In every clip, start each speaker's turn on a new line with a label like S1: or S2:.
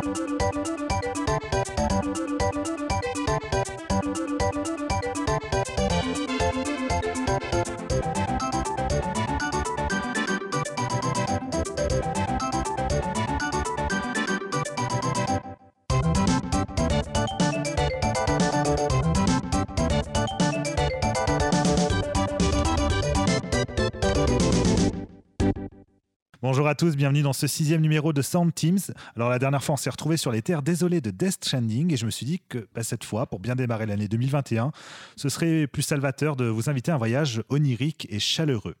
S1: Thank you. Bonjour à tous, bienvenue dans ce sixième numéro de Sound Teams. Alors la dernière fois, on s'est retrouvé sur les terres désolées de Death Stranding et je me suis dit que bah, cette fois, pour bien démarrer l'année 2021, ce serait plus salvateur de vous inviter à un voyage onirique et chaleureux.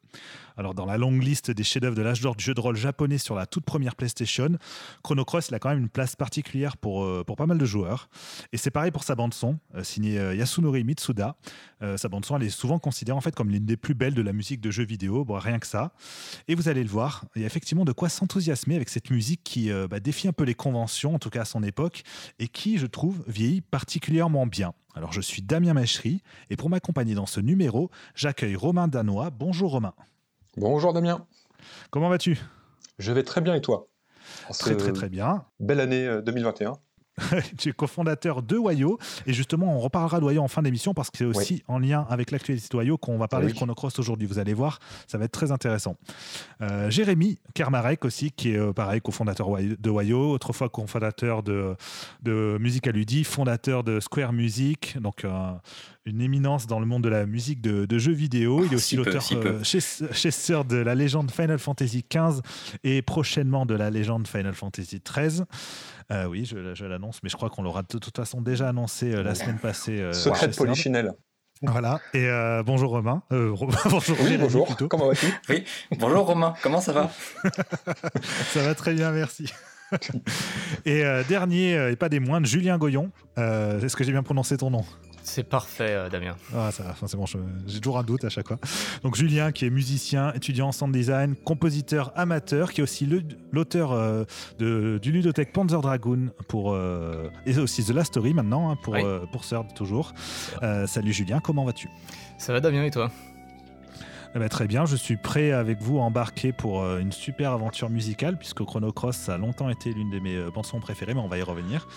S1: Alors, dans la longue liste des chefs-d'œuvre de l'âge d'or du jeu de rôle japonais sur la toute première PlayStation, Chrono Cross a quand même une place particulière pour, euh, pour pas mal de joueurs. Et c'est pareil pour sa bande-son, euh, signée euh, Yasunori Mitsuda. sa bande-son, elle est souvent considérée en fait comme l'une des plus belles de la musique de jeux vidéo, rien que ça. Et vous allez le voir, il y a effectivement de quoi s'enthousiasmer avec cette musique qui bah, défie un peu les conventions, en tout cas à son époque, et qui, je trouve, vieillit particulièrement bien. Alors, je suis Damien Machery, et pour m'accompagner dans ce numéro, j'accueille Romain Danois. Bonjour Romain.
S2: Bonjour Damien.
S1: Comment vas-tu?
S2: Je vais très bien et toi?
S1: Très très très bien.
S2: Belle année 2021.
S1: tu es cofondateur de Wayo. Et justement, on reparlera de Wayo en fin d'émission parce que c'est aussi en lien avec l'actualité de Wayo qu'on va parler de Chronocross aujourd'hui. Vous allez voir, ça va être très intéressant. Euh, Jérémy Kermarek aussi, qui est euh, pareil, cofondateur de Wayo, autrefois cofondateur de, de Music Ludi, fondateur de Square Music, donc euh, une éminence dans le monde de la musique de, jeux vidéo. Il est aussi l'auteur chez, chez de la légende Final Fantasy XV et prochainement de la légende Final Fantasy XIII. Euh, oui, je, l'annonce, mais je crois qu'on l'aura de toute façon déjà annoncé euh, la semaine passée.
S2: Euh, Secret de Polichinelle.
S1: Voilà. Et bonjour Romain.
S2: bonjour. Oui, bonjour. Comment vas-tu?
S3: Oui. Bonjour Romain. Comment ça va?
S1: Ça va très bien, merci. et dernier, et pas des moindres, Julien Goyon. Est-ce que j'ai bien prononcé ton nom?
S3: C'est parfait, euh, Damien.
S1: Ah, ça, c'est bon, j'ai toujours un doute à chaque fois. Donc, Julien, qui est musicien, étudiant en sound design, compositeur amateur, qui est aussi l'auteur euh, du ludothèque Panzer Dragoon pour, euh, et aussi The Last Story maintenant, hein, pour, pour Third toujours. salut Julien, comment vas-tu?
S3: Ça va, Damien, et toi?
S1: Eh ben, très bien, je suis prêt avec vous à embarquer pour euh, une super aventure musicale, puisque Chrono Cross a longtemps été l'une de mes euh, chansons préférées, mais on va y revenir.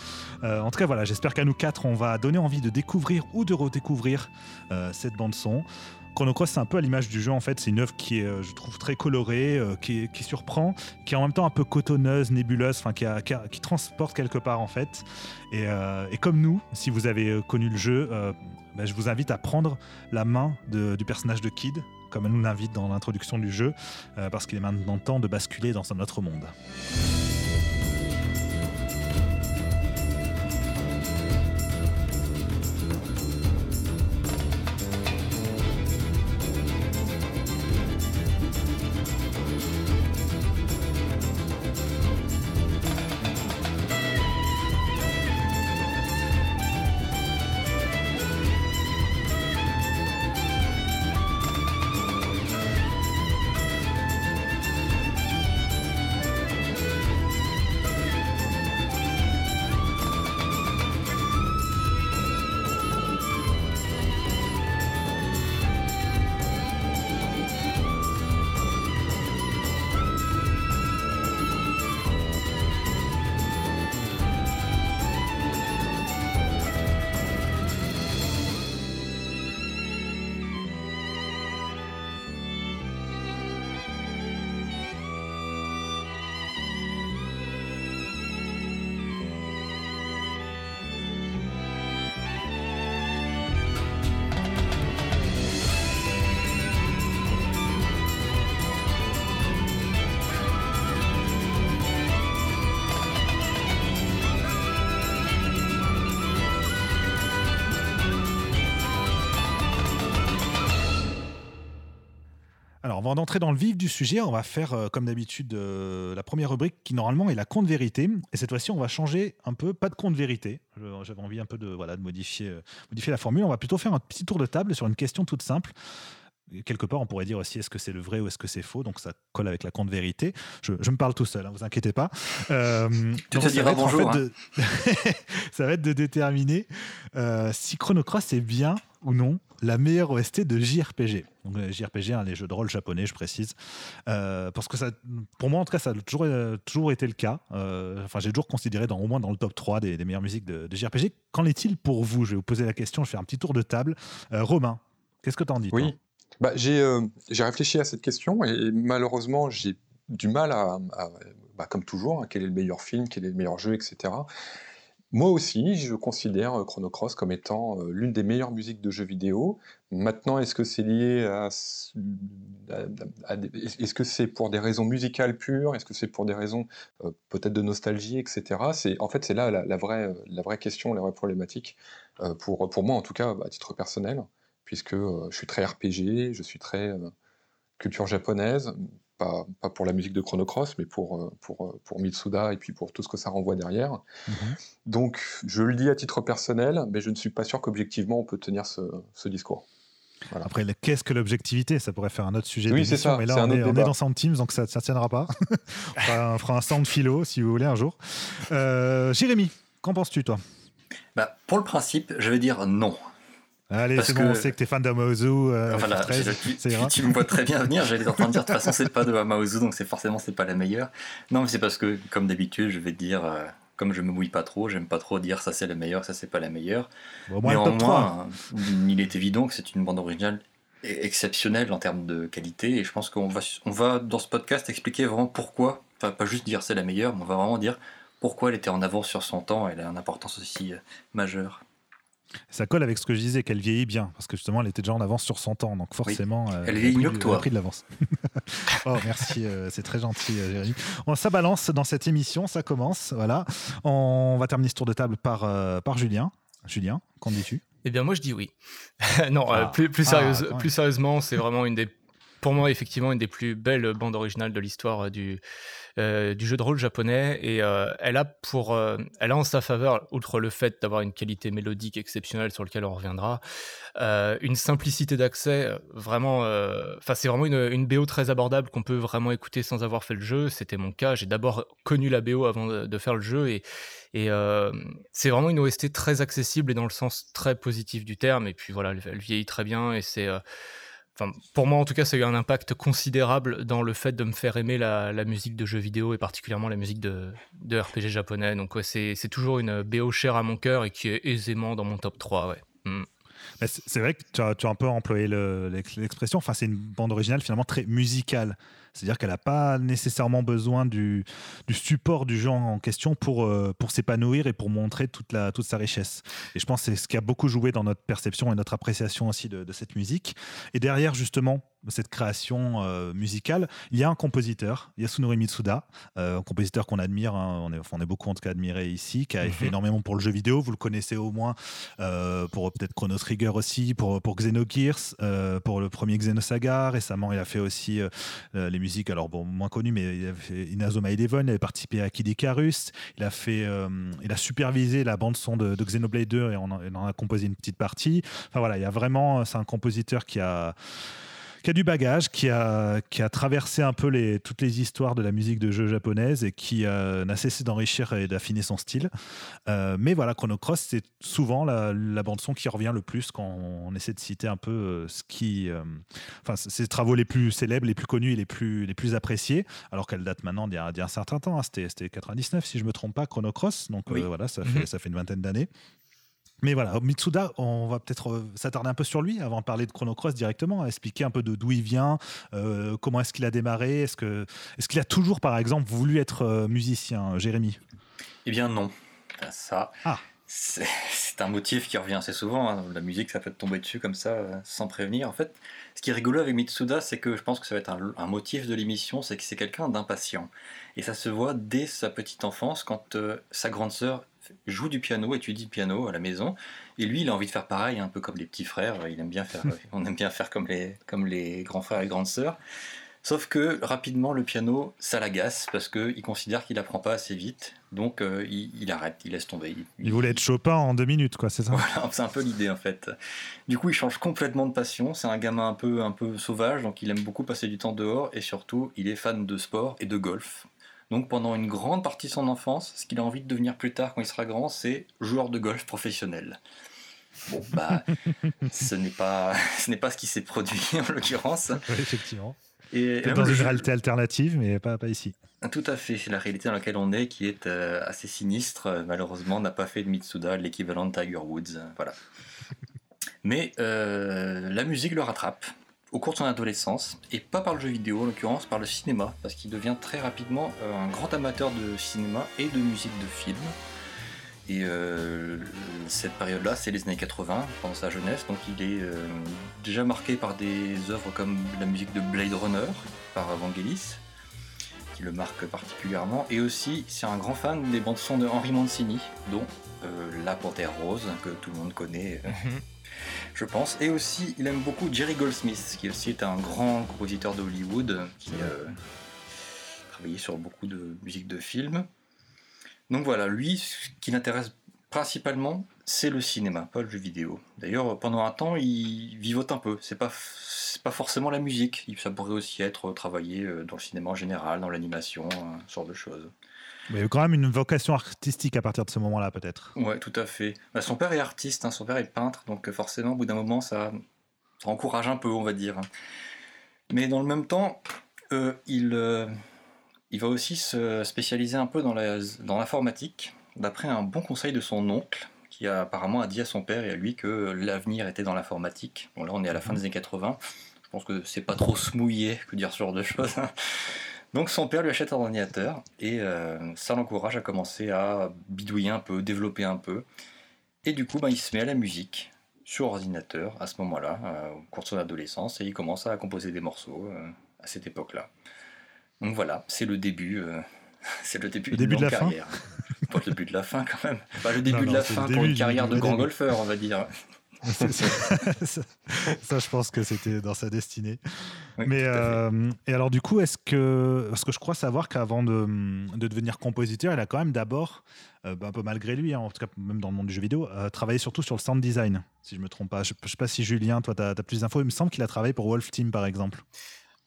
S1: Euh, en tout cas, voilà, j'espère qu'à nous quatre, on va donner envie de découvrir ou de redécouvrir cette bande-son. Chrono Cross, c'est un peu à l'image du jeu en fait. C'est une œuvre qui est, je trouve, très colorée, qui, surprend, qui est en même temps un peu cotonneuse, nébuleuse, enfin qui, qui, transporte quelque part en fait. Et, comme nous, si vous avez connu le jeu, ben, je vous invite à prendre la main du personnage de Kid, comme elle nous l'invite dans l'introduction du jeu, euh, parce qu'il est maintenant temps de basculer dans un autre monde. Avant d'entrer dans le vif du sujet, on va faire euh, comme d'habitude euh, la première rubrique qui normalement est la compte vérité. Et cette fois-ci, on va changer un peu, pas de compte vérité. J'avais envie un peu de, voilà, de modifier, euh, modifier la formule. On va plutôt faire un petit tour de table sur une question toute simple. quelque part, on pourrait dire aussi est-ce que c'est le vrai ou est-ce que c'est faux? Donc ça colle avec la compte vérité. Je, me parle tout seul, ne hein, vous inquiétez pas.
S3: tu te diras bonjour.
S1: Hein. ça va être de déterminer si Chrono Cross est bien ou non la meilleure OST de JRPG. Donc JRPG, hein, les jeux de rôle japonais, je précise. parce que ça, pour moi, en tout cas, ça a toujours, toujours été le cas. enfin, j'ai toujours considéré dans, au moins dans le top 3 des, meilleures musiques de, de JRPG. Qu'en est-il pour vous? Je vais vous poser la question, je vais faire un petit tour de table. Romain, qu'est-ce que tu en dis
S2: Oui, bah, j'ai réfléchi à cette question et malheureusement, j'ai du mal à, bah, comme toujours, hein, quel est le meilleur film, quel est le meilleur jeu, etc. Moi aussi, je considère euh, Chrono Cross comme étant euh, l'une des meilleures musiques de jeux vidéo. Maintenant, est-ce que c'est lié à, est-ce que c'est pour des raisons musicales pures, est-ce que c'est pour des raisons euh, peut-être de nostalgie, etc. C'est en fait c'est là la, vraie la vraie question, la vraie problématique pour pour moi en tout cas à titre personnel, puisque je suis très RPG, je suis très culture japonaise, pas, pour la musique de Chrono Cross, mais pour, euh, pour, euh, pour Mitsuda et puis pour tout ce que ça renvoie derrière. Mhm. Donc, je le dis à titre personnel, mais je ne suis pas sûr qu'objectivement on peut tenir ce, ce discours.
S1: Après, qu'est-ce que l'objectivité? Ça pourrait faire un autre sujet
S2: oui, c'est ça,
S1: mais là, on, est, on est, dans Sound Teams, donc ça ne tiendra pas. on, fera, un sound philo, si vous voulez, un jour. Euh, Jérémy, qu'en penses-tu, toi?
S3: Bah, Pour le principe, je vais dire non.
S1: Allez, c'est bon, on sait que t'es fan d'Amaozu. Euh,
S3: voilà, tu, me vois très bien venir, j'allais t'entendre dire, de toute façon, c'est pas de Amaozu, donc c'est forcément, c'est pas la meilleure. Non, mais c'est parce que, comme d'habitude, je vais te dire, euh, comme je me mouille pas trop, j'aime pas trop dire ça c'est la meilleure, ça c'est pas la meilleure.
S1: Bon, au moins,
S3: il est évident que c'est une bande originale e-, exceptionnelle en termes de qualité, et je pense qu'on va, on va, dans ce podcast, expliquer vraiment pourquoi, enfin, pas juste dire c'est la meilleure, mais on va vraiment dire pourquoi elle était en avance sur son temps, elle a une importance aussi euh, majeure.
S1: Ça colle avec ce que je disais, qu'elle vieillit bien, parce que justement, elle était déjà en avance sur son temps, donc forcément,
S3: euh, elle vieillit mieux que toi.
S1: pris de l'avance. oh, merci, euh, c'est très gentil, euh, Jérémy. ça balance dans cette émission, ça commence, voilà. On va terminer ce tour de table par, par Julien. Julien, qu'en dis-tu?
S4: Eh bien, moi, je dis oui. non, ah. plus, plus, sérieuse, ah, plus sérieusement, c'est vraiment une des, pour moi, effectivement, une des plus belles bandes originales de l'histoire du euh, du jeu de rôle japonais. Et euh, elle a pour euh, elle a en sa faveur outre le fait d'avoir une qualité mélodique exceptionnelle sur lequel on reviendra une simplicité d'accès vraiment enfin c'est vraiment une, BO très abordable qu'on peut vraiment écouter sans avoir fait le jeu. C'était mon cas. J'ai d'abord connu la BO avant de, faire le jeu et et c'est vraiment une OST très accessible et dans le sens très positif du terme. Et puis voilà elle vieillit très bien et c'est pour moi, en tout cas, ça a eu un impact considérable dans le fait de me faire aimer la, musique de jeux vidéo et particulièrement la musique de, RPG japonais. Donc, c'est toujours une BO chère à mon cœur et qui est aisément dans mon top 3. Ouais. Mm.
S1: C'est vrai que tu as, tu as, un peu employé l'expression. Enfin, c'est une bande originale finalement très musicale. C'est-à-dire qu'elle n'a pas nécessairement besoin du, du, support du genre en question pour, euh, pour s'épanouir et pour montrer toute, la, toute sa richesse. Et je pense que c'est ce qui a beaucoup joué dans notre perception et notre appréciation aussi de, de cette musique. Et derrière, justement, cette création euh, musicale, il y a un compositeur, Yasunori Mitsuda, euh, un compositeur qu'on admire, hein, on, est, on est beaucoup en tout cas admiré ici, qui a fait mhm. énormément pour le jeu vidéo, vous le connaissez au moins euh, pour peut-être Chrono Trigger aussi, pour, pour Xenogears, pour le premier Xenosaga, récemment il a fait aussi les musiques, alors bon, moins connues, mais il a fait Inazuma Eleven, il avait participé à Kid Icarus, il a, fait, il a supervisé la bande son de, Xenoblade 2 et on en, on en a composé une petite partie. Enfin voilà, il y a vraiment, c'est un compositeur qui a qui a du bagage, qui a, qui a traversé un peu les, toutes les histoires de la musique de jeu japonaise et qui euh, n'a cessé d'enrichir et d'affiner son style. Euh, mais voilà, Chrono Cross, c'est souvent la, bande-son qui revient le plus quand on essaie de citer un peu euh, ce qui. enfin, ses travaux les plus célèbres, les plus connus et les plus, les plus appréciés, alors qu'elle date maintenant d'il y, a un certain temps. Hein. C'était 99, si je ne me trompe pas, Chrono Cross. Donc voilà, ça fait, mhm. ça fait une vingtaine d'années. Mais voilà, Mitsuda, on va peut-être euh, s'attarder un peu sur lui avant de parler de Chrono Cross directement, expliquer un peu d'où il vient, euh, comment est-ce qu'il a démarré, est-ce que est-ce qu'il a toujours par exemple voulu être euh, musicien, Jérémy?
S3: Eh bien non, ça. Ah. C'est un motif qui revient assez souvent. Hein. La musique, ça peut tomber dessus comme ça, sans prévenir. En fait, ce qui est rigolo avec Mitsuda, c'est que je pense que ça va être un, un motif de l'émission, c'est que c'est quelqu'un d'impatient. Et ça se voit dès sa petite enfance, quand sa grande sœur joue du piano, étudie le piano à la maison. Et lui, il a envie de faire pareil, un peu comme les petits frères. Il aime bien faire, on aime bien faire comme les, comme les grands frères et grandes sœurs. Sauf que rapidement, le piano, ça l'agace parce qu'il considère qu'il apprend pas assez vite. Donc euh, il, arrête, il laisse tomber.
S1: Il, voulait être Chopin en deux minutes, quoi, c'est ça?
S3: Voilà, c'est un peu l'idée en fait. Du coup, il change complètement de passion. C'est un gamin un peu, un peu sauvage, donc il aime beaucoup passer du temps dehors et surtout, il est fan de sport et de golf. Donc pendant une grande partie de son enfance, ce qu'il a envie de devenir plus tard quand il sera grand, c'est joueur de golf professionnel. Bon, bah, ce n'est pas, ce n'est pas ce qui s'est produit en l'occurrence.
S1: effectivement. Et dans une réalité alternative, mais pas, pas ici.
S3: Tout à fait. La réalité dans laquelle on est, qui est euh, assez sinistre, euh, malheureusement, n'a pas fait de Mitsuda l'équivalent de Tiger Woods. Euh, voilà. Mais la musique le rattrape au cours de son adolescence, et pas par le jeu vidéo en l'occurrence, par le cinéma, parce qu'il devient très rapidement un grand amateur de cinéma et de musique de film. Et cette période-là, c'est les années 80, pendant sa jeunesse, donc il est déjà marqué par des œuvres comme la musique de Blade Runner, par Vangelis, le marque particulièrement. Et aussi, c'est un grand fan des bandes son de Henri Mancini, dont euh, La Panthère Rose, que tout le monde connaît, euh, mhm. Je pense. Et aussi, il aime beaucoup Jerry Goldsmith, qui aussi est un grand compositeur de Hollywood, qui a euh, travaillé sur beaucoup de musique de film. Donc voilà, lui, ce qui l'intéresse principalement, c'est le cinéma, pas le jeu vidéo. D'ailleurs, pendant un temps, il vivote un peu. C'est pas pas forcément la musique. Ça pourrait aussi être travaillé euh, dans le cinéma en général, dans l'animation, ce genre de choses.
S1: Mais il y a quand même une vocation artistique à partir de ce moment-là, peut-être.
S3: Ouais, tout à fait. Bah, son père est artiste, hein, son père est peintre, donc euh, forcément, au bout d'un moment, ça, encourage un peu, on va dire. Mais dans le même temps, il, il va aussi se spécialiser un peu dans l'informatique, dans d'après un bon conseil de son oncle, qui a, apparemment a dit à son père et à lui que l'avenir était dans l'informatique. Bon, là, on est à la fin des années 80. Je pense que c'est pas trop se mouiller que dire ce genre de choses. Donc son père lui achète un ordinateur et euh, ça l'encourage à commencer à bidouiller un peu, développer un peu. Et du coup, ben, il se met à la musique sur ordinateur à ce moment-là, euh, au cours de son adolescence, et il commence à composer des morceaux euh, à cette époque-là. Donc voilà, c'est le début, c'est le début,
S1: de,
S3: la
S1: carrière.
S3: Pas le début de la fin quand même. Pas le début de la fin pour une carrière de grand golfeur, on va dire.
S1: ça, je pense que c'était dans sa destinée. Mais euh, et alors du coup, est-ce que parce que je crois savoir qu'avant de, de, devenir compositeur, il a quand même d'abord, euh, bah, un peu malgré lui, hein, en tout cas même dans le monde du jeu vidéo, euh, travaillé surtout sur le sound design, si je me trompe pas. Je, ne sais pas si Julien, toi, tu as, plus d'infos. Il me semble qu'il a travaillé pour Wolf Team, par exemple.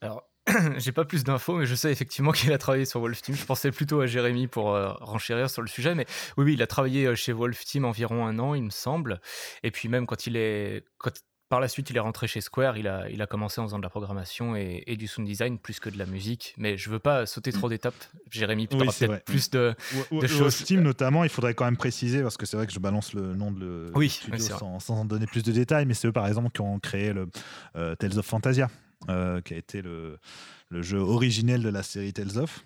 S4: Alors, j'ai pas plus d'infos, mais je sais effectivement qu'il a travaillé sur Wolf Team. Je pensais plutôt à Jérémy pour euh, renchérir sur le sujet, mais oui, oui, il a travaillé chez Wolf Team environ un an, il me semble. Et puis même quand il est, quand, par la suite, il est rentré chez Square. Il a, il a commencé en faisant de la programmation et, du sound design plus que de la musique. Mais je veux pas sauter trop mm. d'étapes. Jérémy, oui, peut-être plus de, de choses.
S1: Wolf Team, notamment, il faudrait quand même préciser parce que c'est vrai que je balance le nom de le
S4: oui,
S1: studio sans, sans, en donner plus de détails, mais c'est eux par exemple qui ont créé le euh, Tales of Fantasia, qui a été le le jeu originel de la série Tales of.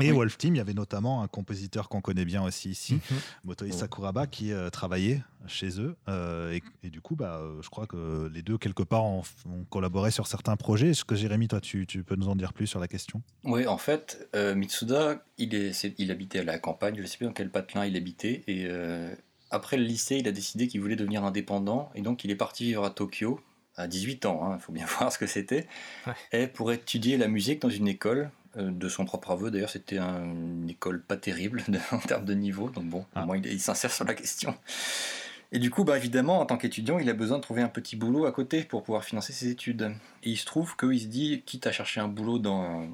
S1: Et Wolf Team, il y avait notamment un compositeur qu'on connaît bien aussi ici, mm Motoi Sakuraba, qui euh, travaillait chez eux. Euh, et, du coup, bah, euh, je crois que les deux, quelque part, ont, collaboré sur certains projets. Est-ce que Jérémy, toi, tu, peux nous en dire plus sur la question?
S3: Oui, en fait, Mitsuda, il, est, il habitait à la campagne, je ne sais plus dans quel patelin il habitait. Et après le lycée, il a décidé qu'il voulait devenir indépendant. Et donc, il est parti vivre à Tokyo à 18 ans, il hein, faut bien voir ce que c'était, et pour étudier la musique dans une école, de son propre aveu d'ailleurs, c'était une école pas terrible en termes de niveau, donc bon, ah. il, il s'insère sur la question. Et du coup, bah, évidemment, en tant qu'étudiant, il a besoin de trouver un petit boulot à côté pour pouvoir financer ses études. Et il se trouve qu'il se dit, quitte à chercher un boulot dans,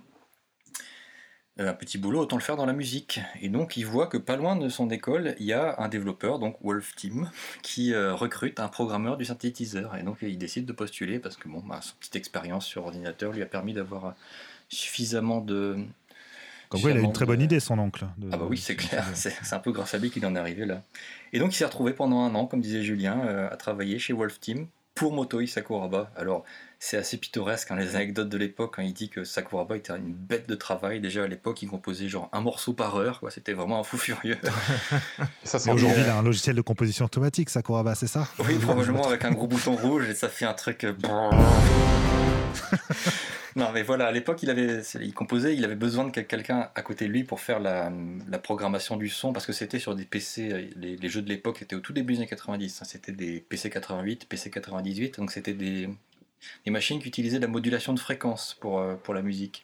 S3: euh, un petit boulot, autant le faire dans la musique. Et donc il voit que pas loin de son école, il y a un développeur, donc Wolf Team, qui euh, recrute un programmeur du synthétiseur. Et donc il décide de postuler parce que bon, bah, son petite expérience sur ordinateur lui a permis d'avoir suffisamment de...
S1: Comme quoi, il a une très bonne idée, son oncle.
S3: ah bah oui, c'est clair. C'est un peu grâce à lui qu'il en est arrivé là. Et donc il s'est retrouvé pendant un an, comme disait Julien, euh, à travailler chez Wolf Team pour Motoi Sakuraba. Alors c'est assez pittoresque, hein, les anecdotes de l'époque, quand il dit que Sakuraba était une bête de travail. Déjà à l'époque, il composait genre un morceau par heure, quoi. C'était vraiment un fou furieux.
S1: ça, aujourd'hui, il a un logiciel de composition automatique, Sakuraba, c'est ça?
S3: Oui, probablement avec un gros bouton rouge et ça fait un truc. Non, mais voilà, à l'époque, il composait, il avait besoin de quelqu'un à côté de lui pour faire la, programmation du son, parce que c'était sur des PC, euh, les, jeux de l'époque étaient au tout début des années 90, hein. c'était des PC 88, PC 98, donc c'était des, des machines qui utilisaient la modulation de fréquence pour, euh, pour la musique.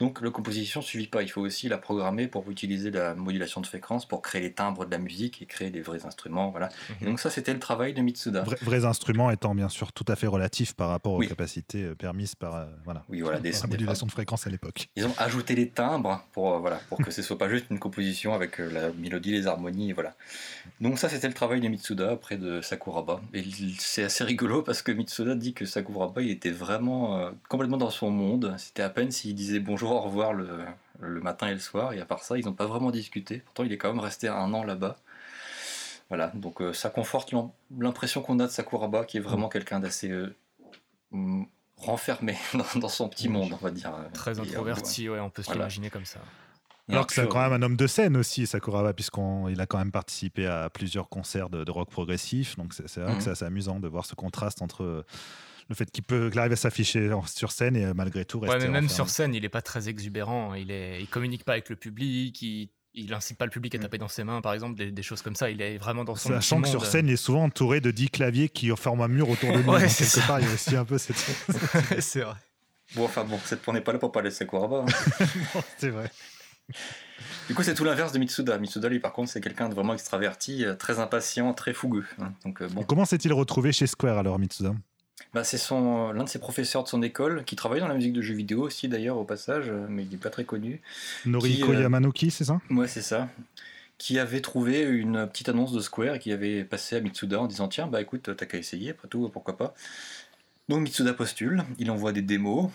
S3: Donc la composition ne suffit pas, il faut aussi la programmer pour utiliser la modulation de fréquence pour créer les timbres de la musique et créer des vrais instruments. Voilà. Et mhm. donc ça, c'était le travail de Mitsuda.
S1: vrais instruments étant bien sûr tout à fait relatifs par rapport aux capacités euh, permises par euh, voilà,
S3: oui, voilà,
S1: des, la modulation de fréquence à l'époque.
S3: Ils ont ajouté les timbres pour, euh, voilà, pour que ce soit pas juste une composition avec la mélodie, les harmonies. Voilà. Donc ça, c'était le travail de Mitsuda auprès de Sakuraba. Et c'est assez rigolo parce que Mitsuda dit que Sakuraba il était vraiment complètement dans son monde. C'était à peine s'il disait bonjour au revoir le, matin et le soir, et à part ça, ils n'ont pas vraiment discuté. Pourtant, il est quand même resté un an là-bas. Voilà, donc euh, ça conforte l'impression qu'on a de Sakuraba, qui est vraiment mm. quelqu'un d'assez euh, mm, renfermé dans, son petit mm. monde, on va dire.
S4: Très introverti, ouais, on peut se l'imaginer comme ça.
S1: Alors que c'est quand même un homme de scène aussi, Sakuraba, puisqu'il a quand même participé à plusieurs concerts de, rock progressif. Donc c'est vrai que c'est assez amusant de voir ce contraste entre le fait qu'il peut arrive à s'afficher sur scène et euh, malgré tout
S4: rester. Ouais, mais même sur scène, il est pas très exubérant. Il est, il communique pas avec le public. Il, il incite pas le public à mm. taper dans ses mains, par exemple, des, choses comme ça. Il est vraiment dans son.
S1: Sachant que sur scène, il est souvent entouré de 10 claviers qui forment un mur autour de lui. ouais, quelque part, il y a aussi un peu cette.
S4: c'est vrai.
S3: Bon, enfin bon, on n'est pas là pour parler de Sakuraba.
S1: Hein. c'est vrai.
S3: Du coup, c'est tout l'inverse de Mitsuda. Mitsuda, lui, par contre, c'est quelqu'un de vraiment extraverti, euh, très impatient, très fougueux. Hein. Donc, euh, bon.
S1: Comment s'est-il retrouvé chez Square alors, Mitsuda?
S3: Bah, c'est son, l'un de ses professeurs de son école, qui travaille dans la musique de jeux vidéo aussi d'ailleurs au passage, mais il n'est pas très connu.
S1: Noriko euh, Yamanoki, c'est ça?
S3: Ouais, c'est ça. Qui avait trouvé une petite annonce de Square et qui avait passé à Mitsuda en disant Tiens, bah écoute, t'as qu'à essayer, après tout, pourquoi pas. Donc Mitsuda postule, il envoie des démos.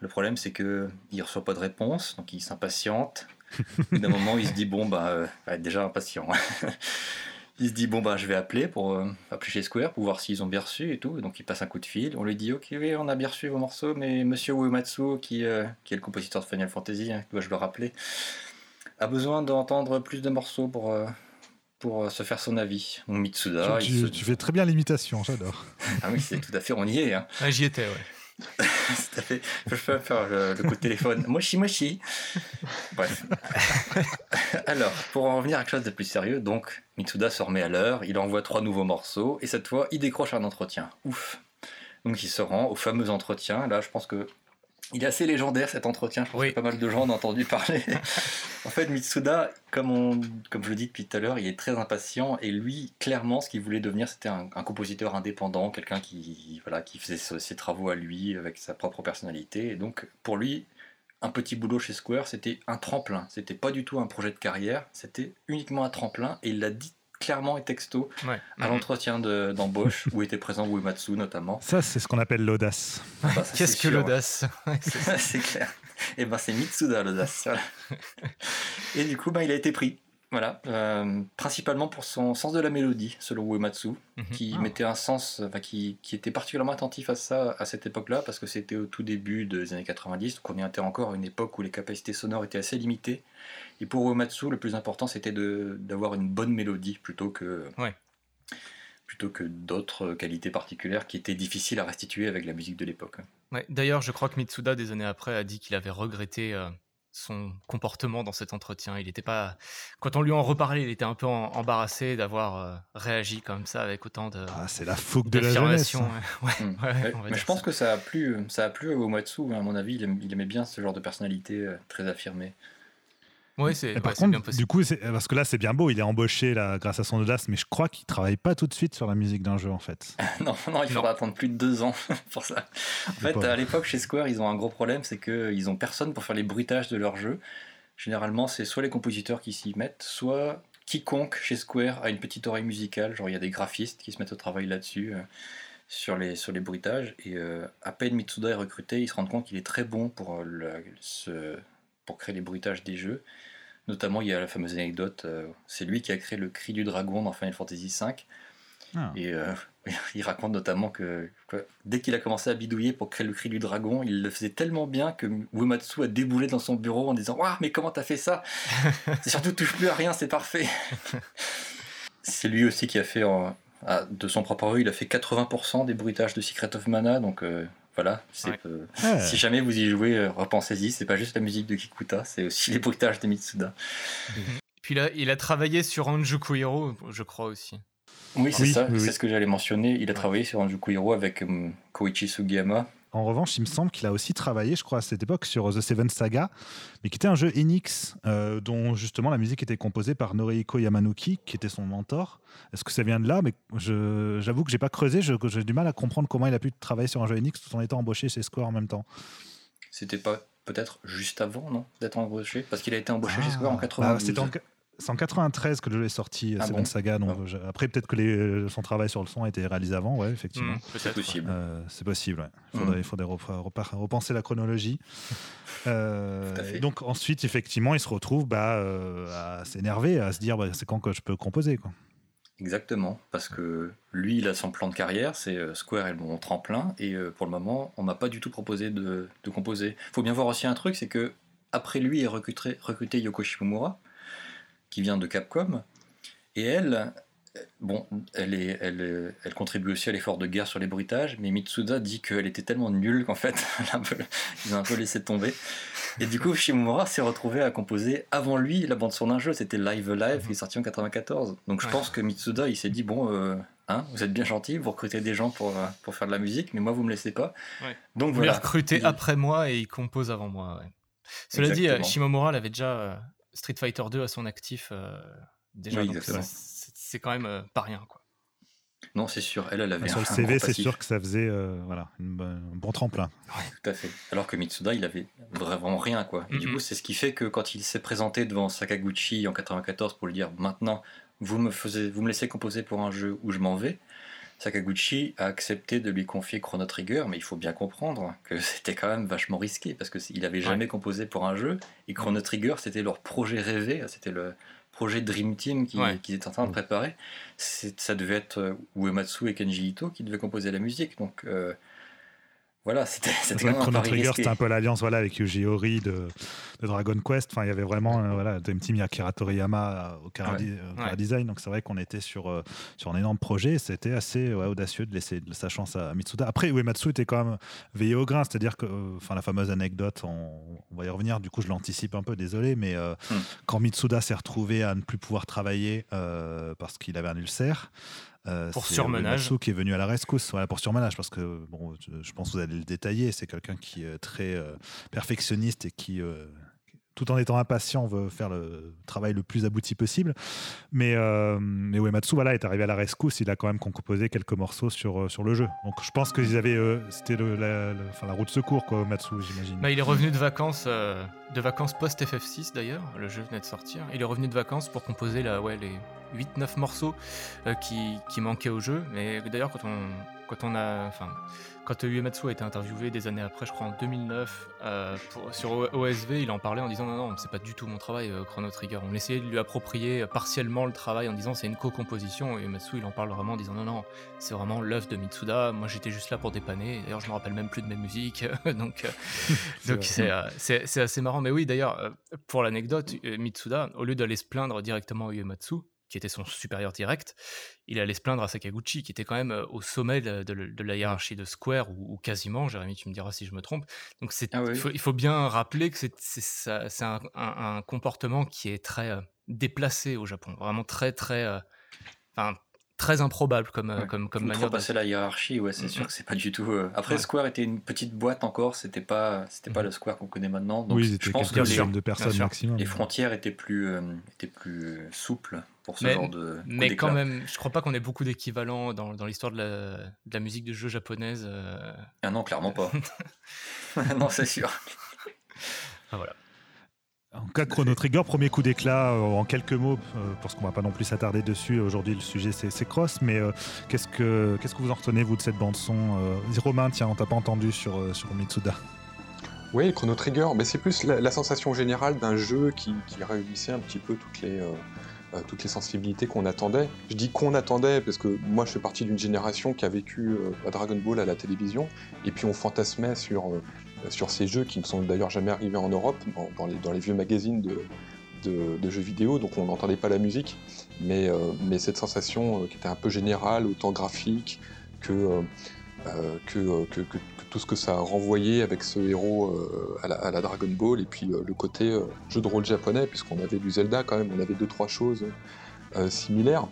S3: Le problème, c'est qu'il ne reçoit pas de réponse, donc il s'impatiente. D'un moment, il se dit Bon, bah, euh, va être déjà impatient. Il se dit bon bah je vais appeler pour euh, appeler chez Square pour voir s'ils ont bien reçu et tout. Donc il passe un coup de fil. On lui dit ok oui on a bien reçu vos morceaux, mais Monsieur Uematsu qui, euh, qui est le compositeur de Final Fantasy, hein, dois-je le rappeler, a besoin d'entendre plus de morceaux pour euh, pour se faire son avis. Donc Mitsuda.
S1: Tu, tu fais très bien l'imitation, j'adore.
S3: ah oui c'est tout à fait on y est. Hein.
S4: Ah, J'y étais ouais.
S3: Tout à fait. Je peux faire le, coup de téléphone. Moshi moshi. Bref. Alors, pour en revenir à quelque chose de plus sérieux, donc Mitsuda se remet à l'heure, il envoie trois nouveaux morceaux, et cette fois, il décroche un entretien. Ouf. Donc il se rend au fameux entretien. Là, je pense que il est assez légendaire cet entretien, je pense que pas mal de gens ont entendu parler. en fait, Mitsuda, comme, on, comme je le dis depuis tout à l'heure, il est très impatient et lui, clairement, ce qu'il voulait devenir, c'était un, compositeur indépendant, quelqu'un qui, voilà, qui faisait ses travaux à lui avec sa propre personnalité. Et donc, pour lui, un petit boulot chez Square, c'était un tremplin. C'était pas du tout un projet de carrière, c'était uniquement un tremplin et il l'a dit clairement et texto à l'entretien d'embauche où était présent Uematsu notamment.
S1: Ça, c'est ce qu'on appelle l'audace.
S4: Ah bah, Qu'est-ce que l'audace
S3: C'est clair. Et eh ben c'est Mitsuda l'audace. et du coup, ben, il a été pris. Voilà, euh, principalement pour son sens de la mélodie, selon Uematsu, mhm. qui ah. mettait un sens, qui, qui, était particulièrement attentif à ça à cette époque-là, parce que c'était au tout début des années 90, donc on était encore à une époque où les capacités sonores étaient assez limitées. Et pour Uematsu, le plus important, c'était d'avoir une bonne mélodie plutôt que, plutôt que d'autres qualités particulières qui étaient difficiles à restituer avec la musique de l'époque.
S4: Ouais. D'ailleurs, je crois que Mitsuda, des années après, a dit qu'il avait regretté euh, son comportement dans cet entretien. Il était pas. Quand on lui en reparlait, il était un peu embarrassé d'avoir euh, réagi comme ça avec autant de.
S1: Ah, c'est la fougue de la jeunesse. Hein.
S3: Hmm. mais je pense que ça a plu, ça a plu à Uematsu. À mon avis, il aimait bien ce genre de personnalité euh, très affirmée.
S4: Oui, c'est
S1: par contre, du coup, parce que là, c'est bien beau, il est embauché là, grâce à son audace, mais je crois qu'il travaille pas tout de suite sur la musique d'un jeu en fait.
S3: non, non, il faudra attendre plus de deux ans pour ça. En fait, à l'époque, chez Square, ils ont un gros problème, c'est qu'ils ont personne pour faire les bruitages de leur jeu. Généralement, c'est soit les compositeurs qui s'y mettent, soit quiconque chez Square a une petite oreille musicale. Genre, il y a des graphistes qui se mettent au travail là-dessus. Euh, sur les, sur les bruitages et euh, à peine Mitsuda est recruté, il se rend compte qu'il est très bon pour, euh, le, ce, pour créer les bruitages des jeux Notamment, il y a la fameuse anecdote, euh, c'est lui qui a créé le cri du dragon dans Final Fantasy V. Ah. Et euh, il raconte notamment que, dès qu'il a commencé à bidouiller pour créer le cri du dragon, il le faisait tellement bien que Uematsu a déboulé dans son bureau en disant Waouh, mais comment t'as fait ça? C'est surtout touche plus à rien, c'est parfait. c'est lui aussi qui a fait, de son propre rue, il a fait 80% des bruitages de Secret of Mana, donc euh, voilà, si jamais vous y jouez, euh, repensez-y, c'est pas juste la musique de Kikuta, c'est aussi les bruitages de Mitsuda.
S4: Puis là, il a travaillé sur Anjuku Hero, je crois aussi.
S3: Oui, c'est ça, c'est ce que j'allais mentionner. Il a travaillé sur Anjuku Hero avec euh, Koichi Sugiyama.
S1: En revanche, il me semble qu'il a aussi travaillé, je crois, à cette époque, sur The Seven Saga, mais qui était un jeu Enix, euh, dont justement la musique était composée par Norihiko Yamanouki, qui était son mentor. Est-ce que ça vient de là? Mais j'avoue que j'ai pas creusé, j'ai du mal à comprendre comment il a pu travailler sur un jeu Enix tout en étant embauché chez Square en même temps.
S3: C'était pas peut-être juste avant, non D'être embauché? Parce qu'il a été embauché chez Square en 92.
S1: Bah, c'est en 93 que le jeu est sorti, ah Seven Saga. Donc ah. après, peut-être que les, son travail sur le son a été réalisé avant, ouais, effectivement. Mmh,
S3: c'est possible.
S1: Euh, c'est possible. Il faudrait, mmh. faudrait repenser la chronologie. euh, donc ensuite, effectivement, il se retrouve bah, euh, à s'énerver, à se dire bah, c'est quand que je peux composer, quoi.
S3: Exactement, parce que lui, il a son plan de carrière, c'est euh, Square et mon tremplin, et pour le moment, on m'a pas du tout proposé de, de composer. Il faut bien voir aussi un truc, c'est que après lui est recruté, recruté Yoko Shimomura, qui vient de Capcom. Et elle, bon, elle, est, elle, elle contribue aussi à l'effort de guerre sur les bruitages, mais Mitsuda dit qu'elle était tellement nulle qu'en fait, ils ont un peu laissé tomber. Et du coup, Shimomura s'est retrouvé à composer avant lui la bande son d'un jeu, c'était Live Live qui est sorti en 94. Donc je pense que Mitsuda, il s'est dit, bon, euh, hein, vous êtes bien gentil, vous recrutez des gens pour, euh, pour faire de la musique, mais moi, vous me laissez pas.
S4: Donc vous voilà. recrutez après moi et il compose avant moi. Cela dit, euh, Shimomura l'avait déjà Street Fighter 2 à son actif euh, déjà. c'est quand même euh, pas rien. Quoi.
S3: Non, c'est sûr. Elle, elle avait
S1: Sur le CV, c'est sûr que ça faisait euh, voilà, un bon tremplin.
S3: tout à fait. Alors que Mitsuda, il avait vraiment rien. quoi. Et du coup, c'est ce qui fait que quand il s'est présenté devant Sakaguchi en 94 pour lui dire maintenant, vous me, faisiez, vous me laissez composer pour un jeu où je m'en vais, Sakaguchi a accepté de lui confier Chrono Trigger, mais il faut bien comprendre que c'était quand même vachement risqué parce qu'il n'avait jamais composé pour un jeu et Chrono Trigger c'était leur projet rêvé, c'était le projet Dream Team qu'ils étaient en train de préparer. Ça devait être euh, Uematsu et Kenji Ito qui devaient composer la musique, donc euh, voilà, c'était
S1: Chrono Trigger, c'était un peu l'alliance voilà, avec Yuji Ori de, de, Dragon Quest. Enfin, il y avait vraiment euh, voilà, Dream Team, Akira Toriyama au Kara, Design. Donc c'est vrai qu'on était sur, euh, sur un énorme projet. C'était assez audacieux de laisser sa chance à Mitsuda. Après, Uematsu était quand même veillé au grain. C'est-à-dire que euh, enfin, la fameuse anecdote, on, va y revenir. Du coup, je l'anticipe un peu, désolé. Mais hmm. quand Mitsuda s'est retrouvé à ne plus pouvoir travailler parce qu'il avait un ulcère,
S4: euh, pour surmenage.
S1: qui est venu à la rescousse, voilà, pour surmenage, parce que bon, je pense que vous allez le détailler. C'est quelqu'un qui est très euh, perfectionniste et qui, euh, tout en étant impatient, veut faire le travail le plus abouti possible. Mais, euh, mais Uematsu voilà, est arrivé à la rescousse, il a quand même composé quelques morceaux sur, euh, sur le jeu. Donc je pense qu'ils avaient. Euh, c'était la, la, route de secours, quoi, Uematsu, j'imagine.
S4: Bah, il est revenu de vacances, euh, de vacances post-FF6 d'ailleurs, le jeu venait de sortir. Il est revenu de vacances pour composer la, ouais, les 8-9 morceaux qui, qui manquaient au jeu. Mais d'ailleurs, quand on, quand on a. Enfin, quand Uematsu a été interviewé des années après, je crois en 2009, euh, sur OSV, il en parlait en disant non, non, c'est pas du tout mon travail, euh, Chrono Trigger. On essayait de lui approprier partiellement le travail en disant c'est une co-composition. Et Uematsu, il en parle vraiment en disant non, non, c'est vraiment l'œuvre de Mitsuda. Moi, j'étais juste là pour dépanner. D'ailleurs, je me rappelle même plus de mes musiques. donc, euh, c'est assez marrant. Mais oui, d'ailleurs, pour l'anecdote, Mitsuda, au lieu d'aller se plaindre directement à Uematsu, qui était son supérieur direct, il allait se plaindre à Sakaguchi, qui était quand même euh, au sommet de, la hiérarchie de Square, ou, quasiment, Jérémy, tu me diras si je me trompe. Donc ah il, faut, bien rappeler que c'est un, comportement qui est très euh, déplacé au Japon, vraiment très, très... Euh, très improbable comme, ouais. comme, comme
S3: manière. passer la hiérarchie, ouais, c'est sûr que c'est pas du tout. Après, Square était une petite boîte encore, c'était pas, c'était pas mm-hmm. le Square qu'on connaît maintenant. Donc
S1: oui, je pense que les, de personnes maximum.
S3: les frontières étaient plus, étaient plus souples pour ce genre de.
S4: Mais quand même, je crois pas qu'on ait beaucoup d'équivalents dans, dans l'histoire de la, de la, musique de jeu japonaise.
S3: Euh. Ah non, clairement pas. non, c'est sûr.
S4: ah, voilà.
S1: En cas de Chrono Trigger, premier coup d'éclat euh, en quelques mots, euh, parce qu'on va pas non plus s'attarder dessus. Aujourd'hui, le sujet c'est Cross, mais qu'est-ce que qu'est-ce que vous en retenez vous de cette bande son Romain, tiens, on t'a pas entendu sur sur Mitsuda.
S2: Oui, Chrono Trigger, mais c'est plus la, sensation générale d'un jeu qui, réunissait un petit peu toutes les euh, toutes les sensibilités qu'on attendait. Je dis qu'on attendait parce que moi je fais partie d'une génération qui a vécu euh, Dragon Ball à la télévision et puis on fantasmait sur, euh, sur ces jeux qui ne sont d'ailleurs jamais arrivés en Europe, dans, les, vieux magazines de, jeux vidéo, donc on n'entendait pas la musique, mais, mais cette sensation qui était un peu générale, autant graphique que, que, tout ce que ça a renvoyé avec ce héros euh, à, la, Dragon Ball, et puis euh, le côté euh, jeu de rôle japonais, puisqu'on avait du Zelda quand même, on avait deux, trois choses similaires.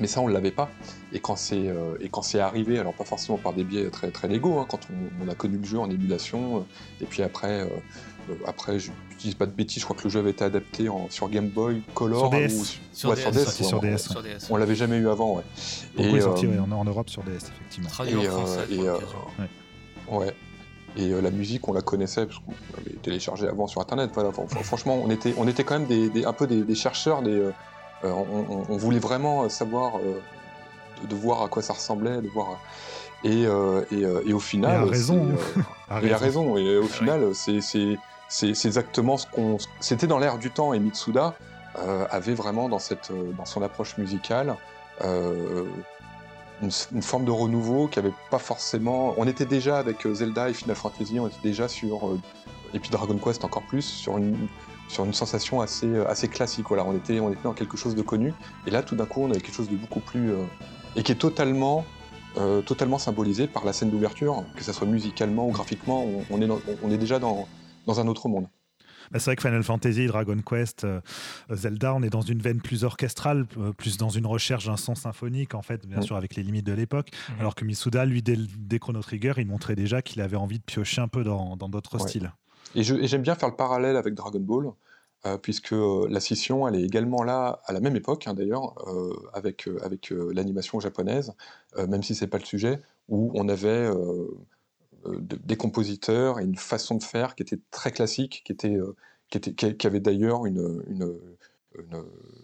S2: Mais ça, on ne l'avait pas. Et quand c'est arrivé, alors pas forcément par des biais très, très légaux, hein, quand on, a connu le jeu en émulation, et puis après, après je n'utilise pas de bêtises, je crois que le jeu avait été adapté sur Game Boy Color.
S1: Sur DS.
S2: sur, DS, sur, DS, on, l'avait jamais eu avant, ouais.
S1: et, sorti en, Europe sur DS, effectivement.
S2: et, ouais. Et la musique, on la connaissait parce qu'on l'avait téléchargée avant sur Internet. franchement, on était, on était quand même des, un peu des, chercheurs. Des, on, voulait vraiment savoir, de, voir à quoi ça ressemblait, de voir. Et, et, au final.
S1: Il a raison.
S2: il a raison. Et au final, c'est exactement ce qu'on. C'était dans l'air du temps. Et Mitsuda avait vraiment dans, cette, dans son approche musicale une, forme de renouveau qui avait pas forcément. On était déjà avec euh, Zelda et Final Fantasy, on était déjà sur. Euh, et puis Dragon Quest encore plus, sur une, sur une sensation assez, euh, assez classique. Voilà, on était, on était dans quelque chose de connu. Et là, tout d'un coup, on avait quelque chose de beaucoup plus. et qui est totalement. totalement symbolisé par la scène d'ouverture, que ce soit musicalement ou graphiquement, on, est, on est déjà dans, dans un autre monde.
S1: Bah, c'est vrai que Final Fantasy, Dragon Quest, euh, Zelda, on est dans une veine plus orchestrale, euh, plus dans une recherche d'un son symphonique, en fait, bien mm. sûr, avec les limites de l'époque. Mm. Alors que Misuda, lui, dès, dès Chrono Trigger, il montrait déjà qu'il avait envie de piocher un peu dans d'autres styles.
S2: Et j'aime bien faire le parallèle avec Dragon Ball. Euh, puisque la scission, elle est également là à la même époque, hein, d'ailleurs, avec, avec l'animation japonaise, même si c'est pas le sujet, où on avait euh, des compositeurs et une façon de faire qui était très classique, qui, était, euh, qui, avait d'ailleurs une, une,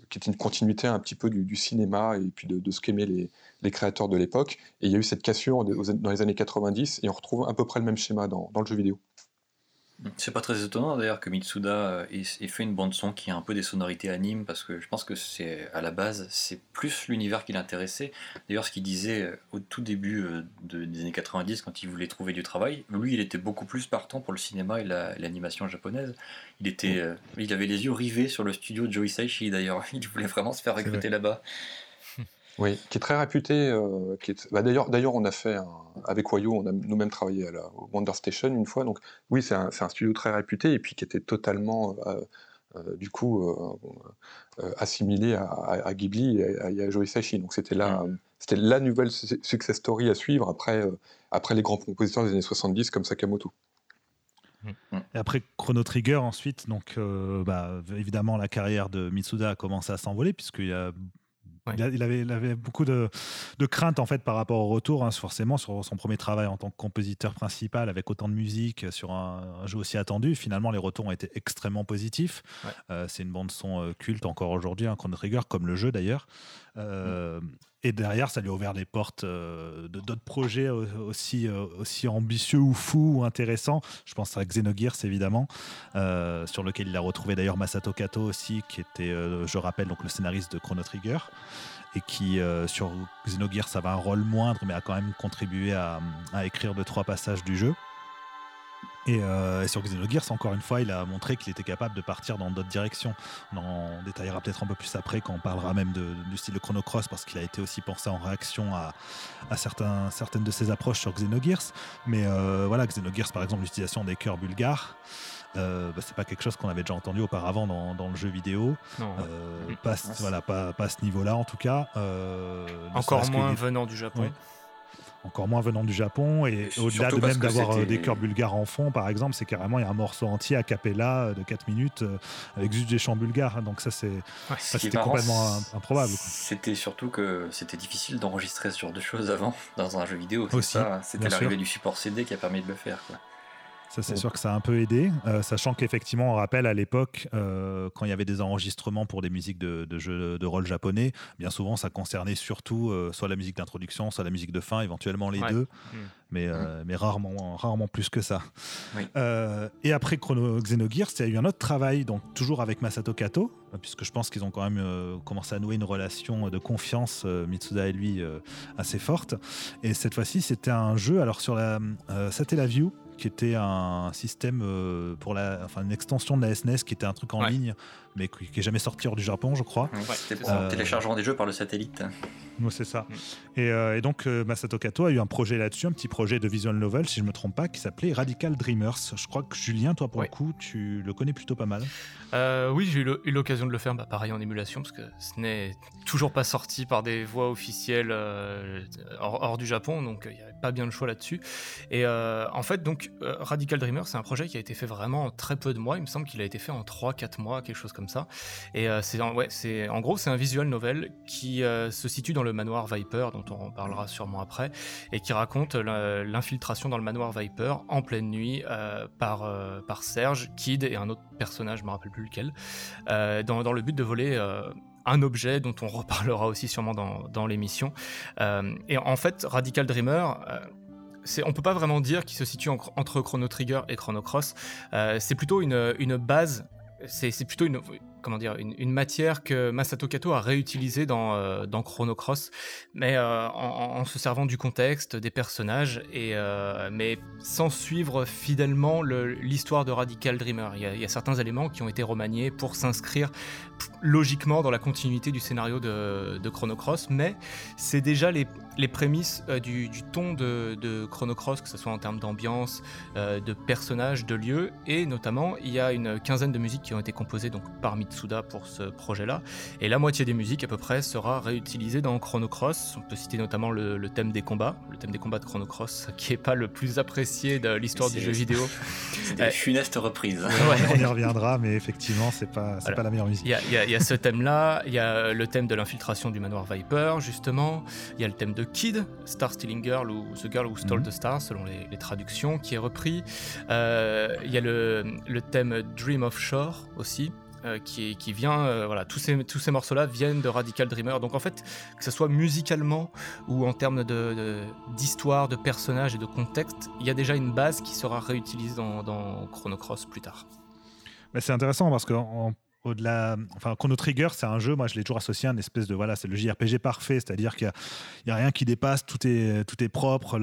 S2: qui était une continuité un petit peu du, cinéma et puis de, ce qu'aimaient les, les, créateurs de l'époque. Et il y a eu cette cassure dans les années 90 et on retrouve à peu près le même schéma dans, dans le jeu vidéo.
S3: C'est pas très étonnant d'ailleurs que Mitsuda euh, ait, fait une bande son qui a un peu des sonorités animes parce que je pense que c'est à la base c'est plus l'univers qui l'intéressait. D'ailleurs ce qu'il disait euh, au tout début euh, des années 90 quand il voulait trouver du travail, lui il était beaucoup plus partant pour le cinéma et l'animation japonaise. Il était, il avait les yeux rivés sur le studio de Joe Hisaishi d'ailleurs. Il voulait vraiment se faire recruter là-bas.
S2: Oui, qui est très réputé. Euh, bah, d'ailleurs, d'ailleurs, on a fait avec Wayo, on a nous-mêmes travaillé à la Wonder Station une fois. Donc oui, c'est un, studio très réputé et puis qui était totalement, euh, euh, du coup, assimilé à, Ghibli et à, Yayoi Sashi. Donc c'était la, mm. c'était la nouvelle success story à suivre après, après les grands compositeurs des années 70 comme Sakamoto.
S1: Mm. Et après Chrono Trigger, ensuite, donc bah, évidemment la carrière de Mitsuda a commencé à s'envoler puisqu'il y a il, avait, il, avait, beaucoup de, de craintes en fait par rapport au retour, hein, forcément sur son premier travail en tant que compositeur principal avec autant de musique sur un, jeu aussi attendu. Finalement, les retours ont été extrêmement positifs. Euh, c'est une bande son euh, culte encore aujourd'hui, un Chrono Trigger comme le jeu d'ailleurs. Euh, et derrière, ça lui a ouvert les portes de d'autres projets aussi, aussi ambitieux ou fous ou intéressants. Je pense à Xenogears, évidemment, sur lequel il a retrouvé d'ailleurs Masato Kato aussi, qui était, je rappelle, donc le scénariste de Chrono Trigger et qui, sur Xenogears, ça va un rôle moindre, mais a quand même contribué à, à écrire deux, trois passages du jeu. Euh, et, sur Xenogears, encore une fois, il a montré qu'il était capable de partir dans d'autres directions. On en détaillera peut-être un peu plus après quand on parlera même du style de Chrono Cross parce qu'il a été aussi pensé en réaction à, certains, certaines de ses approches sur Xenogears. Mais euh, voilà, Xenogears, par exemple, l'utilisation des cœurs bulgares. Euh, bah, c'est pas quelque chose qu'on avait déjà entendu auparavant dans, le jeu vidéo. Euh, pas, voilà, pas, pas, à ce niveau-là en tout cas.
S4: Encore moins venant du Japon
S1: encore moins venant du Japon. Et, au-delà de même d'avoir euh, des chœurs bulgares en fond, par exemple, c'est carrément il y a un morceau entier a cappella euh, de 4 minutes euh, avec juste des chants bulgares. Donc ça, c'est c'était complètement improbable.
S3: C'était surtout que c'était difficile d'enregistrer ce genre de choses avant dans un jeu vidéo. C'était l'arrivée du support CD qui a permis de le faire. Quoi.
S1: Ça, c'est sûr que ça a un peu aidé, euh, sachant qu'effectivement, on rappelle à l'époque, euh, quand il y avait des enregistrements pour des musiques de, jeux de rôle japonais, bien souvent, ça concernait surtout euh, soit la musique d'introduction, soit la musique de fin, éventuellement les deux, mmh. mais, mmh. mais rarement, rarement plus que ça. et après Chrono Xenogears, il y a eu un autre travail, donc toujours avec Masato Kato, puisque je pense qu'ils ont quand même commencé à nouer une relation de confiance, Mitsuda et lui, assez forte. Et cette fois-ci, c'était un jeu, alors sur la Satellaview, qui était un système euh, pour la, enfin une extension de la SNES e qui était un truc en ligne, mais qui, n'est jamais sorti hors du Japon, je crois.
S3: c'était pour le euh, téléchargement des jeux par le satellite.
S1: Oui, c'est ça. Mm. Et, donc, Masato Kato a eu un projet là-dessus, un petit projet de visual novel, si je ne me trompe pas, qui s'appelait Radical Dreamers. Je crois que Julien, toi, pour le coup, tu le connais plutôt pas mal.
S4: oui, j'ai eu l'occasion de le faire, bah, pareil en émulation, parce que ce n'est toujours pas sorti par des voies officielles hors, du Japon, donc il n'y avait pas bien le choix là-dessus. Et en fait, donc, Radical Dreamers, c'est un projet qui a été fait vraiment en très peu de mois. Il me semble qu'il a été fait en 3-4 mois, quelque chose comme ça. Et euh, c'est en, c'est, gros, c'est un visual novel qui euh, se situe dans le manoir Viper, dont on parlera sûrement après, et qui raconte l'infiltration dans le manoir Viper en pleine nuit euh, par, par Serge, Kid et un autre personnage, je me rappelle plus lequel, dans, le but de voler un objet dont on reparlera aussi sûrement dans, l'émission. et en fait, Radical Dreamer, on peut pas vraiment dire qu'il se situe entre Chrono Trigger et Chrono Cross. C'est plutôt une, une base, c'est plutôt une, comment dire, une, matière que Masato Kato a réutilisée dans, euh, Chrono Cross, mais euh, en, se servant du contexte, des personnages, et, mais sans suivre fidèlement l'histoire de Radical Dreamer. Il y, a, certains éléments qui ont été remaniés pour s'inscrire logiquement dans la continuité du scénario de, Chrono Cross, mais c'est déjà les, prémices euh, du, ton de, Chrono Cross, que ce soit en termes d'ambiance, euh, de personnages, de lieux, et notamment il y a une quinzaine de musiques qui ont été composées donc par Mitsuda pour ce projet-là, et la moitié des musiques à peu près sera réutilisée dans Chrono Cross. On peut citer notamment le, thème des combats, le thème des combats de Chrono Cross, qui est pas le plus apprécié de l'histoire du jeu vidéo.
S3: C'est des funestes reprises.
S1: On y reviendra, mais effectivement c'est pas, pas la meilleure musique.
S4: Il y, a ce thème-là, il y a le thème de l'infiltration du manoir Viper, justement, il y a le thème de Kid, Star Stealing Girl ou The Girl Who Stole mhm. the Star, selon les, traductions, qui est repris. Euh, il y a le, thème Dream of Shore aussi. Euh, qui, vient, euh, voilà, tous ces, tous ces morceaux-là viennent de Radical Dreamer. Donc en fait, que ce soit musicalement ou en termes d'histoire, de, de, personnages et de contexte, il y a déjà une base qui sera réutilisée dans, dans Chrono Cross plus tard.
S1: C'est intéressant parce qu'en au-delà. Enfin, Chrono Trigger, c'est un jeu, moi je l'ai toujours associé à une espèce de. Voilà, c'est le JRPG parfait, c'est-à-dire qu'il n'y a, rien qui dépasse, tout est, tout est propre,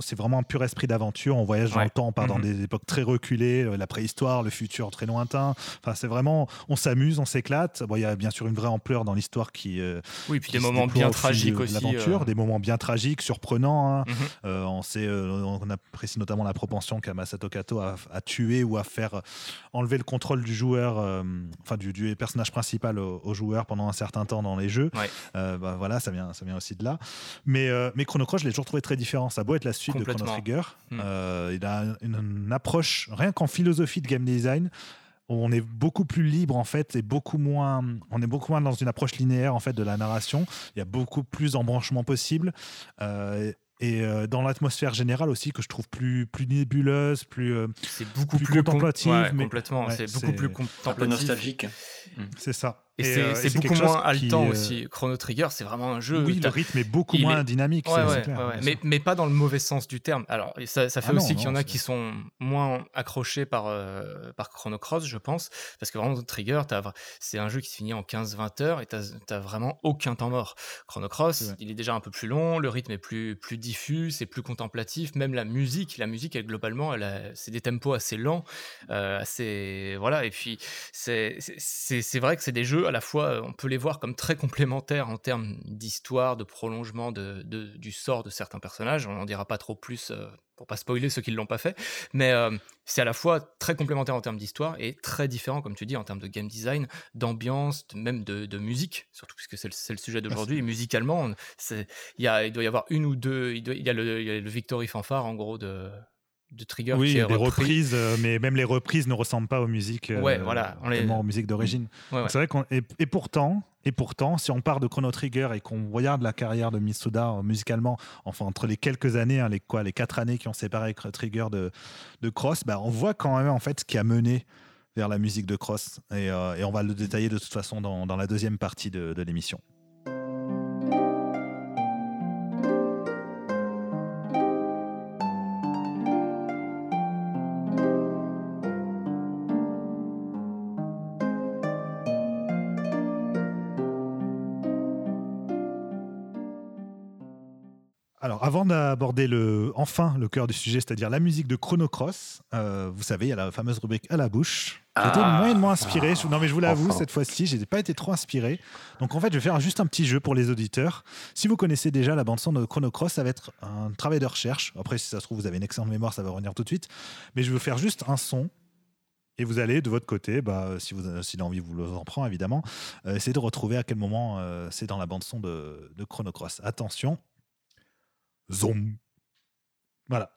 S1: c'est vraiment un pur esprit d'aventure. On voyage dans le temps, on part dans mhm. des époques très reculées, euh, la préhistoire, le futur très lointain. Enfin, c'est vraiment. On s'amuse, on s'éclate. Bon, il y a bien sûr une vraie ampleur dans l'histoire qui.
S4: Euh, oui, puis des moments bien tragiques aussi.
S1: L'aventure, euh. des moments bien tragiques, surprenants. Hein. Mhm. on, sait, on apprécie notamment la propension qu'a Masato Kato à, à, tuer ou à faire enlever le contrôle du joueur, enfin du, du, personnage principal au, joueur pendant un certain temps dans les jeux. Euh, bah, voilà, ça vient, ça vient aussi de là. Mais, euh, mais Chrono Cross, je l'ai toujours trouvé très différent. Ça a beau être la suite de Chrono Trigger, hmm. euh, il a une, approche, rien qu'en philosophie de game design, on est beaucoup plus libre en fait et beaucoup moins on est beaucoup moins dans une approche linéaire en fait de la narration il y a beaucoup plus d'embranchements possibles et euh, dans l'atmosphère générale aussi que je trouve plus plus nébuleuse, plus euh,
S4: c'est beaucoup plus, contemplative, mais complètement, c'est beaucoup plus contemplatif,
S3: nostalgique.
S1: C'est ça.
S4: Et, c'est euh, beaucoup moins haletant euh, aussi. Chrono Trigger, c'est vraiment un jeu.
S1: Oui, le rythme est beaucoup moins dynamique.
S4: mais, mais, pas dans le mauvais sens du terme. Alors, ça, ça fait ah aussi qu'il y en a qui sont moins accrochés par, euh, par Chrono Cross, je pense. Parce que vraiment, Trigger, c'est un jeu qui se finit en 15-20 heures et tu n'as vraiment aucun temps mort. Chrono Cross, il est déjà un peu plus long, le rythme est plus, plus diffus, c'est plus contemplatif. Même la musique, la musique, elle, globalement, c'est des tempos assez lents. assez, voilà. Et puis, c'est vrai que c'est des jeux à la fois, euh, on peut les voir comme très complémentaires en termes d'histoire, de prolongement de, du sort de certains personnages. On n'en dira pas trop plus euh, pour pas spoiler ceux qui ne l'ont pas fait, mais euh, c'est à la fois très complémentaire en termes d'histoire et très différent, comme tu dis, en termes de game design, d'ambiance, même de, musique, surtout puisque c'est le, sujet d'aujourd'hui. Et musicalement, il, il doit y avoir une ou deux, il, y a le, il y a le Victory Fanfare en gros de, de Trigger
S1: oui, des reprises, euh, mais même les reprises ne ressemblent pas aux musiques, euh,
S4: voilà,
S1: aux musiques d'origine. C'est vrai qu'on et, pourtant, et pourtant, si on part de Chrono Trigger et qu'on regarde la carrière de Mitsuda euh, musicalement, enfin entre les quelques années, hein, les quoi, les quatre années qui ont séparé Trigger de, de Cross, bah, on voit quand même en fait ce qui a mené vers la musique de Cross, et, et on va le détailler de toute façon dans, dans la deuxième partie de, de l'émission. Alors, avant d'aborder le, enfin le cœur du sujet, c'est-à-dire la musique de Chrono Cross, euh, vous savez, il y a la fameuse rubrique à la bouche. J'étais ah. moyennement inspiré. non, mais je vous l'avoue, cette fois-ci, je n'ai pas été trop inspiré. Donc, en fait, je vais faire juste un petit jeu pour les auditeurs. Si vous connaissez déjà la bande-son de Chrono Cross, ça va être un travail de recherche. Après, si ça se trouve, vous avez une excellente mémoire, ça va revenir tout de suite. Mais je vais faire juste un son. Et vous allez de votre côté, bah, si, vous, si l'envie vous en prend évidemment, euh, essayer de retrouver à quel moment euh, c'est dans la bande son de, de Chrono Cross. Attention, Zoom. Voilà.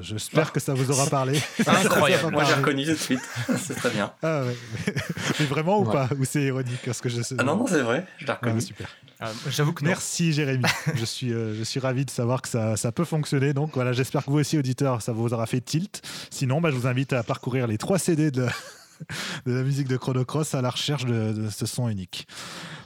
S1: J'espère que ça vous aura parlé.
S3: Incroyable. Moi, j'ai reconnu tout de suite. c'est très bien.
S1: Ah Mais vraiment ou pas? Ou c'est ironique parce que je
S3: Ah non, non, c'est vrai. Je l'ai reconnu.
S1: super. Ah, j'avoue que Merci Jérémy. je, suis, euh, je suis ravi de savoir que ça, ça peut fonctionner. Donc voilà, j'espère que vous aussi, auditeurs, ça vous aura fait tilt. Sinon, bah, je vous invite à parcourir les trois CD de, de la musique de Chrono Cross à la recherche de, ce son unique.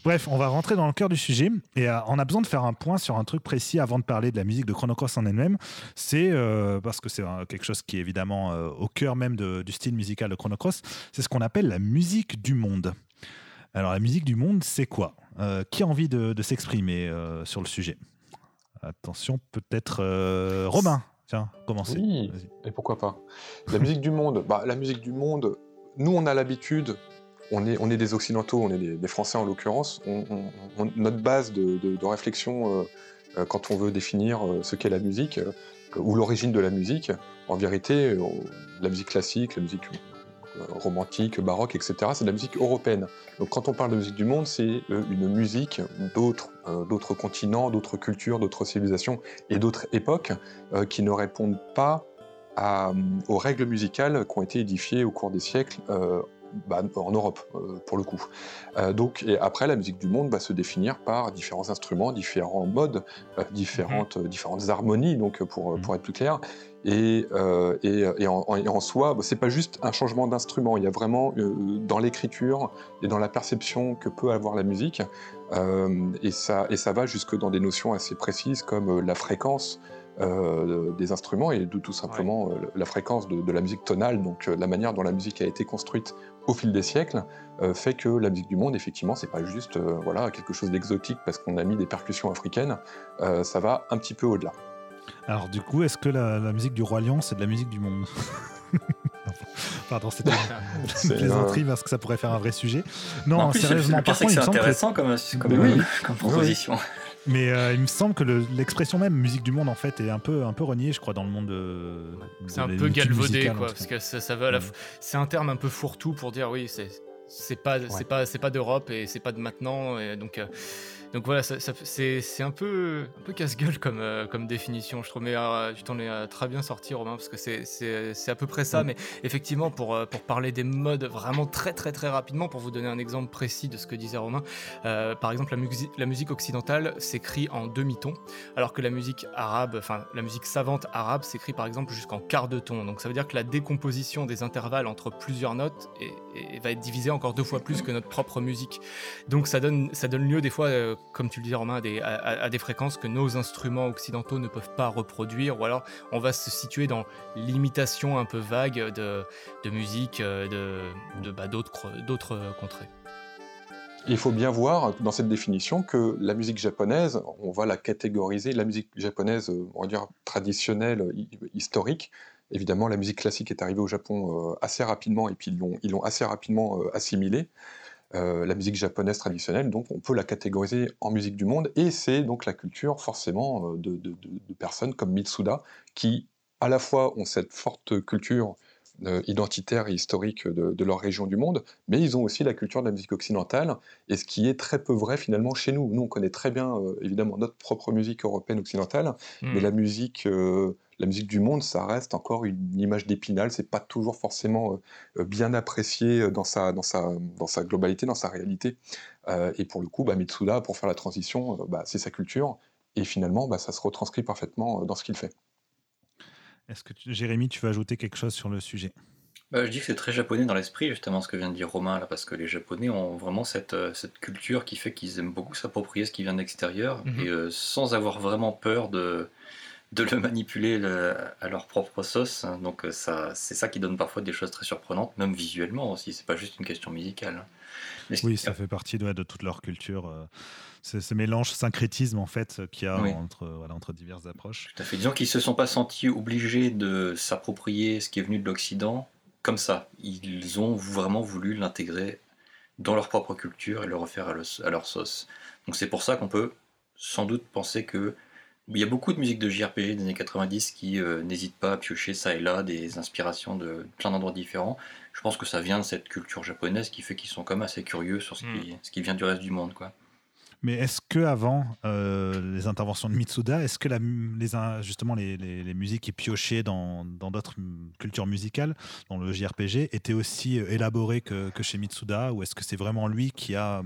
S1: Bref, on va rentrer dans le cœur du sujet et euh, on a besoin de faire un point sur un truc précis avant de parler de la musique de Chrono Cross en elle-même. C'est euh, parce que c'est euh, quelque chose qui est évidemment au cœur même du style musical de Chrono Cross. C'est ce qu'on appelle la musique du monde. Alors la musique du monde, c'est quoi? Qui a envie de, s'exprimer sur le sujet? Attention, peut-être Romain. Tiens, commencez.
S2: Oui, et pourquoi pas? La musique du monde, bah, la musique du monde, nous, on a l'habitude, on est, des Occidentaux, on est des, Français en l'occurrence, notre base de, réflexion euh, euh, quand on veut définir euh, ce qu'est la musique ou l'origine de la musique, en vérité, la musique classique, la musique romantique, baroque, etc., c'est de la musique européenne. Donc quand on parle de musique du monde, c'est une musique d'autres, d'autres continents, d'autres cultures, d'autres civilisations et d'autres époques qui ne répondent pas aux règles musicales qui ont été édifiées au cours des siècles euh, bah, en Europe, euh, pour le coup. Euh, donc, et après, la musique du monde va se définir par différents instruments, différents modes, différentes, mhm. différentes harmonies, donc pour, mhm. pour être plus clair. Et, et, et, en, en, soi, bah, c'est pas juste un changement d'instrument, il y a vraiment dans l'écriture et dans la perception que peut avoir la musique, et, ça, et ça va jusque dans des notions assez précises comme la fréquence, euh, des instruments et de tout simplement euh, la fréquence de, la musique tonale, donc euh, la manière dont la musique a été construite au fil des siècles, fait que la musique du monde, effectivement, c'est pas juste voilà, quelque chose d'exotique parce qu'on a mis des percussions africaines, ça va un petit peu au-delà.
S1: Alors du coup, est-ce que la, musique du Roi Lion, c'est de la musique du monde? Pardon, c'était une plaisanterie parce que ça pourrait faire un vrai sujet.
S3: Non, sérieusement, par contre, c'est intéressant comme, comme, proposition.
S1: Mais euh, il me semble que l'expression même musique du monde en fait est un peu un peu reniée, je crois, dans le monde de.
S4: c'est un peu galvaudé, quoi, parce que ça, ça veut C'est un terme un peu fourre-tout pour dire oui, c'est c'est pas c'est pas c'est pas d'Europe et c'est pas de maintenant, et donc. Euh, donc voilà, ça, c'est un peu, un peu casse-gueule comme, euh, comme définition, je trouve. Mais euh, tu t'en es euh, très bien sorti, Romain, parce que c'est à peu près ça. Mm. Mais effectivement, pour, pour parler des modes vraiment très, très, très rapidement, pour vous donner un exemple précis de ce que disait Romain, par exemple, la, la musique occidentale s'écrit en demi-ton, alors que la musique arabe, enfin, la musique savante arabe s'écrit par exemple jusqu'en quart de ton. Donc ça veut dire que la décomposition des intervalles entre plusieurs notes va être divisée encore deux fois plus que notre propre musique. Donc ça donne, ça donne lieu des fois comme tu le dis Romain, à des, fréquences que nos instruments occidentaux ne peuvent pas reproduire, ou alors on va se situer dans l'imitation un peu vague de, musique euh, de, bah, d'autres contrées.
S2: Il faut bien voir dans cette définition que la musique japonaise, on va la catégoriser, la musique japonaise, on va dire traditionnelle, historique, évidemment la musique classique est arrivée au Japon euh, assez rapidement et puis ils l'ont assez rapidement euh, assimilée. Euh, la musique japonaise traditionnelle, donc on peut la catégoriser en musique du monde, et c'est donc la culture forcément euh, de, personnes comme Mitsuda, qui à la fois ont cette forte culture euh, identitaire et historique de, leur région du monde, mais ils ont aussi la culture de la musique occidentale, et ce qui est très peu vrai finalement chez nous. Nous, on connaît très bien évidemment notre propre musique européenne occidentale, mais hmm. la musique la musique du monde, ça reste encore une image d'épinal, c'est pas toujours forcément euh, euh, bien apprécié euh, dans sa, dans, sa, dans sa globalité, dans sa réalité. et pour le coup, bah, Mitsuda, pour faire la transition, bah, c'est sa culture, et finalement, bah, ça se retranscrit parfaitement dans ce qu'il fait.
S1: Est-ce que Jérémy, tu veux ajouter quelque chose sur le sujet?
S3: Bah, je dis que c'est très japonais dans l'esprit, justement, ce que vient de dire Romain, là, parce que les Japonais ont vraiment cette, cette culture qui fait qu'ils aiment beaucoup s'approprier ce qui vient de l'extérieur, mhm. et sans avoir vraiment peur de, de le manipuler à leur propre sauce. Donc euh, ça, c'est ça qui donne parfois des choses très surprenantes, même visuellement aussi. C'est pas juste une question musicale.
S1: oui, ça fait partie de, de toute leur culture. Euh, ce mélange syncrétisme en fait qu'il y a entre, voilà, entre diverses approches.
S3: Tout à fait. Disons qu'ils se sont pas sentis obligés de s'approprier ce qui est venu de l'Occident comme ça. Ils ont vraiment voulu l'intégrer dans leur propre culture et le refaire à, leur sauce. Donc c'est pour ça qu'on peut sans doute penser que il y a beaucoup de musique de JRPG des années 90 qui euh, n'hésitent pas à piocher ça et là des inspirations de plein d'endroits différents. Je pense que ça vient de cette culture japonaise qui fait qu'ils sont quand même assez curieux sur ce, qui, hmm. ce qui vient du reste du monde. Quoi.
S1: Mais est-ce que avant euh, les interventions de Mitsuda, est-ce que la, les, justement les, les, musiques qui piochaient dans d'autres cultures musicales, dans le JRPG, étaient aussi euh, élaborées que, que chez Mitsuda, ou est-ce que c'est vraiment lui qui a,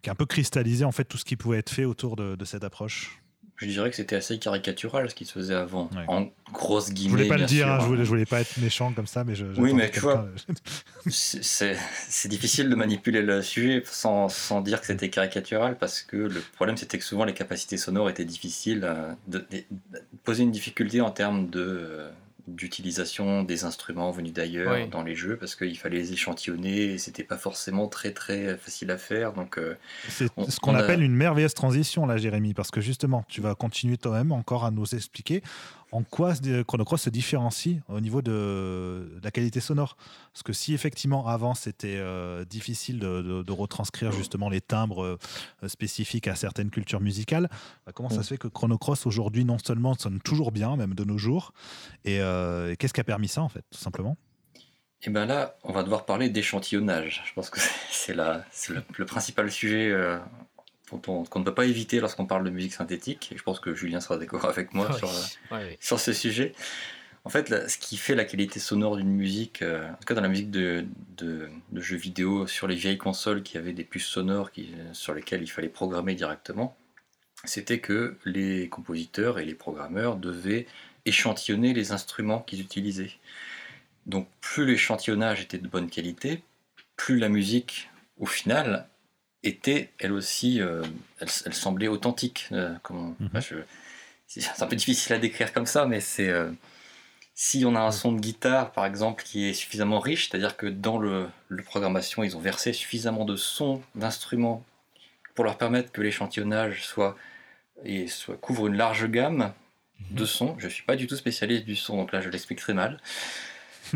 S1: qui a un peu cristallisé en fait tout ce qui pouvait être fait autour de, de cette approche?
S3: Je dirais que c'était assez caricatural ce qui se faisait avant. En grosse guillemets. Je
S1: voulais pas le dire,
S3: hein,
S1: je, voulais, je voulais pas être méchant comme ça, mais je.
S3: Oui, mais tu vois, c'est difficile de manipuler le sujet sans, sans dire que c'était caricatural parce que le problème c'était que souvent les capacités sonores étaient difficiles, euh, de, de, poser une difficulté en termes de euh, d'utilisation des instruments venus d'ailleurs dans les jeux parce qu'il fallait les échantillonner et c'était pas forcément très très facile à faire donc euh,
S1: c'est ce qu'on appelle une merveilleuse transition là Jérémy parce que justement tu vas continuer toi-même encore à nous expliquer en quoi Chrono Cross se différencie au niveau de, la qualité sonore. Parce que si effectivement avant c'était euh, difficile de, retranscrire justement les timbres euh, spécifiques à certaines cultures musicales, bah, comment ça se fait que Chrono Cross aujourd'hui non seulement sonne toujours bien, même de nos jours, et, euh, qu'est-ce qui a permis ça en fait, tout simplement?
S3: Et eh bien là, on va devoir parler d'échantillonnage. Je pense que c'est le, le, principal sujet qu'on ne peut pas éviter lorsqu'on parle de musique synthétique. Et je pense que Julien sera d'accord avec moi sur, euh, sur ce sujet. En fait, ce qui fait la qualité sonore d'une musique, euh, en tout cas dans la musique de, de, jeux vidéo sur les vieilles consoles qui avaient des puces sonores qui, sur lesquelles il fallait programmer directement, c'était que les compositeurs et les programmeurs devaient échantillonner les instruments qu'ils utilisaient. Donc plus l'échantillonnage était de bonne qualité, plus la musique, au final, était elle aussi, euh, elle, semblait authentique. Euh, mhm. c'est un peu difficile à décrire comme ça, mais c'est euh, si on a un son de guitare, par exemple, qui est suffisamment riche, c'est-à-dire que dans le, programmation, ils ont versé suffisamment de sons, d'instruments, pour leur permettre que l'échantillonnage soit, et soit, couvre une large gamme mhm. de sons. Je ne suis pas du tout spécialiste du son, donc là je l'explique très mal.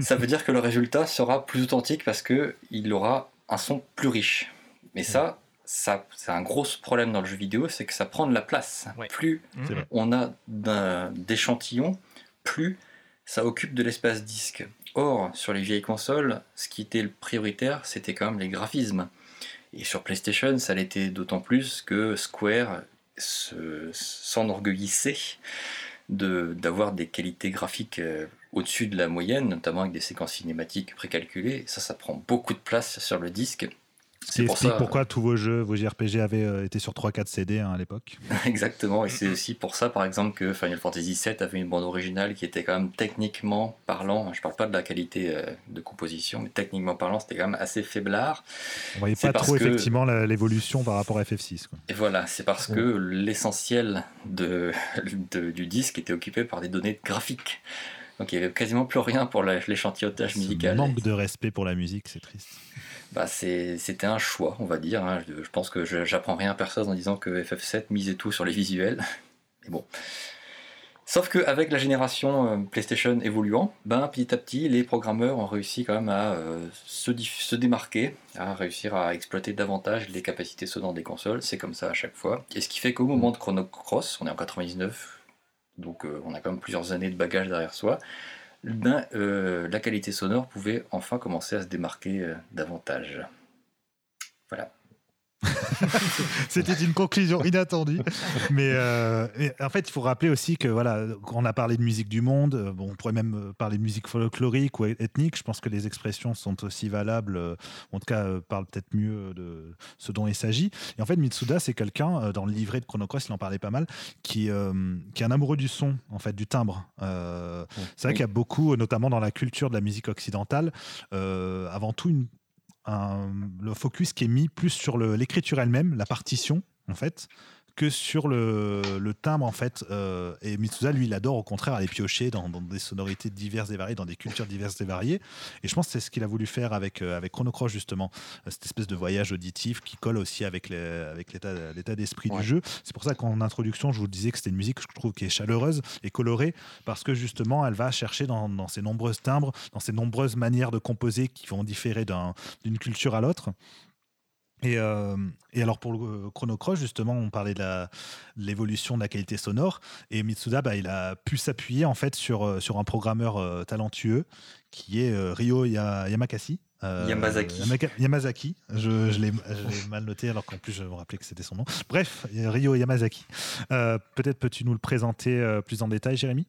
S3: ça veut dire que le résultat sera plus authentique parce qu'il aura un son plus riche. Mais ça, ça c'est un gros problème dans le jeu vidéo, c'est que ça prend de la place. Plus on a d'échantillons, plus ça occupe de l'espace disque. Or, sur les vieilles consoles, ce qui était le prioritaire, c'était quand même les graphismes. Et sur PlayStation, ça l'était d'autant plus que Square s'enorgueillissait d'avoir des qualités graphiques euh, au-dessus de la moyenne, notamment avec des séquences cinématiques précalculées. Ça, ça prend beaucoup de place sur le disque.
S1: C'est pour explique pourquoi tous vos jeux, vos JRPG avaient euh, été sur 3-4 CD hein, à l'époque.
S3: Exactement, et c'est aussi pour ça, par exemple, que Final Fantasy VII avait une bande originale qui était quand même techniquement parlant, je parle pas de la qualité euh, de composition, mais techniquement parlant, c'était quand même assez faiblard.
S1: On voyait pas trop effectivement l'évolution par rapport à FF6.
S3: Et voilà, c'est parce que l'essentiel de, du disque était occupé par des données graphiques. Donc il n'y avait quasiment plus rien pour l'échantillonnage musical.
S1: Manque de respect pour la musique, c'est triste.
S3: Bah c'était un choix, on va dire. Hein. Je, pense que j'apprends rien à personne en disant que FF7 misait tout sur les visuels. Mais bon. Sauf qu'avec la génération euh, PlayStation évoluant, ben, petit à petit, les programmeurs ont réussi quand même à euh, se, se, démarquer, à réussir à exploiter davantage les capacités sonores des consoles. C'est comme ça à chaque fois. Et ce qui fait qu'au moment de Chrono Cross, on est en 99, donc euh, on a quand même plusieurs années de bagages derrière soi, ben, la qualité sonore pouvait enfin commencer à se démarquer euh, davantage.
S1: C'était une conclusion inattendue. Euh, mais, en fait, il faut rappeler aussi que voilà, on a parlé de musique du monde, euh, bon, on pourrait même euh, parler de musique folklorique ou ethnique. Je pense que les expressions sont aussi valables, en tout cas, parlent peut-être mieux de ce dont il s'agit. Et en fait, Mitsuda, c'est quelqu'un, dans le livret de Chrono Cross, il en parlait pas mal, qui, qui est un amoureux du son, en fait, du timbre. c'est vrai qu'il y a beaucoup, notamment dans la culture de la musique occidentale, avant tout une le focus qui est mis plus sur l'écriture elle-même, la partition, en fait, que sur le, le timbre en fait. Euh, et Mitsuda, lui, il adore au contraire aller piocher dans, des sonorités diverses et variées, dans des cultures diverses et variées. Et je pense que c'est ce qu'il a voulu faire avec, euh, avec Chrono Cross justement, cette espèce de voyage auditif qui colle aussi avec l'état d'esprit du jeu. C'est pour ça qu'en introduction, je vous disais que c'était une musique que je trouve qui est chaleureuse et colorée parce que justement, elle va chercher dans, dans ses nombreuses timbres, dans ses nombreuses manières de composer qui vont différer d'une culture à l'autre. Et, euh, et, alors pour le Chrono Cross, justement, on parlait de l'évolution de, la qualité sonore. Et Mitsuda, bah, il a pu s'appuyer en fait sur, euh, sur un programmeur euh, talentueux qui est Ryo Yamakasi.
S3: Yamazaki.
S1: Yamazaki. Je, je l'ai mal noté alors qu'en plus je me rappelais que c'était son nom. Bref, Ryo Yamazaki. Peut-être peux-tu nous le présenter plus en détail, Jérémy?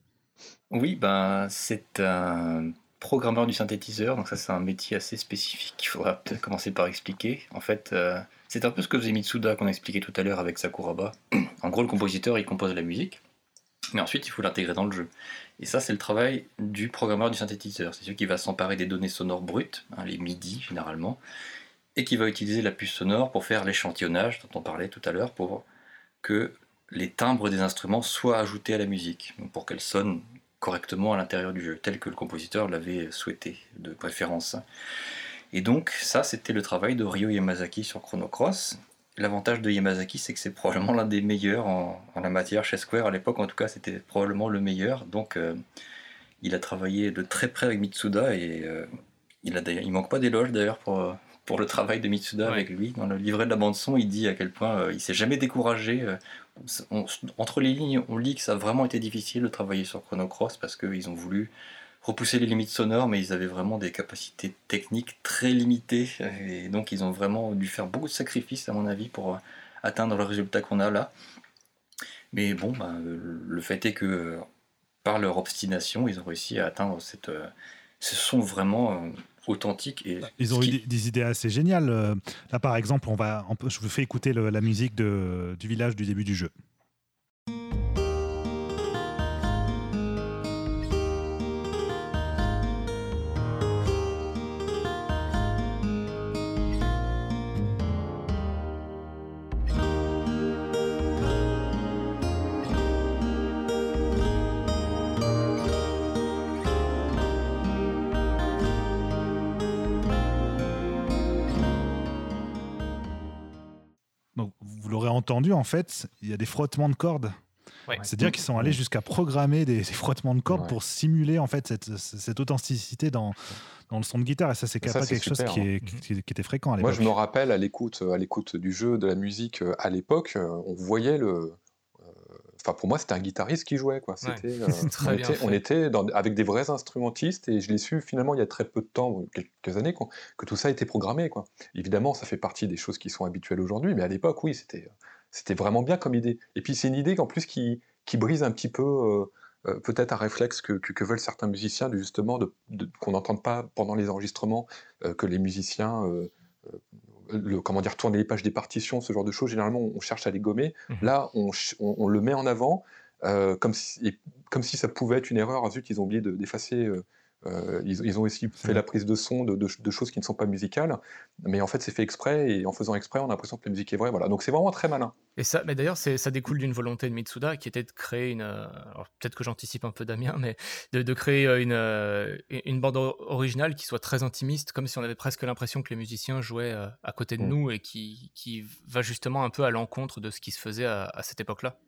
S3: Oui, ben, c'est un programmeur du synthétiseur, donc ça c'est un métier assez spécifique qu'il faudra peut-être commencer par expliquer. En fait, euh, c'est un peu ce que faisait Mitsuda qu'on a expliqué tout à l'heure avec Sakuraba. en gros, le compositeur il compose la musique, mais ensuite il faut l'intégrer dans le jeu. Et ça c'est le travail du programmeur du synthétiseur. C'est celui qui va s'emparer des données sonores brutes, hein, les MIDI généralement, et qui va utiliser la puce sonore pour faire l'échantillonnage dont on parlait tout à l'heure, pour que les timbres des instruments soient ajoutés à la musique, pour qu'elle sonne correctement à l'intérieur du jeu, tel que le compositeur l'avait souhaité, de préférence. Et donc, ça, c'était le travail de Ryo Yamazaki sur Chrono Cross. L'avantage de Yamazaki, c'est que c'est probablement l'un des meilleurs en, la matière chez Square. À l'époque, en tout cas, c'était probablement le meilleur. Donc, euh, il a travaillé de très près avec Mitsuda et euh, il, a il manque pas d'éloges d'ailleurs pour, pour le travail de Mitsuda avec lui. Dans le livret de la bande-son, il dit à quel point euh, il s'est jamais découragé entre les lignes, on lit que ça a vraiment été difficile de travailler sur Chrono Cross parce qu'ils ont voulu repousser les limites sonores, mais ils avaient vraiment des capacités techniques très limitées. Et donc, ils ont vraiment dû faire beaucoup de sacrifices, à mon avis, pour euh, atteindre le résultat qu'on a là. Mais bon, bah, le fait est que par leur obstination, ils ont réussi à atteindre cette. Euh, ce sont vraiment euh, authentique. Et
S1: Ils ont eu des, idées assez géniales. Euh, là, par exemple, on va, je vous fais écouter la musique de, du village du début du jeu. Entendu, en fait, il y a des frottements de cordes. C'est-à-dire qu'ils sont allés jusqu'à programmer des, frottements de cordes pour simuler en fait cette, cette authenticité dans, dans, le son de guitare. Et ça, c'est quelque chose qui, est, qui, était fréquent à l'époque.
S2: Moi, je me rappelle à l'écoute, à l'écoute du jeu, de la musique euh, à l'époque, euh, on voyait le, Enfin, pour moi, c'était un guitariste qui jouait. Quoi. Euh, on, était, avec des vrais instrumentistes et je l'ai su finalement il y a très peu de temps, quelques années, que tout ça était programmé. Quoi. Évidemment, ça fait partie des choses qui sont habituelles aujourd'hui, mais à l'époque, oui, c'était, c'était vraiment bien comme idée. Et puis c'est une idée qu'en plus qui, qui brise un petit peu euh, euh, peut-être un réflexe que, que, veulent certains musiciens, justement, de, qu'on n'entende pas pendant les enregistrements, que les musiciens le, comment dire, tourner les pages des partitions, ce genre de choses, généralement, on cherche à les gommer. Mmh Là, on, on, le met en avant euh, comme, si, comme si ça pouvait être une erreur. Ah, zut, ils ont oublié d'effacer euh, euh, ils, ont aussi fait la prise de son de, choses qui ne sont pas musicales, mais en fait c'est fait exprès et en faisant exprès on a l'impression que la musique est vraie. Voilà, donc c'est vraiment très malin.
S4: Et ça, mais d'ailleurs ça découle d'une volonté de Mitsuda qui était de créer une, peut-être que j'anticipe un peu Damien, mais de, créer une, une bande originale qui soit très intimiste, comme si on avait presque l'impression que les musiciens jouaient à côté de mm. nous et qui, qui va justement un peu à l'encontre de ce qui se faisait à cette époque-là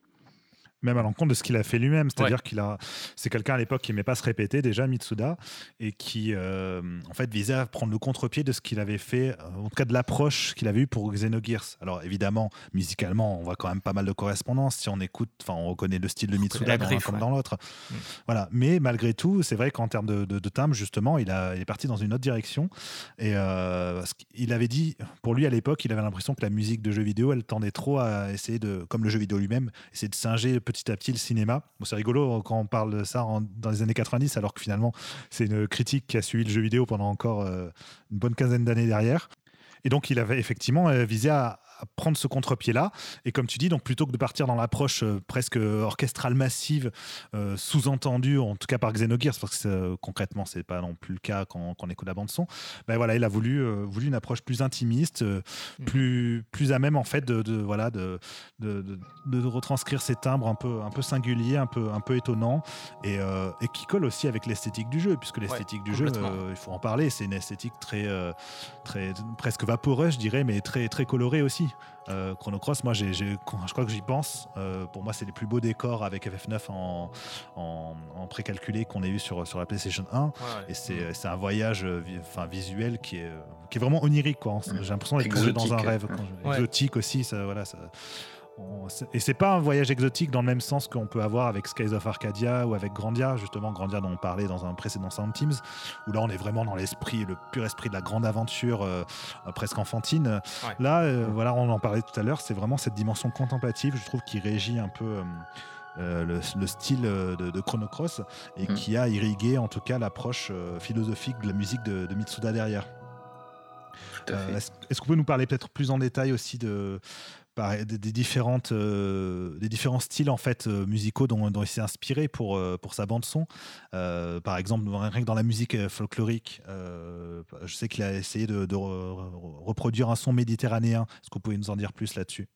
S1: même à l'encontre de ce qu'il a fait lui-même. C'est-à-dire qu'il a, c'est quelqu'un à l'époque qui n'aimait pas se répéter déjà Mitsuda et qui euh, en fait visait à prendre le contre-pied de ce qu'il avait fait, euh, en tout cas de l'approche qu'il avait eu pour Xenogears. Alors évidemment, musicalement, on voit quand même pas mal de correspondances. Si on écoute, enfin, on reconnaît le style de Mitsuda dans comme dans l'autre. Mm. Voilà. Mais malgré tout, c'est vrai qu'en termes de, de, timbre, justement, il, a, il est parti dans une autre direction. Et euh, il avait dit, pour lui à l'époque, il avait l'impression que la musique de jeux vidéo, elle tendait trop à essayer de, comme le jeu vidéo lui-même, essayer de singer petit à petit le cinéma. c'est rigolo quand on parle de ça dans les années 90, alors que finalement, c'est une critique qui a suivi le jeu vidéo pendant encore euh, une bonne quinzaine d'années derrière. Et donc, il avait effectivement euh, visé à, prendre ce contre-pied-là. Et comme tu dis, donc plutôt que de partir dans l'approche presque orchestrale massive, sous-entendue, en tout cas par Xenogears, parce que concrètement, c'est pas non plus le cas quand, on écoute la bande-son, ben voilà, il a voulu, voulu une approche plus intimiste, mm. plus, plus à même en fait de, voilà, de, de, de, retranscrire ces timbres un peu, un peu singuliers, un peu, un peu étonnants, et, et qui colle aussi avec l'esthétique du jeu, puisque l'esthétique du jeu, il faut en parler, c'est une esthétique très, très presque vaporeuse, je dirais, mais très, très colorée aussi. Euh, Chrono Cross, moi, j'ai, je crois que j'y pense. Euh, pour moi, c'est les plus beaux décors avec FF9 en, en, précalculé qu'on ait eu sur, sur la PlayStation 1. Et c'est, c'est un voyage euh, enfin, visuel qui est, qui est vraiment onirique. Quoi. J'ai l'impression d'être dans un rêve. Exotique aussi. Ça, voilà, ça, et c'est pas un voyage exotique dans le même sens qu'on peut avoir avec Skies of Arcadia ou avec Grandia, justement Grandia dont on parlait dans un précédent Sound Teams, où là on est vraiment dans l'esprit, le pur esprit de la grande aventure euh, presque enfantine. Là, euh, voilà, on en parlait tout à l'heure, c'est vraiment cette dimension contemplative, je trouve, qui régit un peu. Euh, le, style de, Chrono Cross et mm. qui a irrigué en tout cas l'approche philosophique de la musique de, de Mitsuda derrière. Est-ce qu'on peut nous parler peut-être plus en détail aussi de, des, différentes, euh, des différents styles en fait euh, musicaux dont, il s'est inspiré pour, euh, pour sa bande son. par exemple, rien que dans la musique folklorique, je sais qu'il a essayé de, reproduire un son méditerranéen. Est-ce que vous pouvez nous en dire plus là-dessus?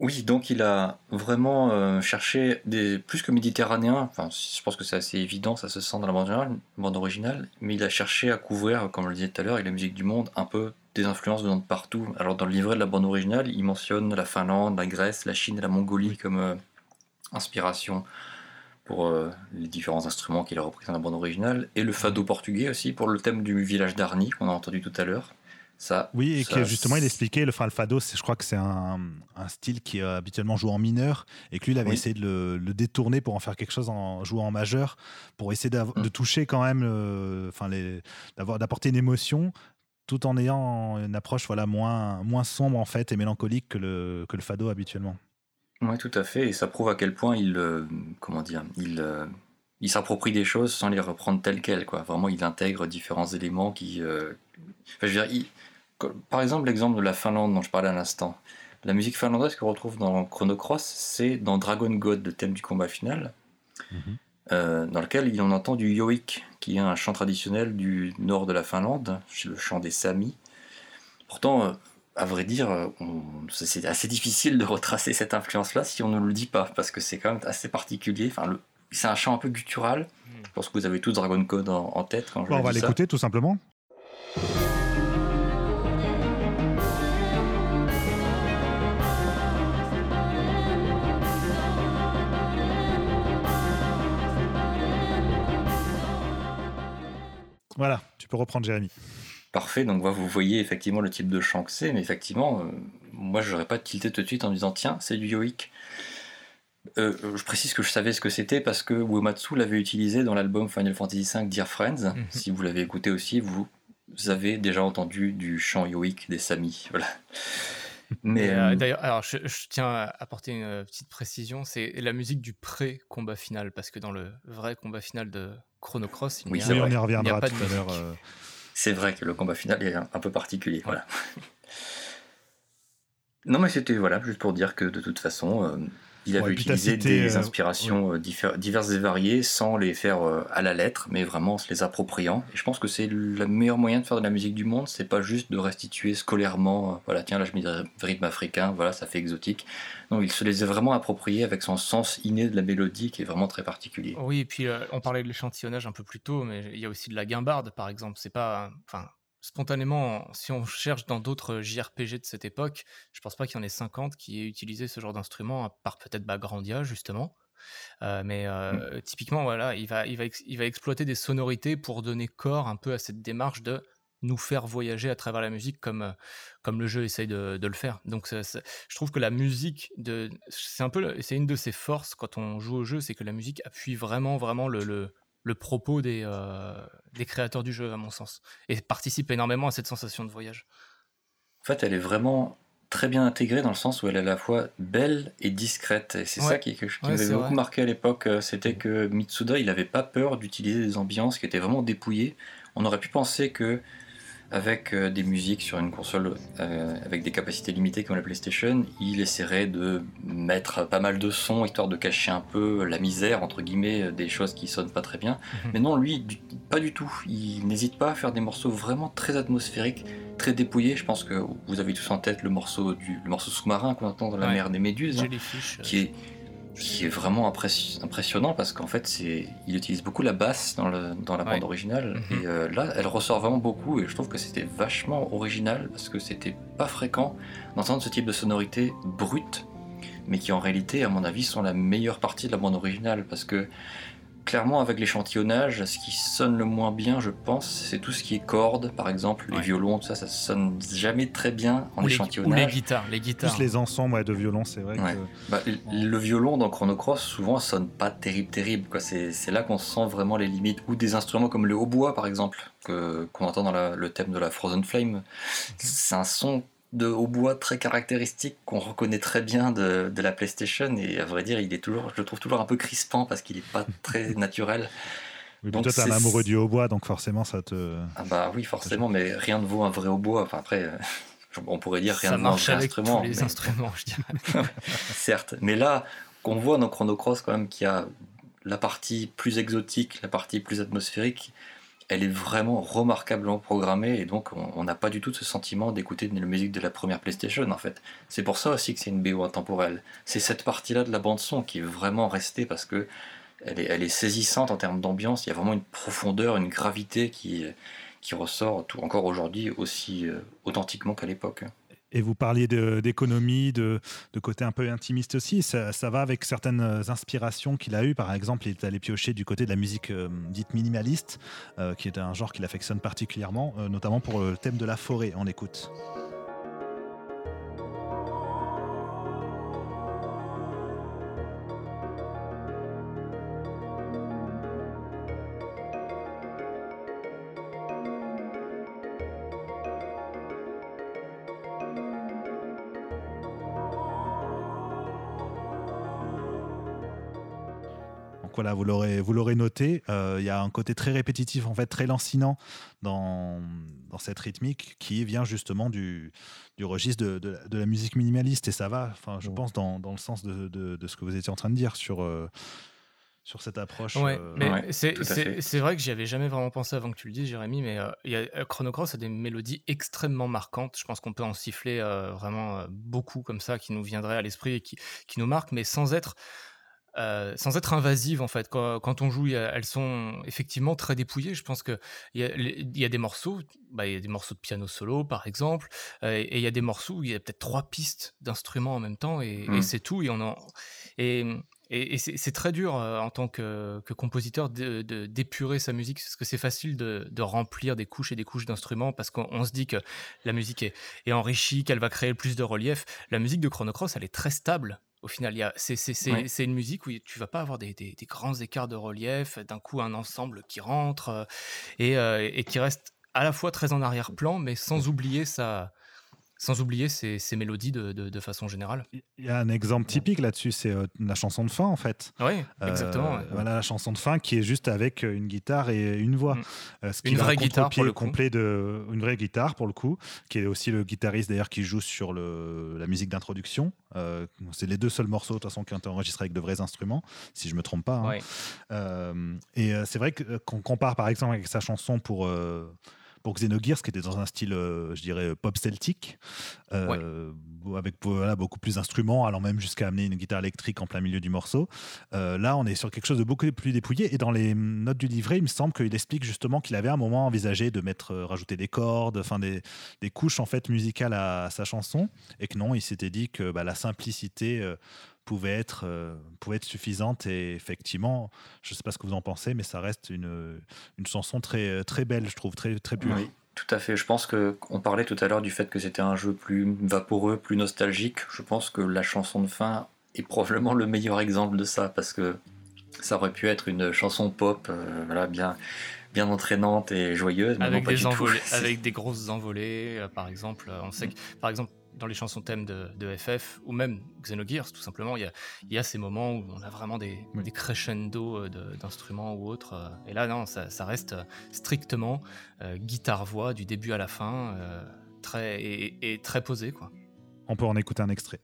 S3: Oui, donc il a vraiment cherché des plus que méditerranéen. Enfin, je pense que c'est assez évident, ça se sent dans la bande originale, bande originale, mais il a cherché à couvrir, comme je le disais tout à l'heure, avec la musique du monde, un peu des influences venant de partout. Alors dans le livret de la bande originale, il mentionne la Finlande, la Grèce, la Chine et la Mongolie comme euh, inspiration pour euh, les différents instruments qu'il a repris dans la bande originale, et le fado portugais aussi pour le thème du village d'Arni qu'on a entendu tout à l'heure. Ça,
S1: oui, et que justement il expliquait, le, fado, je crois que c'est un, style qui est habituellement joué en mineur, et que lui il avait essayé de le, détourner pour en faire quelque chose en jouant en majeur, pour essayer mm. de toucher quand même, enfin d'apporter une émotion tout en ayant une approche voilà, moins, moins sombre en fait et mélancolique que le, que le fado habituellement.
S3: Oui, tout à fait, et ça prouve à quel point il, euh, comment dire, il, euh, il s'approprie des choses sans les reprendre telles quelles. Quoi. Vraiment, il intègre différents éléments qui... Euh, je veux dire, par exemple, l'exemple de la Finlande dont je parlais à l'instant. La musique finlandaise qu'on retrouve dans Chrono Cross, c'est dans Dragon God, le thème du combat final. Mhm. Euh, dans lequel on entend du yoik, qui est un chant traditionnel du nord de la Finlande, le chant des Samis. Pourtant, euh, à vrai dire, euh, c'est assez difficile de retracer cette influence-là si on ne le dit pas, parce que c'est quand même assez particulier. Enfin, c'est un chant un peu guttural. Je pense que vous avez tous Dragon Code en, tête quand je
S1: On va l'écouter tout simplement. Voilà, tu peux reprendre Jérémy.
S3: Parfait, donc vous voyez effectivement le type de chant que c'est, mais effectivement, euh, moi je n'aurais pas tilté tout de suite en disant tiens, c'est du yoik. Euh, je précise que je savais ce que c'était parce que Uematsu l'avait utilisé dans l'album Final Fantasy V Dear Friends. Mhm. Si vous l'avez écouté aussi, vous avez déjà entendu du chant yoik des Samis. Voilà.
S4: Mais euh, d'ailleurs, alors je, tiens à apporter une petite précision, c'est la musique du pré-combat final, parce que dans le vrai combat final de Chrono Cross.
S1: Il oui, on y reviendra tout à l'heure.
S3: C'est vrai que le combat final est un, peu particulier. Voilà. non, mais c'était voilà, juste pour dire que de toute façon, euh, il avait utilisé des euh, inspirations diverses et variées sans les faire à la lettre, mais vraiment en se les appropriant. Et je pense que c'est le meilleur moyen de faire de la musique du monde, c'est pas juste de restituer scolairement, voilà, tiens, là je mets un rythme africain, voilà, ça fait exotique. Non, il se les a vraiment appropriés avec son sens inné de la mélodie qui est vraiment très particulier.
S4: Oui, et puis euh, on parlait de l'échantillonnage un peu plus tôt, mais il y a aussi de la guimbarde, par exemple. C'est pas, enfin, spontanément, si on cherche dans d'autres JRPG de cette époque, je pense pas qu'il y en ait 50 qui aient utilisé ce genre d'instrument, à part peut-être Bagrandia, justement. Euh, mais euh, mm. typiquement, voilà, il va, il, va il va exploiter des sonorités pour donner corps un peu à cette démarche de nous faire voyager à travers la musique comme, euh, comme le jeu essaye de, le faire. Donc je trouve que la musique, de, c'est un peu, c'est une de ses forces quand on joue au jeu, c'est que la musique appuie vraiment, vraiment le, le, propos des, euh, des créateurs du jeu, à mon sens, et participe énormément à cette sensation de voyage.
S3: En fait, elle est vraiment très bien intégrée dans le sens où elle est à la fois belle et discrète. Et c'est ça qui, qui m'avait beaucoup marqué à l'époque, euh, c'était que Mitsuda, il n'avait pas peur d'utiliser des ambiances qui étaient vraiment dépouillées. On aurait pu penser que avec euh, des musiques sur une console euh, avec des capacités limitées comme la PlayStation, il essaierait de mettre pas mal de sons histoire de cacher un peu la misère, entre guillemets, des choses qui sonnent pas très bien. Mhm. Mais non, lui, pas du tout. Il n'hésite pas à faire des morceaux vraiment très atmosphériques, très dépouillés. Je pense que vous avez tous en tête le morceau, du, morceau sous-marin qu'on entend dans la mer des Méduses, hein, qui est qui est vraiment impressionnant parce qu'en fait c'est il utilise beaucoup la basse dans, le, dans la bande originale mhm. et euh, là elle ressort vraiment beaucoup et je trouve que c'était vachement original parce que c'était pas fréquent d'entendre ce type de sonorité brute mais qui en réalité à mon avis sont la meilleure partie de la bande originale parce que clairement, avec l'échantillonnage, ce qui sonne le moins bien, je pense, c'est tout ce qui est cordes, par exemple, les violons, tout ça, ça sonne jamais très bien en échantillonnage.
S4: ou les guitares, les guitares.
S1: Plus les ensembles de violons, c'est vrai.
S3: Bah, le violon dans Chrono Cross, souvent, sonne pas terrible, terrible. C'est là qu'on sent vraiment les limites. Ou des instruments comme le hautbois, par exemple, qu'on entend dans le thème de la Frozen Flame. C'est un son de hautbois très caractéristique qu'on reconnaît très bien de, la PlayStation. Et à vrai dire il est toujours je le trouve toujours un peu crispant parce qu'il n'est pas très naturel.
S1: Donc toi t'es un amoureux du hautbois donc forcément ça te
S3: ah bah oui forcément mais rien ne vaut un vrai hautbois. Enfin après euh, on pourrait dire rien ne vaut un vrai instrument
S4: les instruments je dirais.
S3: Certes. Mais là qu'on voit dans Chrono Cross quand même qu'il y a la partie plus exotique la partie plus atmosphérique elle est vraiment remarquablement programmée et donc on n'a pas du tout ce sentiment d'écouter la musique de la première PlayStation en fait. C'est pour ça aussi que c'est une BO intemporelle. C'est cette partie-là de la bande son qui est vraiment restée parce que elle est, saisissante en termes d'ambiance. Il y a vraiment une profondeur, une gravité qui, qui ressort encore aujourd'hui aussi euh, authentiquement qu'à l'époque.
S1: Et vous parliez d'économie, de, côté un peu intimiste aussi. Ça, va avec certaines inspirations qu'il a eues. Par exemple, il est allé piocher du côté de la musique euh, dite minimaliste, euh, qui est un genre qu'il affectionne particulièrement, euh, notamment pour le thème de la forêt. On écoute. Voilà, vous l'aurez, vous l'aurez noté. Euh, il y a un côté très répétitif, en fait, très lancinant dans, dans cette rythmique qui vient justement du, du registre de, de, la musique minimaliste. Et ça va, enfin, je pense, dans, dans le sens de, de, ce que vous étiez en train de dire sur. Euh, sur cette approche.
S4: Ouais, euh, mais c'est vrai que j'y avais jamais vraiment pensé avant que tu le dises, Jérémy, mais il y a, Chrono Cross a des mélodies extrêmement marquantes. Je pense qu'on peut en siffler vraiment beaucoup comme ça, qui nous viendraient à l'esprit et qui, qui nous marquent, mais sans être euh, sans être invasive en fait. Quand, on joue, elles sont effectivement très dépouillées. Je pense qu'il y, a, y a des morceaux, bah, il y a des morceaux de piano solo par exemple, euh, et il y a des morceaux où il y a peut-être trois pistes d'instruments en même temps et, mmh. c'est tout. Et, on en, et, et, c'est très dur euh, en tant que, compositeur d'épurer sa musique parce que c'est facile de, remplir des couches et des couches d'instruments parce qu'on se dit que la musique est, est enrichie, qu'elle va créer plus de relief. La musique de Chrono Cross, elle est très stable au final, c'est une musique où tu vas pas avoir des, grands écarts de relief, d'un coup un ensemble qui rentre euh, euh, et, qui reste à la fois très en arrière-plan, mais sans oublier sa, sans oublier ces, mélodies de, façon générale.
S1: Il y a un exemple typique là-dessus, c'est euh, la chanson de fin en fait.
S4: Oui, euh, exactement.
S1: Voilà la chanson de fin qui est juste avec euh, une guitare et une voix.
S4: Mm. une vraie guitare pour le
S1: complet de une vraie guitare pour le coup, qui est aussi le guitariste d'ailleurs qui joue sur le, la musique d'introduction. c'est les deux seuls morceaux de toute façon qui ont été enregistrés avec de vrais instruments, si je me trompe pas. Hein. et c'est vrai qu'on compare par exemple avec sa chanson pour pour Xenogears, qui était dans un style, euh, je dirais, pop celtique, euh, avec voilà, beaucoup plus d'instruments, allant même jusqu'à amener une guitare électrique en plein milieu du morceau. Euh, là, on est sur quelque chose de beaucoup plus dépouillé. Et dans les notes du livret, il me semble qu'il explique justement qu'il avait à un moment envisagé de mettre, rajouter des cordes, enfin des, des, couches en fait musicales à, sa chanson, et que non, il s'était dit que bah, la simplicité pouvait être, euh, pouvait être suffisante. Et effectivement, je ne sais pas ce que vous en pensez, mais ça reste une, une chanson très, très belle, je trouve, très, très pure.
S3: Oui, tout à fait. Je pense qu'on parlait tout à l'heure du fait que c'était un jeu plus vaporeux, plus nostalgique. Je pense que la chanson de fin est probablement le meilleur exemple de ça, parce que ça aurait pu être une chanson pop, euh, voilà, bien, bien entraînante et joyeuse.
S4: Avec, des, envolées, avec des grosses envolées, euh, par exemple. On sait que, par exemple, dans les chansons thèmes de, FF ou même Xenogears, tout simplement, il y a, y a, ces moments où on a vraiment des, des crescendo d'instruments ou autres. Et là, non, ça, ça reste strictement guitare-voix du début à la fin, très, et, et, très posé. Quoi.
S1: On peut en écouter un extrait.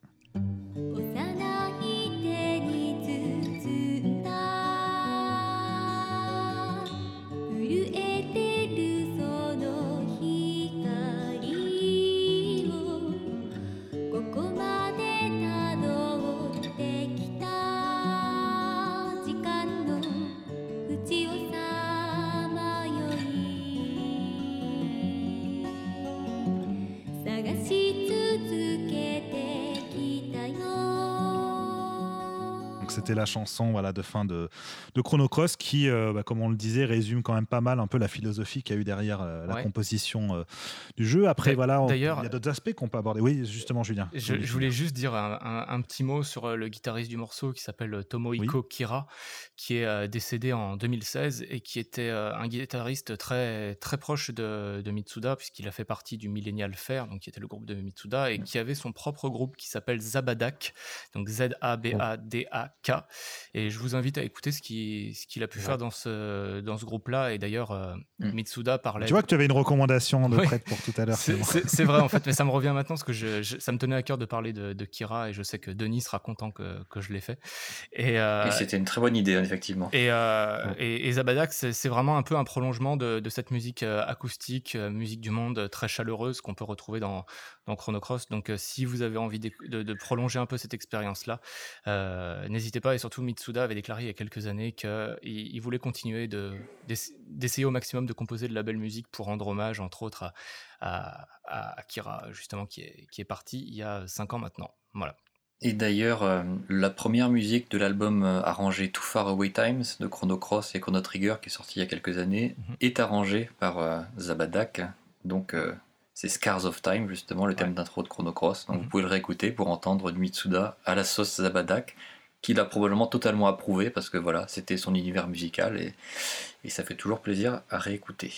S1: C'était la chanson voilà, de fin de, de Chrono Cross qui, euh, bah, comme on le disait, résume quand même pas mal un peu la philosophie qu'il y a eu derrière euh, la composition euh, du jeu. Après, voilà, il y a d'autres aspects qu'on peut aborder. Oui, justement, Julien.
S4: Je, voulais juste dire un, petit mot sur le guitariste du morceau qui s'appelle Tomohiko Kira, qui est décédé en 2016 et qui était un guitariste très, très proche de, de Mitsuda, puisqu'il a fait partie du Millennial Fair, donc qui était le groupe de Mitsuda, et qui avait son propre groupe qui s'appelle Zabadak, donc Z-A-B-A-D-A-K et je vous invite à écouter ce qu'il ce qu'il a pu faire dans ce, dans ce groupe-là. Et d'ailleurs, euh, mm. Mitsuda parlait.
S1: Tu vois que tu avais une recommandation de prête pour tout à l'heure.
S4: C'est vrai, en fait, mais ça me revient maintenant parce que je, ça me tenait à cœur de parler de, Kira et je sais que Denis sera content que, que je l'ai fait.
S3: Et, euh, c'était une très bonne idée, effectivement.
S4: Et, euh, et, Zabadak, c'est vraiment un peu un prolongement de, de cette musique acoustique, musique du monde très chaleureuse qu'on peut retrouver dans, dans Chrono Cross. Donc, si vous avez envie de, de prolonger un peu cette expérience-là, n'hésitez pas. Et surtout, Mitsuda avait déclaré il y a quelques années qu'il il voulait continuer d'essayer au maximum de composer de la belle musique pour rendre hommage, entre autres, à, Akira, justement, qui est, qui est parti il y a cinq ans maintenant. Voilà.
S3: Et d'ailleurs, euh, la première musique de l'album euh, arrangé Too Far Away Times de Chrono Cross et Chrono Trigger, qui est sorti il y a quelques années, mhm. est arrangée par euh, Zabadak. Donc, c'est Scars of Time, justement, le thème d'intro de Chrono Cross. Donc, mhm. vous pouvez le réécouter pour entendre du Mitsuda à la sauce Zabadak qu'il a probablement totalement approuvé parce que voilà, c'était son univers musical et, ça fait toujours plaisir à réécouter.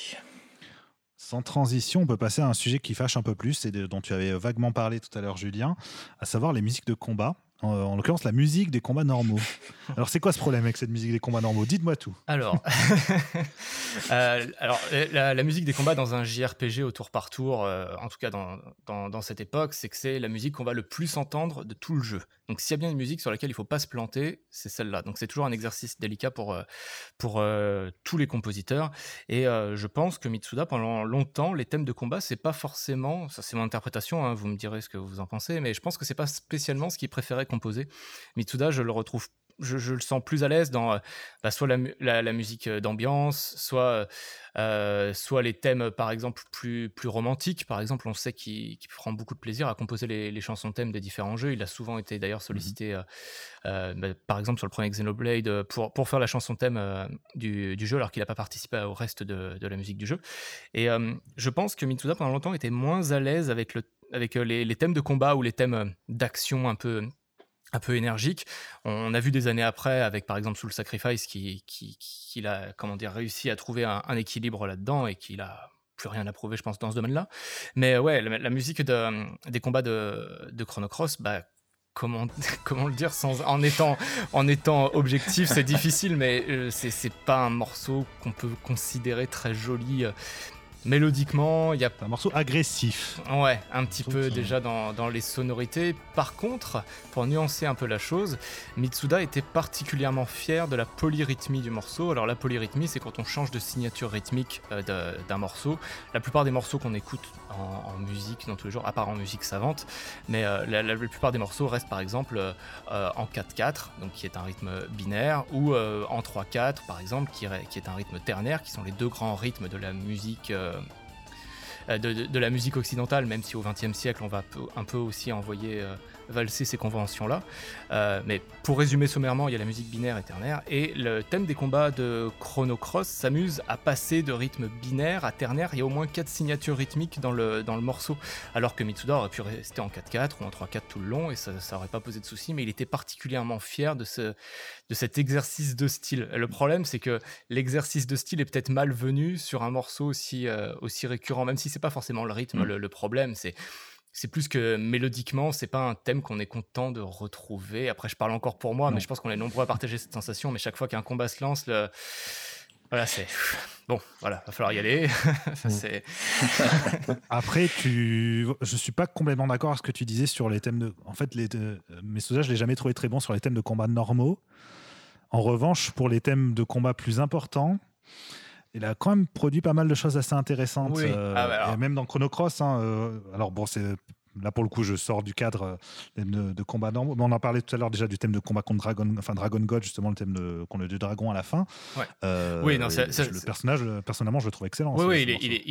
S1: Sans transition, on peut passer à un sujet qui fâche un peu plus et dont tu avais vaguement parlé tout à l'heure, Julien, à savoir les musiques de combat en, l'occurrence la musique des combats normaux. Alors c'est quoi ce problème avec cette musique des combats normaux? Dites-moi tout.
S4: Alors, euh, alors la, musique des combats dans un JRPG au tour par tour, euh, en tout cas dans, dans, cette époque, c'est que c'est la musique qu'on va le plus entendre de tout le jeu. Donc s'il y a bien une musique sur laquelle il ne faut pas se planter, c'est celle-là. Donc c'est toujours un exercice délicat pour, euh, pour tous les compositeurs. Et je pense que Mitsuda, pendant longtemps, les thèmes de combat, c'est pas forcément, ça c'est mon interprétation, hein, vous me direz ce que vous en pensez, mais je pense que c'est pas spécialement ce qu'il préférait composé. Mitsuda, je le retrouve je, le sens plus à l'aise dans euh, bah, soit la, musique euh, d'ambiance, soit, euh, soit les thèmes, par exemple, plus, plus romantiques. Par exemple, on sait qu'il prend beaucoup de plaisir à composer les, chansons thèmes des différents jeux. Il a souvent été d'ailleurs mmh sollicité, bah, par exemple, sur le premier Xenoblade, pour, pour faire la chanson thème du, jeu, alors qu'il n'a pas participé au reste de, la musique du jeu. Et je pense que Mitsuda, pendant longtemps, était moins à l'aise avec, le, avec les, les, thèmes de combat ou les thèmes d'action un peu un peu énergique. On a vu des années après, avec par exemple Soul Sacrifice, qui, qui, a comment dire, réussi à trouver un, équilibre là-dedans et qu'il a plus rien à prouver, je pense, dans ce domaine-là. Mais ouais, la, musique de, des combats de, de Chrono Cross, bah, comment, comment le dire sans, en, étant, en étant objectif, c'est difficile, mais euh, c'est pas un morceau qu'on peut considérer très joli. Euh, Mélodiquement, il y a
S1: un morceau agressif.
S4: Ouais, un petit peu déjà dans, dans, les sonorités. Par contre, pour nuancer un peu la chose, Mitsuda était particulièrement fier de la polyrythmie du morceau. Alors la polyrythmie, c'est quand on change de signature rythmique euh, d'un morceau. La plupart des morceaux qu'on écoute en, musique dans tous les jours, à part en musique savante, mais euh, la, plupart des morceaux restent par exemple euh, en 4-4, donc qui est un rythme binaire, ou en 3-4 par exemple, qui, qui, est un rythme ternaire, qui sont les deux grands rythmes de la musique euh, de, la musique occidentale, même si au XXe siècle on va un peu aussi envoyer euh, valser ces conventions-là. Euh, mais pour résumer sommairement, il y a la musique binaire et ternaire, et le thème des combats de Chrono Cross s'amuse à passer de rythme binaire à ternaire. Il y a au moins quatre signatures rythmiques dans le, dans le morceau, alors que Mitsuda aurait pu rester en 4-4 ou en 3-4 tout le long, et ça n'aurait pas posé de soucis, mais il était particulièrement fier de, ce, de cet exercice de style. Le problème, c'est que l'exercice de style est peut-être malvenu sur un morceau aussi, aussi récurrent, même si c'est pas forcément le rythme, mm. le, le, problème, c'est c'est plus que mélodiquement, c'est pas un thème qu'on est content de retrouver. Après, je parle encore pour moi, mais je pense qu'on est nombreux à partager cette sensation. Mais chaque fois qu'un combat se lance, le... voilà, c'est bon, voilà, va falloir y aller.
S1: Mm. Après, tu, je suis pas complètement d'accord avec ce que tu disais sur les thèmes de. En fait, les mes je l'ai jamais trouvé très bon sur les thèmes de combat normaux. En revanche, pour les thèmes de combat plus importants, il a quand même produit pas mal de choses assez intéressantes. Euh, ah, bah même dans Chrono Cross. Hein, euh, alors bon, c'est là pour le coup, je sors du cadre euh, de, combat normaux. Mais on en parlait tout à l'heure déjà du thème de combat contre Dragon, enfin Dragon God, justement le thème de contre le dragon à la fin. oui, non, le personnage, personnellement, je le trouve excellent.
S4: Oui, oui il, est, il, est,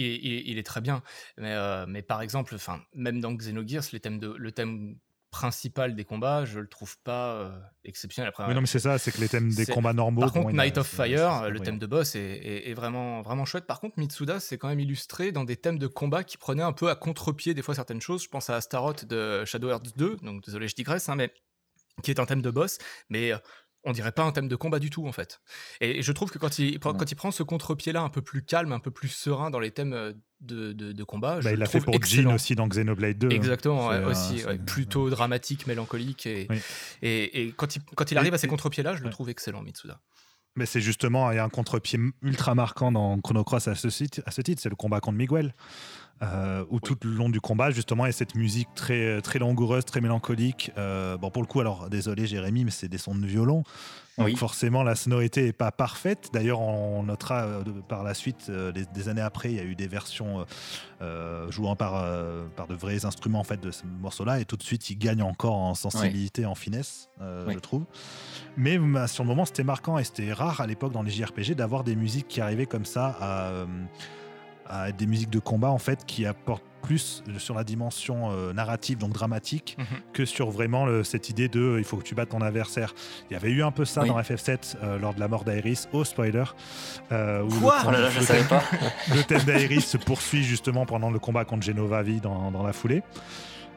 S4: il, est, très bien. Mais, mais par exemple, enfin, même dans Xenogears, les thèmes de, le thème principal des combats, je le trouve pas euh, exceptionnel.
S1: Après, mais non, mais c'est ça, c'est que les thèmes des combats normaux.
S4: Par contre, Night of Fire, le thème de boss est, vraiment, vraiment chouette. Par contre, Mitsuda, c'est quand même illustré dans des thèmes de combat qui prenaient un peu à contre-pied des fois certaines choses. Je pense à Astaroth de Shadow Hearts 2, donc désolé, je digresse, hein, mais qui est un thème de boss, mais euh, on dirait pas un thème de combat du tout en fait. Et, je trouve que quand il, quand il prend ce contre-pied là un peu plus calme, un peu plus serein dans les thèmes euh, de, de, combat,
S1: bah, il l'a fait pour Jin aussi dans Xenoblade 2. Hein.
S4: Exactement, aussi, plutôt dramatique, mélancolique. Et, et, quand, il, quand il arrive à ces contre-pieds là, je le trouve excellent, Mitsuda.
S1: Mais c'est justement, il y a un contre-pied ultra marquant dans Chrono Cross à ce, à ce titre, c'est le combat contre Miguel. Euh, où tout le long du combat, justement, il y a cette musique très, très langoureuse, très mélancolique. Euh, bon, pour le coup, alors désolé Jérémy, mais c'est des sons de violon. Donc forcément, la sonorité n'est pas parfaite. D'ailleurs, on notera euh, par la suite, des, années après, il y a eu des versions jouant par, par de vrais instruments en fait, de ce morceau-là. Et tout de suite, il gagne encore en sensibilité, en finesse, je trouve. Mais bah, sur le moment, c'était marquant et c'était rare à l'époque dans les JRPG d'avoir des musiques qui arrivaient comme ça à à des musiques de combat en fait qui apportent plus sur la dimension euh, narrative, donc dramatique, mhm. que sur vraiment cette idée de euh, il faut que tu battes ton adversaire. Il y avait eu un peu ça dans FF7 euh, lors de la mort d'Aeris, oh spoiler.
S3: Quoi oh là là, je savais pas.
S1: le thème d'Aeris se poursuit justement pendant le combat contre Genova V dans, dans la foulée.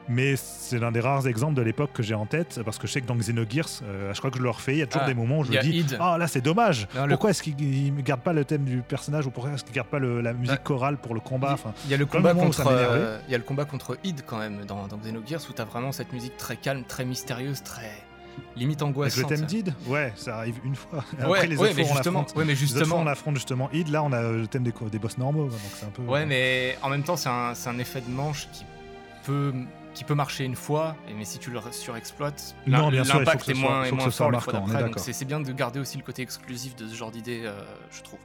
S1: Mais c'est l'un des rares exemples de l'époque que j'ai en tête, parce que je sais que dans Xenogears, euh, je crois que je le refais, il y a toujours ah, des moments où je me dis Ah là, c'est dommage Pourquoi est-ce qu'il ne garde pas le thème du personnage ou pourquoi est-ce qu'il ne garde pas la musique chorale pour le combat enfin,
S4: Il y a le combat contre euh, il y a le combat contre Id quand même dans, dans Xenogears où tu as vraiment cette musique très calme, très mystérieuse, très limite angoissante.
S1: le thème d'Id Ouais, ça arrive une fois. Après,
S4: ouais, les autres mais justement,
S1: on
S4: mais justement,
S1: on affronte justement Id. Là, on a le thème des, des boss normaux. Donc un peu,
S4: ouais, mais en même temps, c'est un, un effet de manche qui peut qui peut marcher une fois, mais si tu le surexploites, l'impact est moins, fort le fois d'après. c'est bien de garder aussi le côté exclusif de ce genre d'idée, euh, je trouve.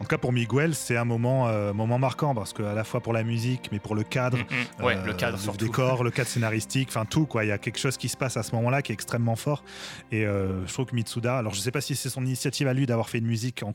S1: En tout cas, pour Miguel, c'est un moment, euh, moment marquant parce que à la fois pour la musique, mais pour le cadre,
S4: mm, mm. le cadre,
S1: le décor, le cadre scénaristique, enfin tout quoi. Il y a quelque chose qui se passe à ce moment-là qui est extrêmement fort. Et euh, je trouve que Mitsuda, alors je sais pas si c'est son initiative à lui d'avoir fait une musique en,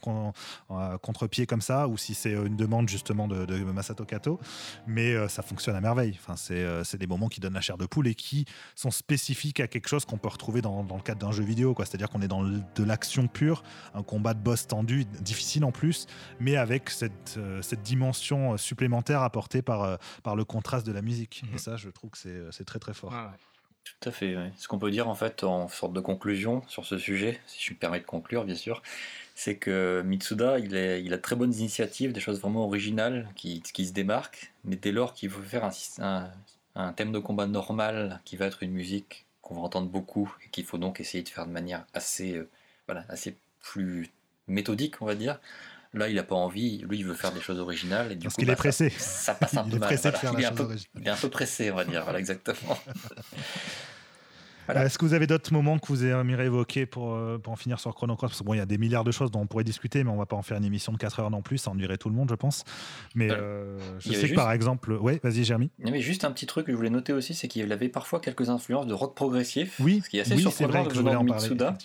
S1: contre-pied comme ça, ou si c'est une demande justement de, Masato Kato, mais euh, ça fonctionne à merveille. Enfin, c'est des moments qui donnent la chair de poule et qui sont spécifiques à quelque chose qu'on peut retrouver dans, dans le cadre d'un jeu vidéo, quoi. C'est-à-dire qu'on est dans de l'action pure, un combat de boss tendu, difficile en plus mais avec cette, euh, cette dimension euh, supplémentaire apportée par, euh, par le contraste de la musique. Et mhm. ça, je trouve que c'est très très fort.
S3: Tout à fait. Ce qu'on peut dire en fait en sorte de conclusion sur ce sujet, si je me permets de conclure bien sûr, c'est que Mitsuda, il, est, il a très bonnes initiatives, des choses vraiment originales qui, qui se démarquent, mais dès lors qu'il veut faire un, un, thème de combat normal qui va être une musique qu'on va entendre beaucoup et qu'il faut donc essayer de faire de manière assez, voilà, assez plus méthodique, on va dire, Là, il n'a pas envie. Lui, il veut faire des choses originales. Et du
S1: Parce qu'il est pressé.
S3: Ça, passe un peu mal. il, est un peu, il est un peu pressé, on va dire. Voilà, exactement.
S1: Est-ce que vous avez d'autres moments que vous aimeriez évoquer pour, euh, pour en finir sur Chrono Cross? Parce que bon, il y a des milliards de choses dont on pourrait discuter, mais on va pas en faire une émission de 4 heures non plus, ça ennuierait tout le monde, je pense. Mais euh, je sais que par exemple, ouais, vas-y, Jérémy.
S3: Il avait juste un petit truc que je voulais noter aussi, c'est qu'il avait parfois quelques influences de rock progressif, oui, ce qui est assez surprenant de venant de Mitsuda,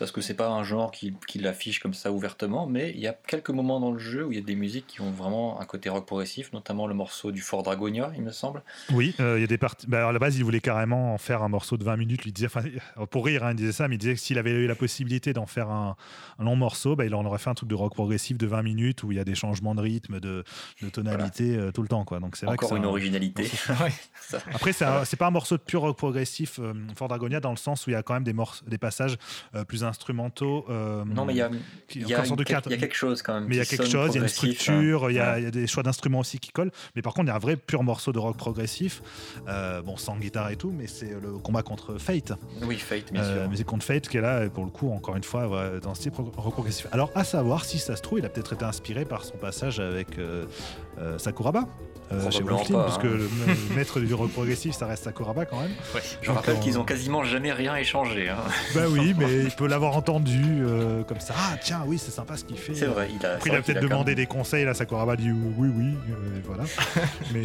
S3: parce que c'est pas un genre qui, qui l'affiche comme ça ouvertement, mais il y a quelques moments dans le jeu où il y a des musiques qui ont vraiment un côté rock progressif, notamment le morceau du Fort Dragonia, il me semble.
S1: Oui, euh, il y a des parties. Bah, à la base, il voulait carrément en faire un morceau de 20 minutes, il disait, pour rire, hein, il disait ça, mais il disait que s'il avait eu la possibilité d'en faire un, long morceau, bah, il en aurait fait un truc de rock progressif de 20 minutes où il y a des changements de rythme, de, tonalité euh, tout le temps. Quoi. Donc c'est
S3: Encore une originalité.
S1: Après, c'est pas un morceau de pur rock progressif, euh, Fort Dragonia, dans le sens où il y a quand même des, des passages euh, plus instrumentaux.
S3: non, mais il y a, il y, a, quelque chose quand même.
S1: Mais il y a quelque chose, il y a une structure, il y, a des choix d'instruments aussi qui collent. Mais par contre, il y a un vrai pur morceau de rock progressif, bon, sans guitare et tout, mais c'est le combat contre Fate.
S3: Oui, Fate, bien sûr.
S1: musique contre Fate qui est là, pour le coup, encore une fois, dans ce type rock progressif. Alors, à savoir, si ça se trouve, il a peut-être été inspiré par son passage avec euh, euh, Sakuraba euh, chez Wolf parce que hein. le maître du rock progressif, ça reste Sakuraba quand même.
S3: je rappelle qu'ils ont quasiment jamais rien échangé. Hein.
S1: Bah oui, mais il peut l'avoir entendu comme ça. Ah tiens, oui, c'est sympa ce qu'il fait.
S3: C'est vrai,
S1: il a. il a peut-être demandé des conseils. Là, Sakuraba dit oui, oui, voilà. mais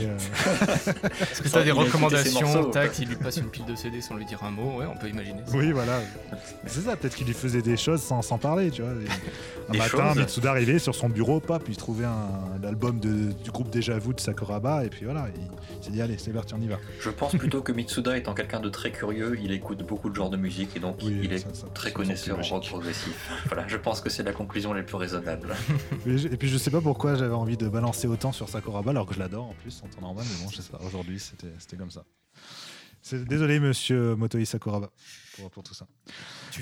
S4: est-ce que tu as des recommandations Tac, il lui passe une pile de CD sans lui dire un mot. Ouais, on peut imaginer.
S1: Oui, voilà. C'est ça. Peut-être qu'il lui faisait des choses sans, sans parler, tu vois. Un matin, Mitsuda arrivait sur son bureau, pop, il trouvait un, album de, du groupe Déjà Vu de Sakuraba, et puis voilà, il, s'est dit allez, c'est parti, on y va.
S3: Je pense plutôt que Mitsuda étant quelqu'un de très curieux, il écoute beaucoup de genres de musique, et donc il est très connaisseur en rock progressif. voilà, je pense que c'est la conclusion la plus raisonnable.
S1: et puis je sais pas pourquoi j'avais envie de balancer autant sur Sakuraba, alors que je l'adore en plus en temps normal, mais bon, je sais pas, aujourd'hui c'était comme ça. Désolé, monsieur Motoi Sakuraba, pour, tout ça.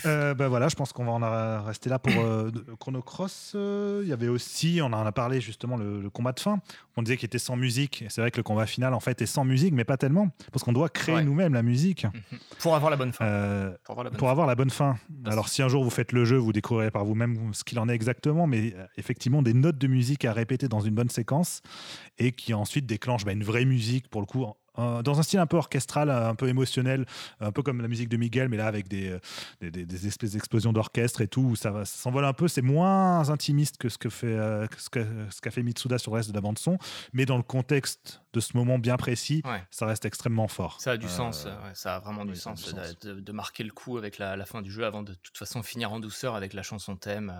S1: Euh, bah voilà, je pense qu'on va en rester là pour euh, Chrono Cross. Euh, il y avait aussi, on en a parlé justement, le, combat de fin. On disait qu'il était sans musique. C'est vrai que le combat final, en fait, est sans musique, mais pas tellement. Parce qu'on doit créer nous-mêmes la musique.
S4: Mhm. Pour avoir la bonne fin.
S1: pour avoir la bonne, fin. Alors, si un jour vous faites le jeu, vous découvrirez par vous-même ce qu'il en est exactement. Mais effectivement, des notes de musique à répéter dans une bonne séquence et qui ensuite déclenchent bah, une vraie musique, pour le coup, euh, dans un style un peu orchestral, un peu émotionnel, un peu comme la musique de Miguel, mais là avec des, euh, des, espèces d'explosions d'orchestre et tout, où ça, s'envole un peu. C'est moins intimiste que ce que fait euh, ce qu'a ce fait Mitsuda sur le reste de la bande son, mais dans le contexte de ce moment bien précis, ça reste extrêmement fort.
S4: Ça a du sens, ça a vraiment du sens, De, marquer le coup avec la, la, fin du jeu avant de, de toute façon finir en douceur avec la chanson thème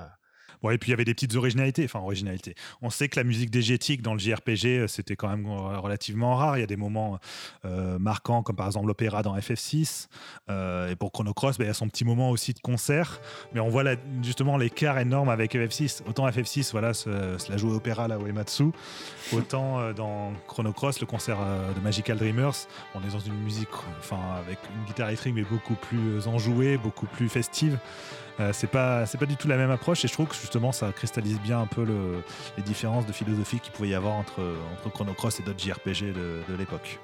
S1: et puis il y avait des petites originalités. Enfin, originalités. On sait que la musique dégétique dans le JRPG, euh, c'était quand même euh, relativement rare. Il y a des moments euh, marquants, comme par exemple l'opéra dans FF6. et pour Chrono Cross, ben, il y a son petit moment aussi de concert. Mais on voit justement l'écart énorme avec FF6. Autant FF6, voilà, cela joue opéra là, Uematsu. Autant dans Chrono Cross, le concert de Magical Dreamers, on est dans une musique, enfin, avec une guitare électrique, mais beaucoup plus enjouée, beaucoup plus festive. Euh, c'est pas c'est pas du tout la même approche et je trouve que justement ça cristallise bien un peu les différences de philosophie qu'il pouvait y avoir entre, Chrono Cross et d'autres JRPG de, l'époque.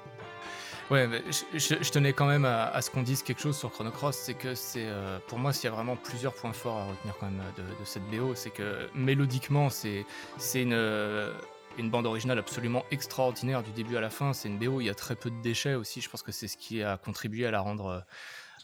S4: Ouais, je, tenais quand même à, ce qu'on dise quelque chose sur Chrono Cross, c'est que c'est euh, pour moi s'il y a vraiment plusieurs points forts à retenir quand même de, cette BO, c'est que mélodiquement c'est c'est une une bande originale absolument extraordinaire du début à la fin. C'est une BO, il y a très peu de déchets aussi. Je pense que c'est ce qui a contribué à la rendre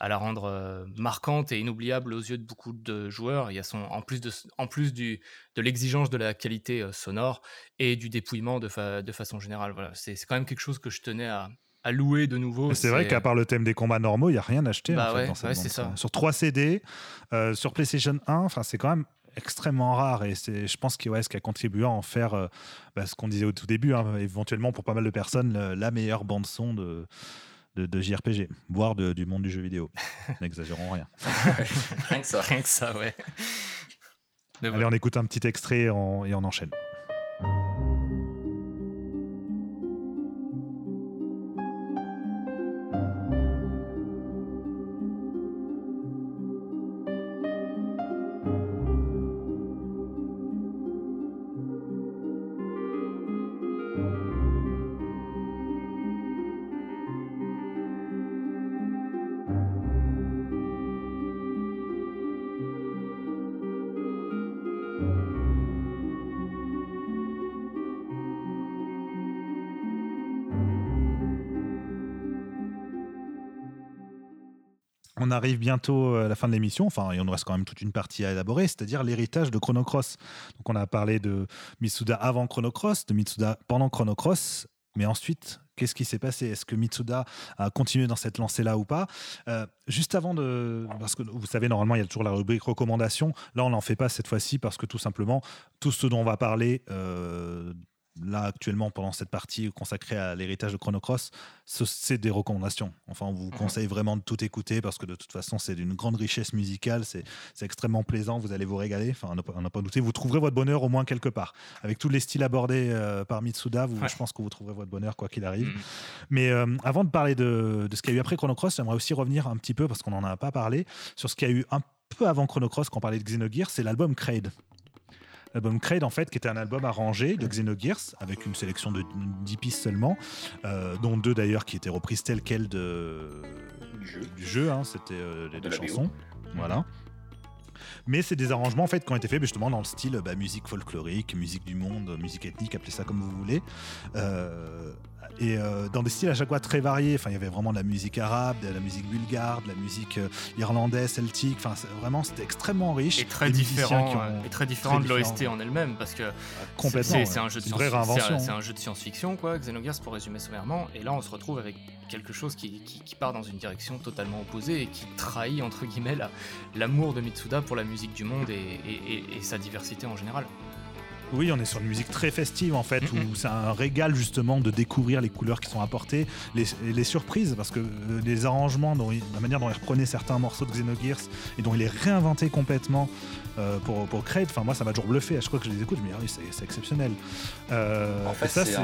S4: à la rendre euh, marquante et inoubliable aux yeux de beaucoup de joueurs. Il y a son, en plus de, en plus du, de l'exigence de la qualité euh, sonore et du dépouillement de, de façon générale. Voilà, c'est quand même quelque chose que je tenais à, à louer de nouveau.
S1: C'est vrai qu'à part le thème des combats normaux, il n'y a rien acheté bah en fait, ça. Sur 3 CD, euh, sur PlayStation 1, c'est quand même extrêmement rare et c'est je pense que ouais, ce qui a contribué à en faire bah, ce qu'on disait au tout début hein, éventuellement pour pas mal de personnes la meilleure bande son de de, JRPG, voire du monde du jeu vidéo. N'exagérons rien.
S3: rien que ça.
S4: Rien que ça, ouais.
S1: Allez, on écoute un petit extrait et on enchaîne. on arrive bientôt à la fin de l'émission, enfin, il nous reste quand même toute une partie à élaborer, c'est-à-dire l'héritage de Chrono Cross. Donc, on a parlé de Mitsuda avant Chrono Cross, de Mitsuda pendant Chrono Cross, mais ensuite, qu'est-ce qui s'est passé? Est-ce que Mitsuda a continué dans cette lancée-là ou pas? Euh, Juste avant de... Parce que vous savez, normalement, il y a toujours la rubrique recommandations. Là, on n'en fait pas cette fois-ci parce que tout simplement, tout ce dont on va parler... Euh, là actuellement pendant cette partie consacrée à l'héritage de Chrono Cross, c'est des recommandations. Enfin, on vous mhm. conseille vraiment de tout écouter parce que de toute façon, c'est d'une grande richesse musicale, c'est extrêmement plaisant, vous allez vous régaler. Enfin, on n'a pas douté, vous trouverez votre bonheur au moins quelque part. Avec tous les styles abordés euh, par Mitsuda, vous, je pense que vous trouverez votre bonheur quoi qu'il arrive. Mhm. Mais euh, avant de parler de, de ce qu'il y a eu après Chrono Cross, j'aimerais aussi revenir un petit peu, parce qu'on n'en a pas parlé, sur ce qu'il y a eu un peu avant Chrono Cross, quand on parlait de Xenogears, c'est l'album Kraid. L'album Kraid, en fait, qui était un album arrangé de Xenogears, avec une sélection de 10 pistes seulement, euh, dont deux d'ailleurs qui étaient reprises telles quelles de... du jeu. Hein, c'était euh, les deux chansons. Voilà. Mais c'est des arrangements en fait qui ont été faits justement dans le style bah, musique folklorique, musique du monde, musique ethnique, appelez ça comme vous voulez. Euh, et euh, dans des styles à chaque fois très variés. Enfin, il y avait vraiment de la musique arabe, de la musique bulgare, de la musique euh, irlandaise, celtique. Enfin, vraiment, c'était extrêmement riche.
S4: Et très différent, et très différent de l'OST en elle-même, parce que
S1: c'est un jeu de
S4: science, c'est un, jeu de science-fiction, quoi, Xenogears pour résumer sommairement. Et là, on se retrouve avec quelque chose qui, part dans une direction totalement opposée et qui trahit entre guillemets l'amour de Mitsuda pour la musique du monde et sa diversité en général.
S1: Oui, on est sur une musique très festive en fait, où c'est un régal justement de découvrir les couleurs qui sont apportées, les, surprises, parce que euh, les arrangements, la manière dont il reprenait certains morceaux de Xenogears et dont il les réinventait complètement euh, pour, pour Kraid, enfin moi ça m'a toujours bluffé. À chaque fois que je les écoute, je me dis ah oui, c'est exceptionnel.
S3: Euh, en fait, ça, c'est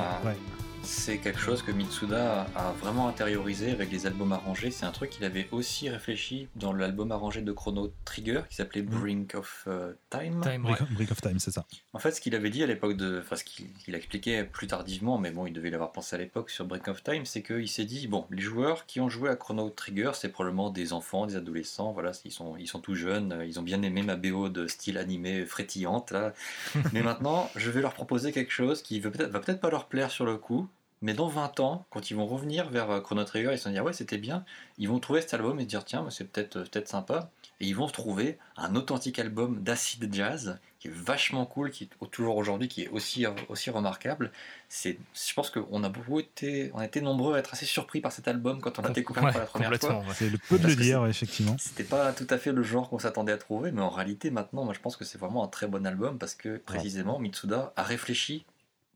S3: c'est quelque chose que Mitsuda a vraiment intériorisé avec les albums arrangés. C'est un truc qu'il avait aussi réfléchi dans l'album arrangé de Chrono Trigger qui s'appelait Brink of euh, Time.
S1: Brink, of Time, c'est ça.
S3: En fait, ce qu'il avait dit à l'époque de. Enfin, ce qu'il expliquait plus tardivement, mais bon, il devait l'avoir pensé à l'époque sur Brink of Time, c'est qu'il s'est dit bon, les joueurs qui ont joué à Chrono Trigger, c'est probablement des enfants, des adolescents, voilà, ils sont, ils sont tout jeunes, ils ont bien aimé ma BO de style animé frétillante, là. mais maintenant, je vais leur proposer quelque chose qui va peut-être peut pas leur plaire sur le coup mais dans 20 ans, quand ils vont revenir vers euh, Chrono Trigger, ils se vont dire ouais c'était bien, ils vont trouver cet album et se dire tiens c'est peut-être euh, peut-être sympa, et ils vont trouver un authentique album d'acid jazz qui est vachement cool, qui est toujours aujourd'hui qui est aussi aussi remarquable. C'est, je pense qu'on a beaucoup été, on a été nombreux à être assez surpris par cet album quand on l'a découvert pour la première fois.
S1: C'est le peu de le dire, effectivement.
S3: C'était pas tout à fait le genre qu'on s'attendait à trouver, mais en réalité maintenant, moi je pense que c'est vraiment un très bon album parce que précisément Mitsuda a réfléchi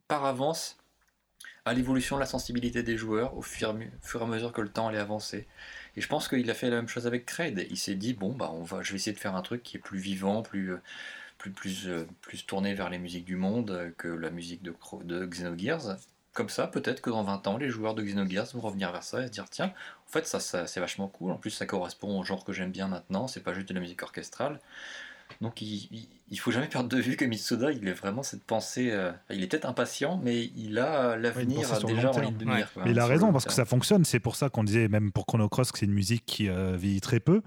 S3: par avance à l'évolution de la sensibilité des joueurs au fur, et à mesure que le temps allait avancer. Et je pense qu'il a fait la même chose avec Kraid. Il s'est dit bon bah on va, je vais essayer de faire un truc qui est plus vivant, plus euh, plus plus euh, plus tourné vers les musiques du monde que la musique de, de Xenogears. Comme ça, peut-être que dans 20 ans, les joueurs de Xenogears vont revenir vers ça et se dire tiens, en fait ça, ça c'est vachement cool. En plus ça correspond au genre que j'aime bien maintenant. C'est pas juste de la musique orchestrale. Donc il, faut jamais perdre de vue que Mitsuda, il est vraiment cette pensée. Euh, il est peut-être impatient, mais il a l'avenir déjà en ligne de mire.
S1: mais il a raison parce que ça fonctionne. C'est pour ça qu'on disait même pour Chrono Cross que c'est une musique qui euh, vieillit très peu.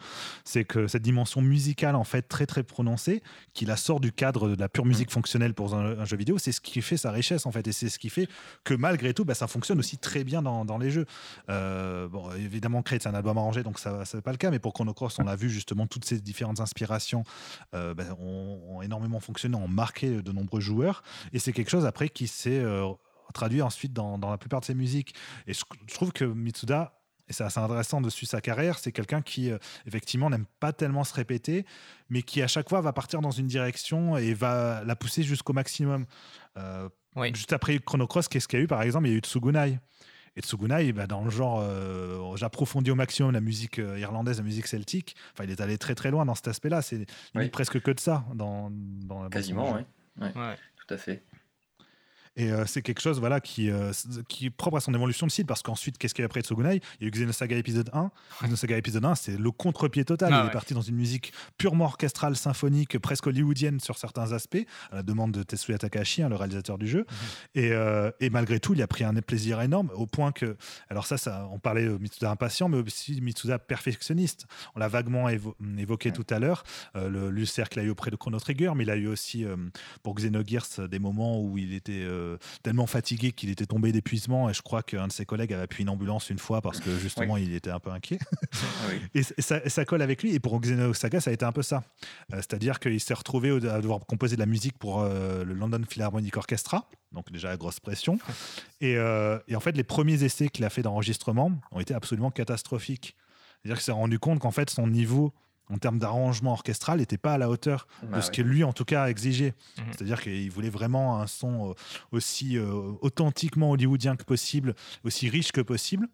S1: C'est que cette dimension musicale en fait très très prononcée, qui la sort du cadre de la pure musique mm. fonctionnelle pour un, jeu vidéo, c'est ce qui fait sa richesse en fait, et c'est ce qui fait que malgré tout, bah, ça fonctionne aussi très bien dans, dans les jeux. Euh, bon, évidemment, Creed c'est un album arrangé, donc ça c'est pas le cas. Mais pour Chrono Cross, on a vu justement toutes ces différentes inspirations euh, ben, ont, énormément fonctionné, ont marqué de nombreux joueurs. Et c'est quelque chose après qui s'est euh, traduit ensuite dans, la plupart de ses musiques. Et je, trouve que Mitsuda, et c'est assez intéressant de suivre sa carrière, c'est quelqu'un qui, euh, effectivement, n'aime pas tellement se répéter, mais qui, à chaque fois, va partir dans une direction et va la pousser jusqu'au maximum. Juste après Chrono Cross, qu'est-ce qu'il y a eu, par exemple? Il y a eu Tsugunai. Et Tsugunai, bah, dans le genre, euh, j'approfondis au maximum la musique euh, irlandaise, la musique celtique. Enfin, il est allé très très loin dans cet aspect-là. C'est presque que de ça dans, dans la
S3: Quasiment, oui. Ouais. Tout à fait.
S1: Et euh, c'est quelque chose voilà, qui, euh, qui est propre à son évolution de style, parce qu'ensuite, qu'est-ce qu'il y a après Tsugunai Il y a eu Xenosaga épisode 1. Xenosaga épisode 1, c'est le contre-pied total. Ah il est parti dans une musique purement orchestrale, symphonique, presque hollywoodienne sur certains aspects, à la demande de Tetsuya Takahashi, hein, le réalisateur du jeu. Mhm. et, euh, et, malgré tout, il a pris un plaisir énorme, au point que, alors ça, ça on parlait de Mitsuda impatient, mais aussi Mitsuda perfectionniste. On l'a vaguement évoqué tout à l'heure, le, le cercle a eu auprès de Chrono Trigger, mais il a eu aussi pour Xenogears des moments où il était tellement fatigué qu'il était tombé d'épuisement et je crois qu'un de ses collègues avait appuyé une ambulance une fois parce que justement il était un peu inquiet. Ah et, ça, colle avec lui. Et pour Xenosaga, ça a été un peu ça. Euh, c'est-à-dire qu'il s'est retrouvé à devoir composer de la musique pour euh, le London Philharmonic Orchestra, donc déjà à grosse pression. Et, euh, et en fait, les premiers essais qu'il a fait d'enregistrement ont été absolument catastrophiques. C'est-à-dire qu'il s'est rendu compte qu'en fait, son niveau en termes d'arrangement orchestral, n'était pas à la hauteur de bah ce que lui, en tout cas, exigeait. Mhm. C'est-à-dire qu'il voulait vraiment un son aussi authentiquement hollywoodien que possible, aussi riche que possible.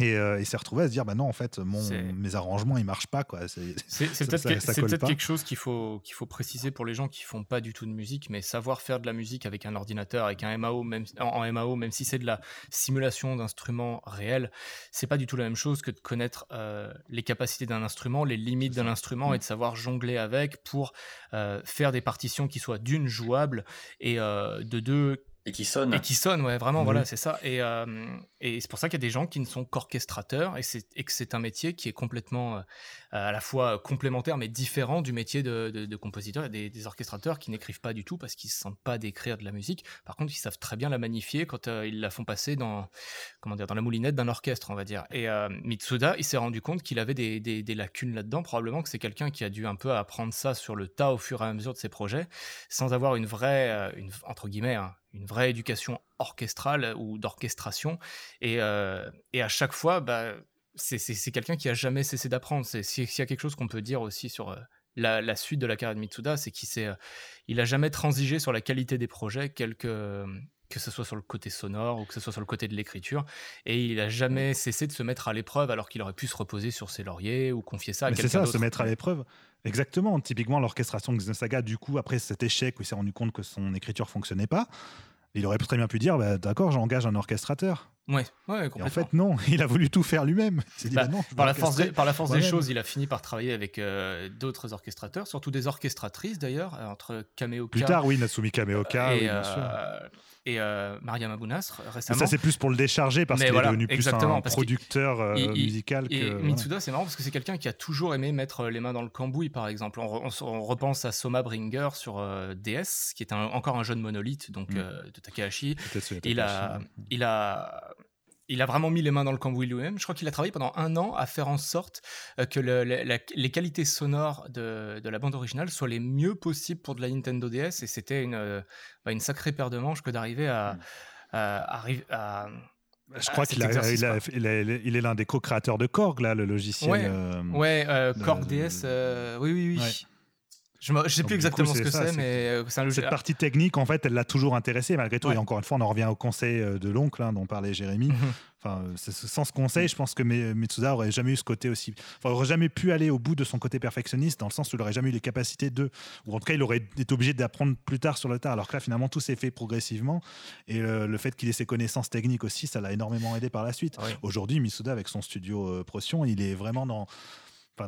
S1: Et euh, il s'est retrouvé à se dire bah non en fait mon, mes arrangements ils marchent pas quoi.
S4: C'est peut-être quelque chose qu'il faut qu'il faut préciser pour les gens qui font pas du tout de musique mais savoir faire de la musique avec un ordinateur avec un MAO même en, MAO même si c'est de la simulation d'instruments réels c'est pas du tout la même chose que de connaître euh, les capacités d'un instrument les limites d'un instrument et de savoir jongler avec pour euh, faire des partitions qui soient d'une jouables et de deux
S3: et qui sonne.
S4: Et qui sonne, ouais, vraiment, voilà, c'est ça. Et, euh, et c'est pour ça qu'il y a des gens qui ne sont qu'orchestrateurs et, et que c'est un métier qui est complètement euh, à la fois complémentaire mais différent du métier de, de, compositeur. Il y a des, orchestrateurs qui n'écrivent pas du tout parce qu'ils ne se sentent pas d'écrire de la musique. Par contre, ils savent très bien la magnifier quand euh, ils la font passer dans, comment dire, dans la moulinette d'un orchestre, on va dire. Et Mitsuda, il s'est rendu compte qu'il avait des, des lacunes là-dedans. Probablement que c'est quelqu'un qui a dû un peu apprendre ça sur le tas au fur et à mesure de ses projets sans avoir une vraie, une, entre guillemets, hein, une vraie éducation orchestrale ou d'orchestration. Et, euh, et, à chaque fois, bah, c'est quelqu'un qui a jamais cessé d'apprendre. S'il y a quelque chose qu'on peut dire aussi sur euh, la, suite de la carrière de Mitsuda, c'est qu'il euh, il a jamais transigé sur la qualité des projets, quelque, que ce soit sur le côté sonore ou que ce soit sur le côté de l'écriture. Et il a jamais cessé de se mettre à l'épreuve alors qu'il aurait pu se reposer sur ses lauriers ou confier ça à quelqu'un.
S1: C'est ça, se mettre à l'épreuve. Exactement. Typiquement, l'orchestration de Saga, du coup, après cet échec où il s'est rendu compte que son écriture fonctionnait pas, il aurait très bien pu dire bah, d'accord, j'engage un orchestrateur.
S4: Ouais, ouais,
S1: complètement. en fait, non, il a voulu tout faire lui-même.
S4: Bah, bah par, la force par la force des choses, il a fini par travailler avec euh, d'autres orchestrateurs, surtout des orchestratrices d'ailleurs, entre Kameoka.
S1: Plus tard, oui, Natsumi Kameoka, et, oui, bien sûr.
S4: Euh, et euh, Mariam Abounas récemment.
S1: ça, c'est plus pour le décharger parce qu'il est devenu plus un producteur euh, musical.
S4: Et Mitsuda, c'est marrant parce que c'est quelqu'un qui a toujours aimé mettre les mains dans le cambouis, par exemple. On, repense à Soma Bringer sur euh, DS, qui est encore un jeune monolithe donc, mm. de Takahashi. Il a, il a il a vraiment mis les mains dans le cambouis lui-même. Je crois qu'il a travaillé pendant un an à faire en sorte euh, que les qualités sonores de, la bande originale soient les mieux possibles pour de la Nintendo DS. Et c'était une, euh, bah, une sacrée paire de manches que d'arriver à, arriver à,
S1: je crois qu'il il, est l'un des co-créateurs de Korg, là, le logiciel.
S4: Ouais, euh, Korg DS, oui, oui, oui. Je ne sais plus exactement ce que c'est, mais euh, c'est un.
S1: Cette partie technique, en fait, elle l'a toujours intéressé, malgré tout. Et encore une fois, on en revient au conseil euh, de l'oncle hein, dont parlait Jérémy. Mhm. Enfin, sans ce conseil, je pense que Mitsuda aurait jamais eu ce côté aussi. Enfin, aurait jamais pu aller au bout de son côté perfectionniste, dans le sens où il n'aurait jamais eu les capacités de. Ou en tout cas, il aurait été obligé d'apprendre plus tard sur le tas. Alors que là, finalement, tout s'est fait progressivement. Et le, fait qu'il ait ses connaissances techniques aussi, ça l'a énormément aidé par la suite. Aujourd'hui, Mitsuda, avec son studio euh, Procyon, il est vraiment dans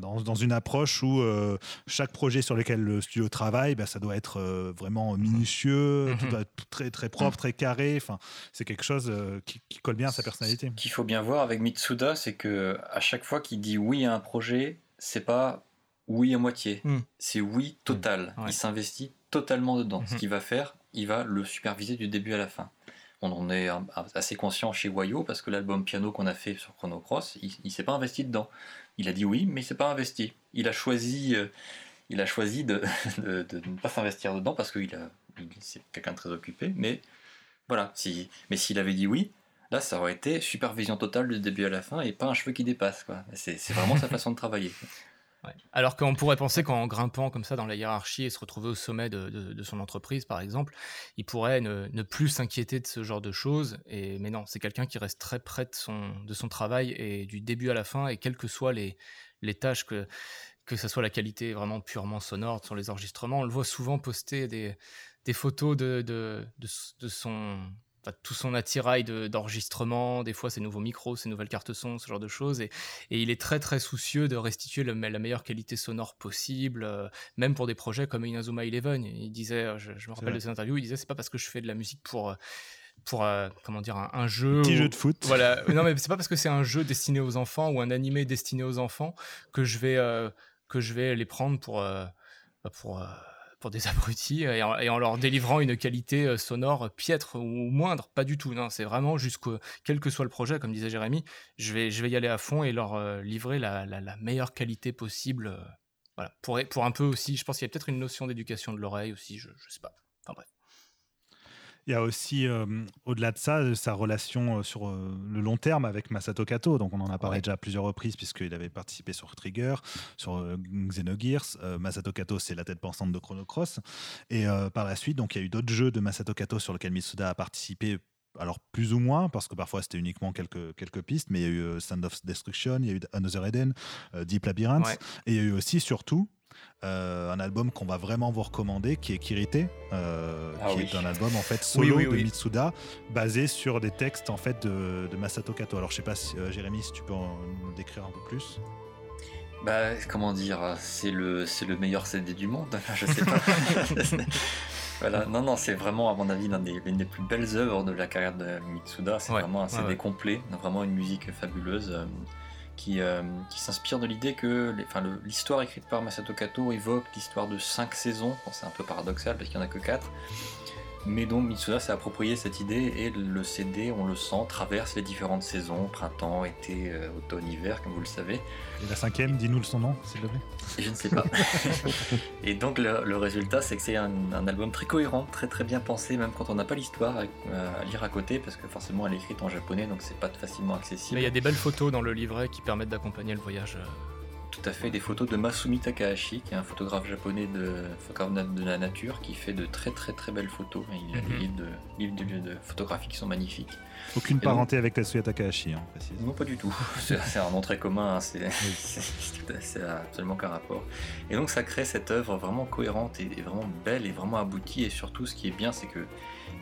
S1: dans, une approche où euh, chaque projet sur lequel le studio travaille, bah, ça doit être euh, vraiment minutieux, mhm. tout doit être très, très propre, très carré. Enfin, c'est quelque chose euh, qui, colle bien à sa personnalité. Ce
S3: qu'il faut bien voir avec Mitsuda, c'est que à chaque fois qu'il dit oui à un projet, c'est pas oui à moitié, hmm. c'est oui total. Il s'investit totalement dedans. Ce qu'il va faire, il va le superviser du début à la fin. On en est assez conscient chez Wayo parce que l'album piano qu'on a fait sur Chrono Cross, il, il s'est pas investi dedans. Il a dit oui, mais il s'est pas investi. Il a choisi, euh, il a choisi de, ne pas s'investir dedans parce qu'il c'est quelqu'un de très occupé. Mais voilà, si, mais s'il avait dit oui, là, ça aurait été supervision totale du début à la fin et pas un cheveu qui dépasse. C'est, vraiment sa façon de travailler.
S4: Alors qu'on pourrait penser qu'en grimpant comme ça dans la hiérarchie et se retrouver au sommet de, son entreprise, par exemple, il pourrait ne, plus s'inquiéter de ce genre de choses. Et, mais non, c'est quelqu'un qui reste très près de son, travail et du début à la fin, et quelles que soient les, tâches, que, que ce soit la qualité vraiment purement sonore sur les enregistrements, on le voit souvent poster des, photos de, de son tout son attirail d'enregistrement, des fois ses nouveaux micros, ses nouvelles cartes son, ce genre de choses. Et, il est très très soucieux de restituer la meilleure qualité sonore possible, euh, même pour des projets comme Inazuma Eleven. Il disait, euh, je, me rappelle de ses interviews, il disait c'est pas parce que je fais de la musique pour euh, pour comment dire un, jeu
S1: petit jeu de foot
S4: voilà non mais c'est pas parce que c'est un jeu destiné aux enfants ou un animé destiné aux enfants que je vais que je vais les prendre pour bah, pour pour des abrutis et en, leur délivrant une qualité euh, sonore piètre ou moindre, pas du tout. C'est vraiment jusqu'au quel que soit le projet, comme disait Jérémy, je vais, y aller à fond et leur euh, livrer la, meilleure qualité possible. Euh, voilà, pour, pour un peu aussi, je pense qu'il y a peut-être une notion d'éducation de l'oreille aussi, je, je sais pas.
S1: Il y a aussi, euh, au-delà de ça, sa relation sur le long terme avec Masato Kato. Donc, on en a parlé déjà à plusieurs reprises, puisqu'il avait participé sur Trigger, sur Xenogears. Masato Kato, c'est la tête pensante de Chrono Cross. Et par la suite, donc, il y a eu d'autres jeux de Masato Kato sur lesquels Mitsuda a participé alors plus ou moins, parce que parfois c'était uniquement quelques, quelques pistes, mais il y a eu euh, Sand of Destruction, il y a eu Another Eden, euh, Deep Labyrinth, et il y a eu aussi surtout euh, un album qu'on va vraiment vous recommander qui est Kirite, ah qui est un album en fait solo de Mitsuda basé sur des textes en fait de, Masato Kato. Alors je sais pas si Jérémy si tu peux en décrire un peu plus.
S3: Bah comment dire, c'est le c'est le meilleur CD du monde. je sais pas. Voilà, non, non, c'est vraiment, à mon avis, l'une des, plus belles œuvres de la carrière de Mitsuda. C'est vraiment un CD complet, vraiment une musique fabuleuse euh, qui, euh, qui s'inspire de l'idée que l'histoire écrite par Masato Kato évoque l'histoire de cinq saisons. c'est un peu paradoxal parce qu'il n'y en a que quatre. Mais donc Mitsuda s'est approprié cette idée et le CD, on le sent, traverse les différentes saisons, printemps, été, euh, automne, hiver, comme vous le savez.
S1: Et la cinquième, dis-nous son nom, s'il te plaît.
S3: Je ne sais pas. et donc le, résultat, c'est que c'est un, album très cohérent, très très bien pensé, même quand on n'a pas l'histoire à, lire à côté, parce que forcément elle est écrite en japonais, donc c'est pas facilement accessible.
S4: Mais il y a des belles photos dans le livret qui permettent d'accompagner le voyage.
S3: Tout à fait des photos de Masumi Takahashi, qui est un photographe japonais de, de la nature, qui fait de très très très belles photos. Il a des mhm. livres de, de, photographie qui sont magnifiques.
S1: Aucune parenté avec Tatsuya Takahashi, hein,
S3: Non, pas du tout. C'est un nom très commun, hein. c'est absolument qu'un rapport. Et donc ça crée cette œuvre vraiment cohérente et, vraiment belle et vraiment aboutie. Et surtout, ce qui est bien, c'est que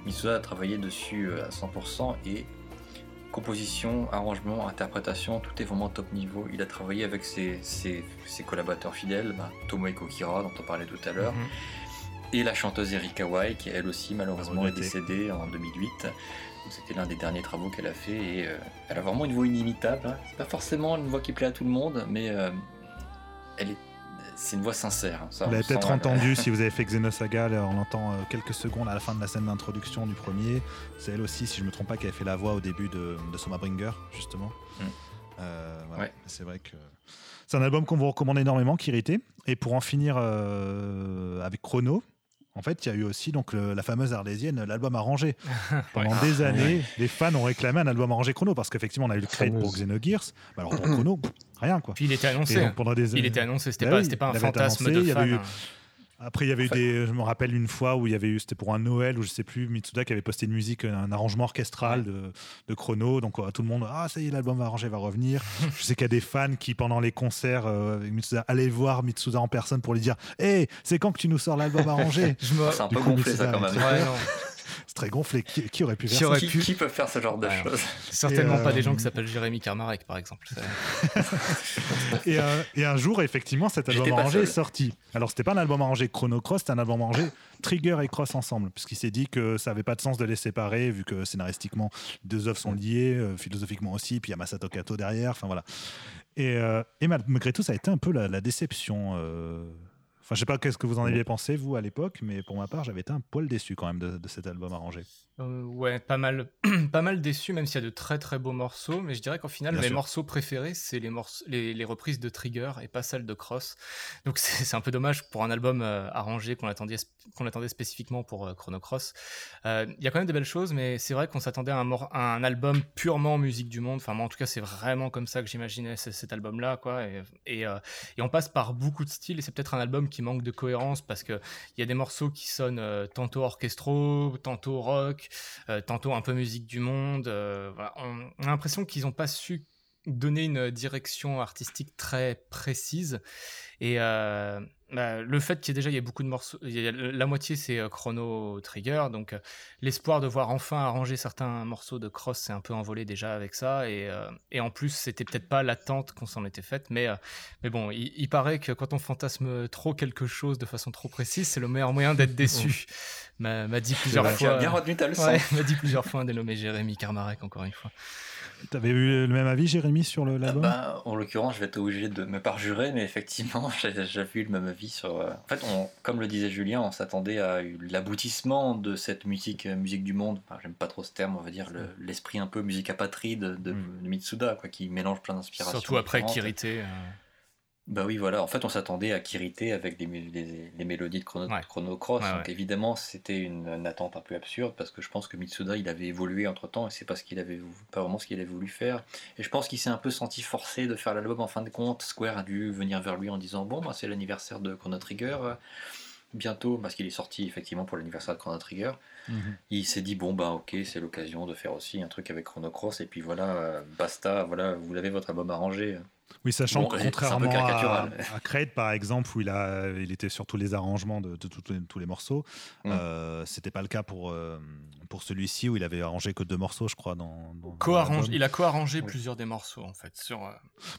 S3: Misuda a travaillé dessus euh, à 100% et composition, arrangement, interprétation, tout est vraiment top niveau. Il a travaillé avec ses, collaborateurs fidèles, bah, Tomoe Kira, dont on parlait tout à l'heure, mhm. et la chanteuse Erika Wai, qui elle aussi malheureusement est décédée en 2008. C'était l'un des derniers travaux qu'elle a fait et euh, elle a vraiment une voix inimitable. Hein. C'est pas forcément une voix qui plaît à tout le monde, mais euh, elle est c'est une voix sincère. Hein,
S1: vous l'avez peut-être entendu si vous avez fait Xenosaga, on l'entend euh, quelques secondes à la fin de la scène d'introduction du premier. C'est elle aussi, si je ne me trompe pas, qui avait fait la voix au début de, de Soma Bringer, justement. Mm. Euh, c'est vrai que c'est un album qu'on vous recommande énormément, Kirité. Et pour en finir euh, avec Chrono, en fait, il y a eu aussi donc la fameuse arlésienne, l'album arrangé. Pendant des années, les fans ont réclamé un album arrangé chrono parce qu'effectivement, on a eu le crédit pour Xenogears. Bah alors pour chrono, rien quoi.
S4: Puis il était annoncé. pendant des... Il était annoncé, c'était bah pas, pas un fantasme de fan. Hein.
S1: Après, il y avait eu des. Je me rappelle une fois où il y avait eu. C'était pour un Noël où je sais plus, Mitsuda qui avait posté une musique, un arrangement orchestral de, de Chrono. Donc, tout le monde, ah, ça y est, l'album va arranger, va revenir. je sais qu'il y a des fans qui, pendant les concerts euh, avec Mitsuda, allaient voir Mitsuda en personne pour lui dire Hé, c'est quand que tu nous sors l'album arrangé
S3: C'est un peu gonflé, ça, quand même.
S1: c'est très gonflé. Qui, aurait pu
S3: faire
S1: ça
S3: qui, peut faire ce genre de choses
S4: Certainement pas des gens qui euh, s'appellent Jérémy Karmarek, par exemple.
S1: Euh, et, un jour, effectivement, cet album arrangé est sorti. Alors, c'était pas un album arrangé Chrono Cross, c'était un album arrangé Trigger et Cross ensemble, puisqu'il s'est dit que ça n'avait pas de sens de les séparer, vu que scénaristiquement, deux œuvres sont liées, euh, philosophiquement aussi, puis il y a Masato Kato derrière, enfin voilà. Et, et, malgré tout, ça a été un peu la, la déception Enfin, je sais pas qu'est-ce que vous en aviez pensé, vous, à l'époque, mais pour ma part, j'avais été un poil déçu quand même de, cet album arrangé.
S4: Euh, ouais, pas mal, pas mal déçu, même s'il y a de très très beaux morceaux, mais je dirais qu'en final, mes morceaux préférés, c'est les, les, les, reprises de Trigger et pas celles de Cross. Donc c'est un peu dommage pour un album euh, arrangé qu'on attendait, qu'on attendait spécifiquement pour euh, Chrono Cross. Il y a quand même des belles choses, mais c'est vrai qu'on s'attendait à, un, album purement musique du monde. Enfin, moi, en tout cas, c'est vraiment comme ça que j'imaginais cet album-là, quoi. Et, et, et on passe par beaucoup de styles, et c'est peut-être un album qui manque de cohérence parce qu'il y a des morceaux qui sonnent euh, tantôt orchestraux, tantôt rock, euh, tantôt un peu musique du monde. Euh, on, a l'impression qu'ils n'ont pas su donner une direction artistique très précise. Et bah, le fait qu'il y ait déjà il y a beaucoup de morceaux, la moitié c'est euh, Chrono Trigger, donc euh, l'espoir de voir enfin arranger certains morceaux de Cross s'est un peu envolé déjà avec ça, et, euh, et en plus c'était peut-être pas l'attente qu'on s'en était faite, mais, mais bon, il, paraît que quand on fantasme trop quelque chose de façon trop précise, c'est le meilleur moyen d'être déçu. m'a dit plusieurs fois.
S3: bien retenu
S4: m'a dit plusieurs fois un dénommé Jérémy Karmarek encore une fois.
S1: T'avais eu le même avis, Jérémy, sur l'album
S3: bah, En l'occurrence, je vais être obligé de me parjurer, mais effectivement, j'ai eu le même avis sur. Euh, en fait, on, comme le disait Julien, on s'attendait à l'aboutissement de cette musique, euh, musique du monde. Enfin, J'aime pas trop ce terme, on va dire l'esprit un peu musique apatride de, de, mm. Mitsuda, quoi, qui mélange plein d'inspirations.
S4: Surtout après Kirite. Euh.
S3: Bah oui, voilà. En fait, on s'attendait à Kirité avec les, les, mélodies de Chrono, Chrono Cross. donc évidemment, c'était une, attente un peu absurde parce que je pense que Mitsuda, il avait évolué entre temps et c'est pas ce qu'il avait pas vraiment ce qu'il avait voulu faire. Et je pense qu'il s'est un peu senti forcé de faire l'album en fin de compte. Square a dû venir vers lui en disant bon, bah, c'est l'anniversaire de Chrono Trigger bientôt parce qu'il est sorti effectivement pour l'anniversaire de Chrono Trigger. Mhm. Il s'est dit bon bah ok c'est l'occasion de faire aussi un truc avec Chrono Cross et puis voilà euh, basta voilà vous l'avez votre album arrangé.
S1: Oui, sachant que contrairement à, à par exemple, où il, a, il était sur tous les arrangements de, tous les morceaux, mm. euh, c'était pas le cas pour, euh, pour celui-ci où il avait arrangé que deux morceaux, je crois. Dans,
S4: il a co-arrangé plusieurs des morceaux, en fait. Sur, euh,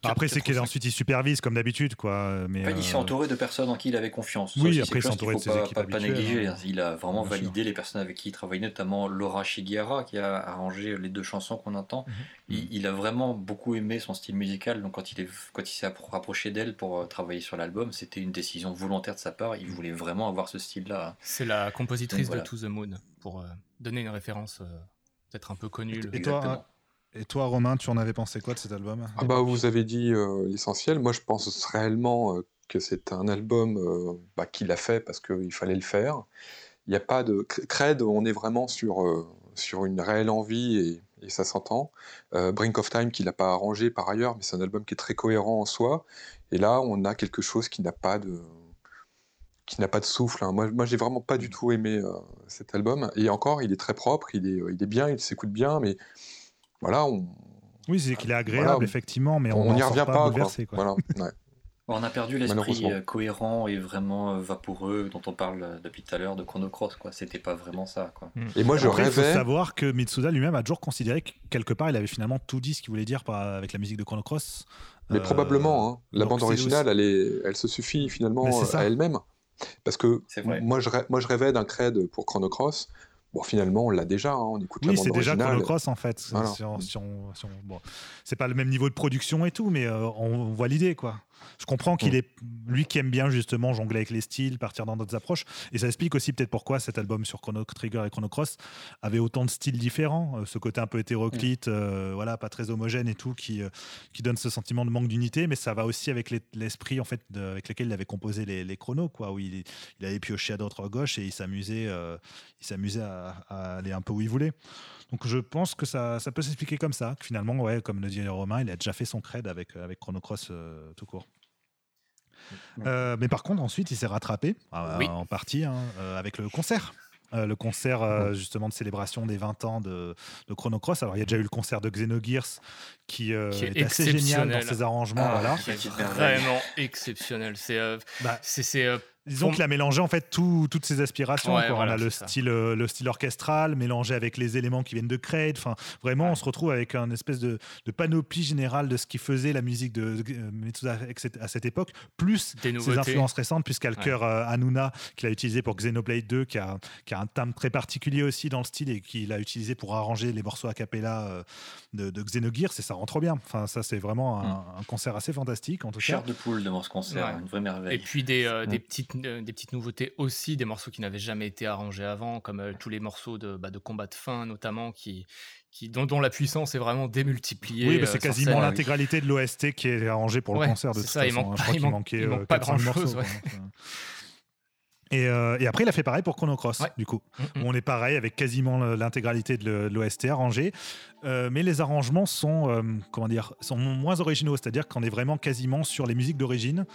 S1: bah, après, c'est qu'ensuite il supervise, comme d'habitude. quoi. Mais,
S3: il s'est entouré de personnes en qui il avait confiance.
S1: Oui, après, il s'est entouré de ses
S3: pas,
S1: équipes
S3: pas, pas négliger. Hein. Il a vraiment validé les personnes avec qui il travaillait, notamment Laura Shigihara, qui a arrangé les deux chansons qu'on entend. Mhm. il, il, a vraiment beaucoup aimé son style musical, donc quand il, est, quand il s'est rapprocher d'elle pour euh, travailler sur l'album. C'était une décision volontaire de sa part. Il voulait vraiment avoir ce style-là.
S4: C'est la compositrice de To the Moon, pour euh, donner une référence euh, peut-être un peu connue.
S1: Et, toi, et toi, Romain, tu en avais pensé quoi de cet album?
S2: Ah bah, Vous avez dit l'essentiel. Moi, je pense réellement que c'est un album bah, qu'il a fait parce qu'il fallait le faire. Il n'y a pas de... Cred, on est vraiment sur, sur une réelle envie et et ça s'entend. Euh, Brink of Time, qu'il n'a pas arrangé par ailleurs, mais c'est un album qui est très cohérent en soi. Et là, on a quelque chose qui n'a pas de qui n'a pas de souffle. Hein. Moi, moi j'ai vraiment pas du tout aimé euh, cet album. Et encore, il est très propre, il est, il est bien, il s'écoute bien, mais voilà. On...
S1: Oui, c'est qu'il est agréable, effectivement, mais on n'y revient pas. Bouleversé, quoi. Voilà,
S3: ouais. On a perdu l'esprit euh, cohérent et vraiment euh, vaporeux dont on parle euh, depuis tout à l'heure de Chrono Cross. Quoi. C'était pas vraiment ça. Quoi.
S2: Hmm. Et moi, je rêvais. Il faut
S1: savoir que Mitsuda lui-même a toujours considéré que quelque part, il avait finalement tout dit ce qu'il voulait dire avec la musique de Chrono Cross.
S2: Mais probablement. Hein. La bande originale, elle, est... elle se suffit finalement à elle-même. Parce que moi je, moi, je rêvais d'un cred pour Chrono Cross. Bon, finalement, on l'a déjà, hein, on écoute
S1: oui,
S2: la bande
S1: c'est déjà
S2: Chrono
S1: Cross en fait. c'est pas le même niveau de production et tout, mais on voit l'idée quoi. Je comprends qu'il mm. est lui qui aime bien justement jongler avec les styles, partir dans d'autres approches, et ça explique aussi peut-être pourquoi cet album sur Chrono Trigger et Chrono Cross avait autant de styles différents, euh, ce côté un peu hétéroclite, mm. euh, voilà, pas très homogène et tout, qui euh, qui donne ce sentiment de manque d'unité, mais ça va aussi avec l'esprit en fait avec lequel il avait composé les, les chronos, quoi, où il, il avait pioché à droite à gauche et il s'amusait, il s'amusait à, à, aller un peu où il voulait. Donc je pense que ça, ça peut s'expliquer comme ça, que finalement, ouais, comme le dit Romain, il a déjà fait son cred avec, avec Chrono Cross tout court. Euh, mais par contre, ensuite, il s'est rattrapé, euh, en partie, hein, euh, avec le concert. le concert justement de célébration des 20 ans de, Chrono Cross. Alors il y a déjà eu le concert de Xenogears qui, est, assez génial dans ses arrangements. Ah, voilà.
S4: Vraiment exceptionnel. C'est bah,
S1: Disons qu'il a mélangé en fait toutes ses aspirations. on a le style, euh, le style orchestral mélangé avec les éléments qui viennent de Craig. Enfin, vraiment, on se retrouve avec un espèce de, panoplie générale de ce qui faisait la musique de euh, Mitsuda à cette époque, plus ses influences récentes, puisqu'il y a le cœur euh, Anuna qu'il a utilisé pour Xenoblade 2, qui a, qui a un timbre très particulier aussi dans le style et qu'il a utilisé pour arranger les morceaux a cappella de, de Xenogears. Et ça rend trop bien. Enfin, ça, c'est vraiment un, mm. concert assez fantastique. En tout
S3: Chair de poule devant ce concert, une vraie merveille.
S4: Et puis des, des mm. Petites euh, des petites nouveautés aussi, des morceaux qui n'avaient jamais été arrangés avant, comme euh, tous les morceaux de, bah, de combat de fin notamment, qui, qui, dont, la puissance est vraiment démultipliée.
S1: Oui, bah, c'est euh, quasiment l'intégralité de l'OST qui est arrangée pour le concert de toute
S4: ça,
S1: façon.
S4: Il manque, il manquait pas grand chose.
S1: Et, après, il a fait pareil pour Chrono Cross, du coup. Mm, mm. On est pareil avec quasiment l'intégralité de l'OST arrangée. mais les arrangements sont, comment dire, sont moins originaux, c'est-à-dire qu'on est vraiment quasiment sur les musiques d'origine.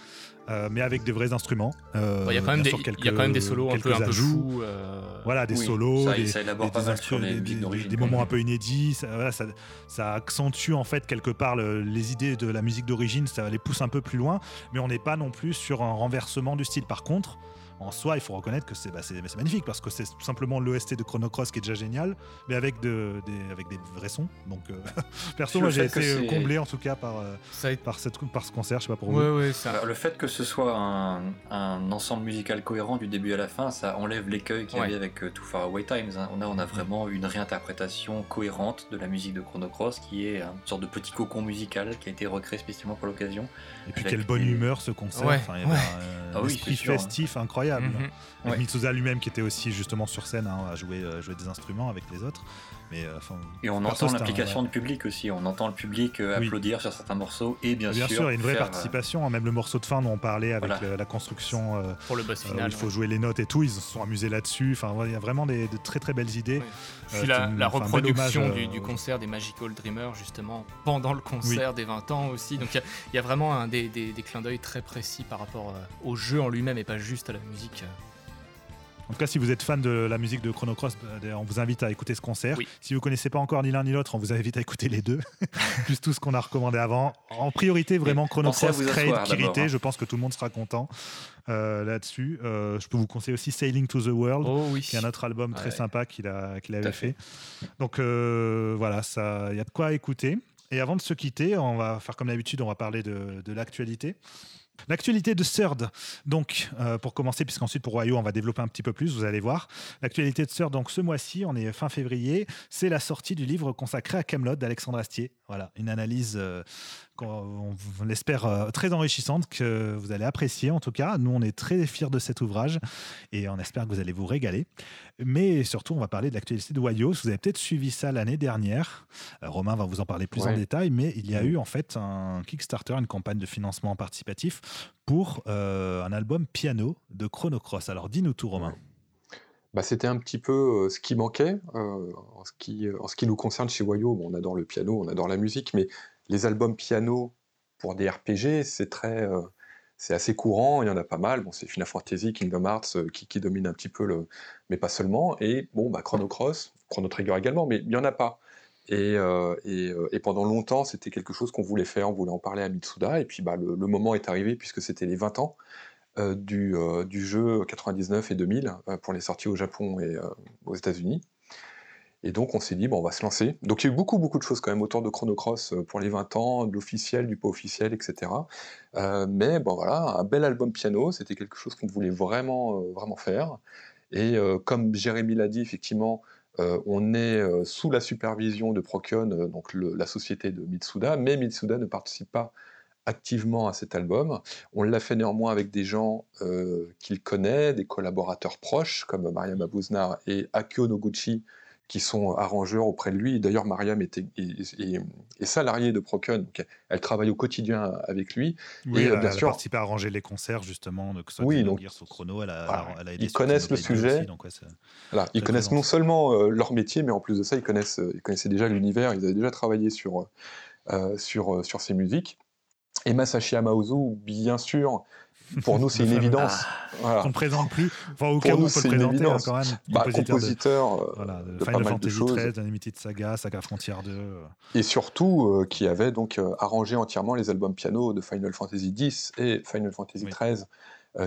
S1: Euh, mais avec des vrais instruments.
S4: Euh, il y, a quand même des, quelques, y a quand même des solos un peu, un peu fous. Euh,
S1: voilà, des solos,
S3: ça,
S1: des,
S3: ça élabore pas mal sur les
S1: des, moments un peu inédits. Ça, voilà, ça, ça, accentue en fait quelque part les idées de la musique d'origine, ça les pousse un peu plus loin, mais on n'est pas non plus sur un renversement du style. Par contre, en soi, il faut reconnaître que c'est bah, magnifique parce que c'est tout simplement l'OST de Chrono Cross qui est déjà génial, mais avec, de, des, avec des vrais sons. Donc, euh, perso, moi j'ai été comblé en tout cas par, euh, par, cette, par ce concert, je sais pas pour vous.
S3: le fait que ce soit un, un, ensemble musical cohérent du début à la fin, ça enlève l'écueil qu'il y avait avec euh, Too Far Away Times. Hein. On, a, on a vraiment une réinterprétation cohérente de la musique de Chrono Cross qui est une sorte de petit cocon musical qui a été recréé spécialement pour l'occasion.
S1: Et puis quelle bonne humeur ce concert. ah esprit festif incroyable. Mhm. Mitsuza lui-même qui était aussi justement sur scène hein, à jouer, jouer des instruments avec les autres. Euh,
S3: et on entend l'implication du public aussi, on entend le public euh, applaudir sur certains morceaux et bien,
S1: bien sûr. il y a une vraie euh, participation, hein. même le morceau de fin dont on parlait avec la, construction.
S4: Pour le boss final.
S1: il faut jouer les notes et tout, ils se sont amusés là-dessus. Enfin, il y a vraiment des, de très très belles idées.
S4: Puis la, reproduction du, concert des Magical Dreamers, justement, pendant le concert des 20 ans aussi. Donc il y, a vraiment un, des, des, des clins d'œil très précis par rapport au jeu en lui-même et pas juste à la musique.
S1: En tout cas, si vous êtes fan de la musique de Chrono Cross, euh, on vous invite à écouter ce concert. Si vous connaissez pas encore ni l'un ni l'autre, on vous invite à écouter les deux, plus tout ce qu'on a recommandé avant. En priorité, vraiment Chrono Cross. Hein. Je pense que tout le monde sera content. Euh, là-dessus. Euh, je peux vous conseiller aussi Sailing to the World, oh qui est un autre album très sympa qu'il avait fait. Donc voilà, il y a de quoi écouter. Et avant de se quitter, on va faire comme d'habitude, on va parler de, de l'actualité. L'actualité de Third, donc euh, pour commencer, puisqu'ensuite pour Wayo on va développer un petit peu plus, vous allez voir. L'actualité de Third, donc ce mois-ci, on est fin février, c'est la sortie du livre consacré à Camelot d'Alexandre Astier. Voilà, une analyse euh, qu'on l'espère euh, très enrichissante, que vous allez apprécier en tout cas. Nous, on est très fiers de cet ouvrage et on espère que vous allez vous régaler. Mais surtout, on va parler de l'actualité de Wayos. Vous avez peut-être suivi ça l'année dernière. Euh, Romain va vous en parler plus en détail, mais il y a eu en fait un Kickstarter, une campagne de financement participatif pour euh, un album piano de Chronocross. Alors dis-nous tout, Romain.
S2: Bah, c'était un petit peu ce qui manquait en, ce qui, en ce qui nous concerne chez Wayo. on adore le piano, on adore la musique, mais les albums piano pour des RPG, c'est très, euh, c'est assez courant. Il y en a pas mal. Bon, c'est Final Fantasy, Kingdom Hearts euh, qui, qui domine un petit peu le, mais pas seulement. Et bon, bah, Chrono Cross, Chrono Trigger également, mais il y en a pas. Et, euh, et, pendant longtemps, c'était quelque chose qu'on voulait faire. On voulait en parler à Mitsuda. Et puis, bah, le, moment est arrivé puisque c'était les 20 ans. du, du, jeu 99 et 2000 pour les sorties au Japon et aux États-Unis. Et donc on s'est dit, on va se lancer. Donc il y a eu beaucoup, beaucoup de choses quand même autour de Chrono Cross euh, pour les 20 ans, de l'officiel, du pas officiel, etc. Euh, mais bon voilà, un bel album piano, c'était quelque chose qu'on voulait vraiment, euh, vraiment faire. Et comme Jérémy l'a dit, effectivement, on est sous la supervision de Procyon, donc la société de Mitsuda, mais Mitsuda ne participe pas activement à cet album. On l'a fait néanmoins avec des gens qu'il connaît, des collaborateurs proches comme Mariam Abouznar et Akio Noguchi, qui sont arrangeurs auprès de lui. D'ailleurs, Mariam est, salariée de Procon, donc elle travaille au quotidien avec lui.
S1: Oui, et, elle, bien sûr, a participé à arranger les concerts, justement, que ce soit
S2: oui, donc,
S1: au chrono, elle
S2: a, elle a aidé Ils connaissent le sujet. donc, voilà, ils connaissent non seulement euh, leur métier, mais en plus de ça, ils, connaissent, ils connaissaient déjà l'univers, ils avaient déjà travaillé sur, euh, sur, euh, sur ces musiques. Et Masashi Amaozu, bien sûr, pour nous, c'est une évidence.
S1: Ah, On ne présente plus. Enfin, au cas où, on peut le présenter hein, quand même.
S2: Bah, compositeur, de,
S1: voilà, de, Final Fantasy XIII, Unlimited Saga, Saga Frontier 2. Euh.
S2: Et surtout, euh, qui avait donc euh, arrangé entièrement les albums piano de Final Fantasy X et Final Fantasy XIII.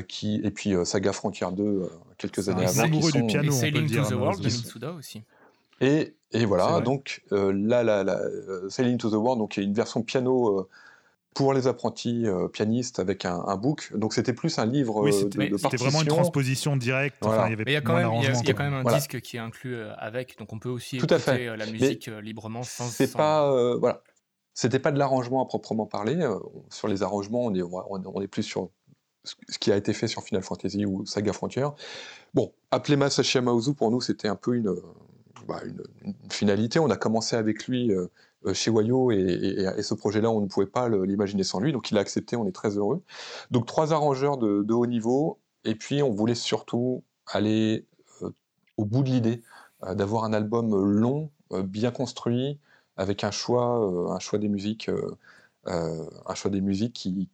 S2: qui, et puis Saga Frontier 2 quelques années avant.
S1: amoureux du piano,
S4: et
S1: on peut le dire.
S4: to the World de Mitsuda aussi.
S2: Et, et voilà, donc là, là, là Sailing to the World, donc il y a une version piano pour les apprentis euh, pianistes avec un, un, book. Donc c'était plus un livre oui,
S1: c'était,
S2: de,
S1: C'était vraiment une transposition directe. Enfin, il y, avait
S4: il y a quand même, il y a, il y a quand même un disque qui est inclus euh, avec, donc on peut aussi Tout écouter euh, la musique Mais librement sans.
S2: C'est sans... pas voilà. C'était pas de l'arrangement à proprement parler. sur les arrangements, on est, on est plus sur ce qui a été fait sur Final Fantasy ou Saga Frontier. Bon, appeler Masashi Amaozu pour nous, c'était un peu une, bah, une, une, finalité. On a commencé avec lui euh, chez Wayo et, ce projet-là, on ne pouvait pas l'imaginer sans lui, donc il a accepté, on est très heureux. Donc trois arrangeurs de, haut niveau, et puis on voulait surtout aller euh, au bout de l'idée euh, d'avoir un album long, bien construit, avec un choix, un choix des musiques, un choix des musiques qui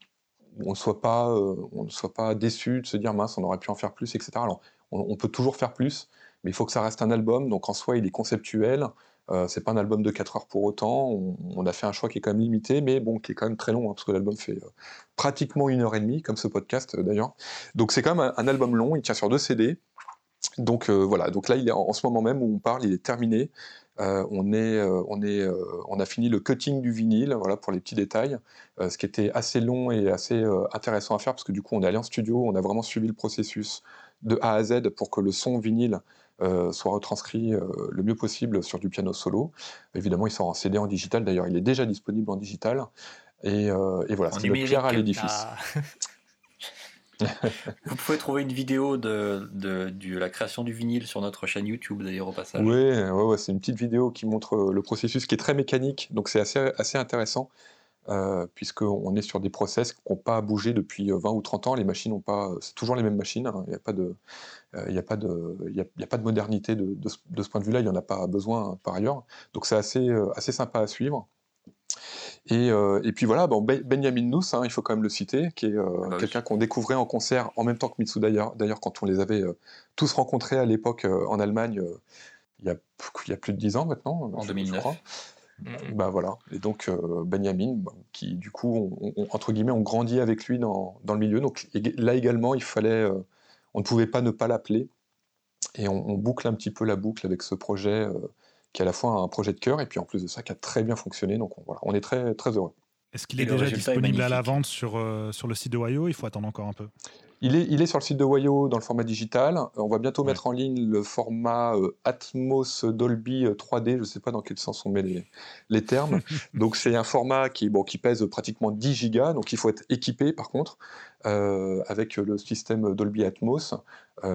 S2: on ne soit pas, on ne soit pas déçu de se dire mince, on aurait pu en faire plus, etc. Alors, on peut toujours faire plus, mais il faut que ça reste un album, donc en soi, il est conceptuel. Euh, c'est pas un album de 4 heures pour autant. On, a fait un choix qui est quand même limité, mais bon, qui est quand même très long, hein, parce que l'album fait euh, pratiquement une heure et demie, comme ce podcast euh, d'ailleurs. Donc c'est quand même un, album long, il tient sur deux CD. Donc voilà, donc là, il est en, ce moment même où on parle, il est terminé. on, est, on, est, on a fini le cutting du vinyle, voilà pour les petits détails, ce qui était assez long et assez intéressant à faire parce que du coup on est allé en studio, on a vraiment suivi le processus de A à Z pour que le son vinyle euh, soit retranscrit euh, le mieux possible sur du piano solo. Évidemment, il sort en CD, en digital. D'ailleurs, il est déjà disponible en digital. Et, euh, et voilà, c'est une pierre à l'édifice.
S3: Vous pouvez trouver une vidéo de, de, la création du vinyle sur notre chaîne YouTube d'ailleurs au passage.
S2: Oui, ouais, ouais, c'est une petite vidéo qui montre le processus qui est très mécanique, donc c'est assez, assez intéressant. Euh, puisqu'on est sur des process qui n'ont pas bougé depuis 20 ou 30 ans. Les machines n'ont pas, c'est toujours les mêmes machines. Hein. Il n'y a pas de, il a pas de, il y a, pas de modernité de, de, ce, point de vue-là. Il n'y en a pas besoin par ailleurs. Donc c'est assez, assez sympa à suivre. Et, euh, et, puis voilà, bon, Benjamin Nuss, hein, il faut quand même le citer, qui est euh, ah bah quelqu'un qu'on découvrait en concert en même temps que Mitsu d'ailleurs, d'ailleurs quand on les avait euh, tous rencontrés à l'époque en Allemagne, il, y a, il y a plus de 10 ans maintenant,
S3: en 2009. crois.
S2: Bah voilà, et donc Benjamin, qui du coup, entre guillemets, on grandit avec lui dans, dans le milieu. Donc là également, il fallait, on ne pouvait pas ne pas l'appeler. Et on, boucle un petit peu la boucle avec ce projet qui est à la fois un projet de cœur et puis en plus de ça qui a très bien fonctionné. Donc on, voilà, on est très, très heureux.
S1: Est-ce qu'il est déjà disponible à la vente sur, euh, sur le site de Wayo? Il faut attendre encore un peu.
S2: Il est, il est sur le site de Wayo dans le format digital. On va bientôt mettre en ligne le format euh, Atmos Dolby 3D. Euh, Je ne sais pas dans quel sens on met les, les termes. donc c'est un format qui, bon, qui pèse pratiquement 10 gigas. Donc il faut être équipé par contre avec le système Dolby Atmos.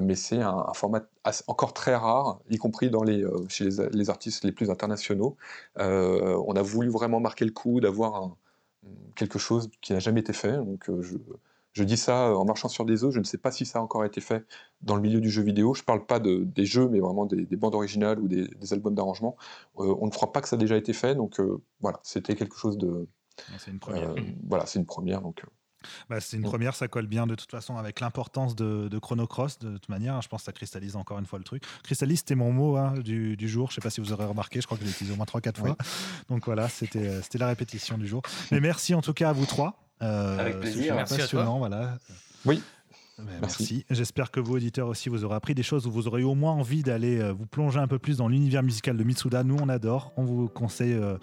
S2: mais c'est un, format encore très rare, y compris dans les, chez les, les, artistes les plus internationaux. on a voulu vraiment marquer le coup d'avoir un quelque chose qui n'a jamais été fait. Donc euh, je, je, dis ça euh, en marchant sur des œufs. Je ne sais pas si ça a encore été fait dans le milieu du jeu vidéo. Je ne parle pas de, des jeux, mais vraiment des, bandes originales ou des, albums d'arrangement. Euh, on ne croit pas que ça a déjà été fait. Donc voilà, c'était quelque chose de.
S1: C'est une première.
S2: voilà, c'est une première. Donc
S1: bah, c'est une première, ça colle bien de toute façon avec l'importance de, de, Chrono Cross. De toute manière, je pense que ça cristallise encore une fois le truc. Cristallise, c'était mon mot hein, du, du, jour. Je sais pas si vous aurez remarqué, je crois que je l'ai utilisé au moins 3-4 fois. Donc voilà, c'était euh, la répétition du jour. Mais merci en tout cas à vous trois.
S3: Euh, avec plaisir,
S1: merci passionnant, voilà.
S2: Oui.
S1: Merci. J'espère que vous, auditeurs aussi, vous aurez appris des choses ou vous aurez au moins envie d'aller euh, vous plonger un peu plus dans l'univers musical de Mitsuda. Nous, on adore. On vous conseille euh,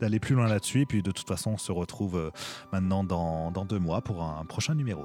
S1: d'aller plus loin là-dessus. Et puis, de toute façon, on se retrouve euh, maintenant dans, dans deux mois pour un prochain numéro.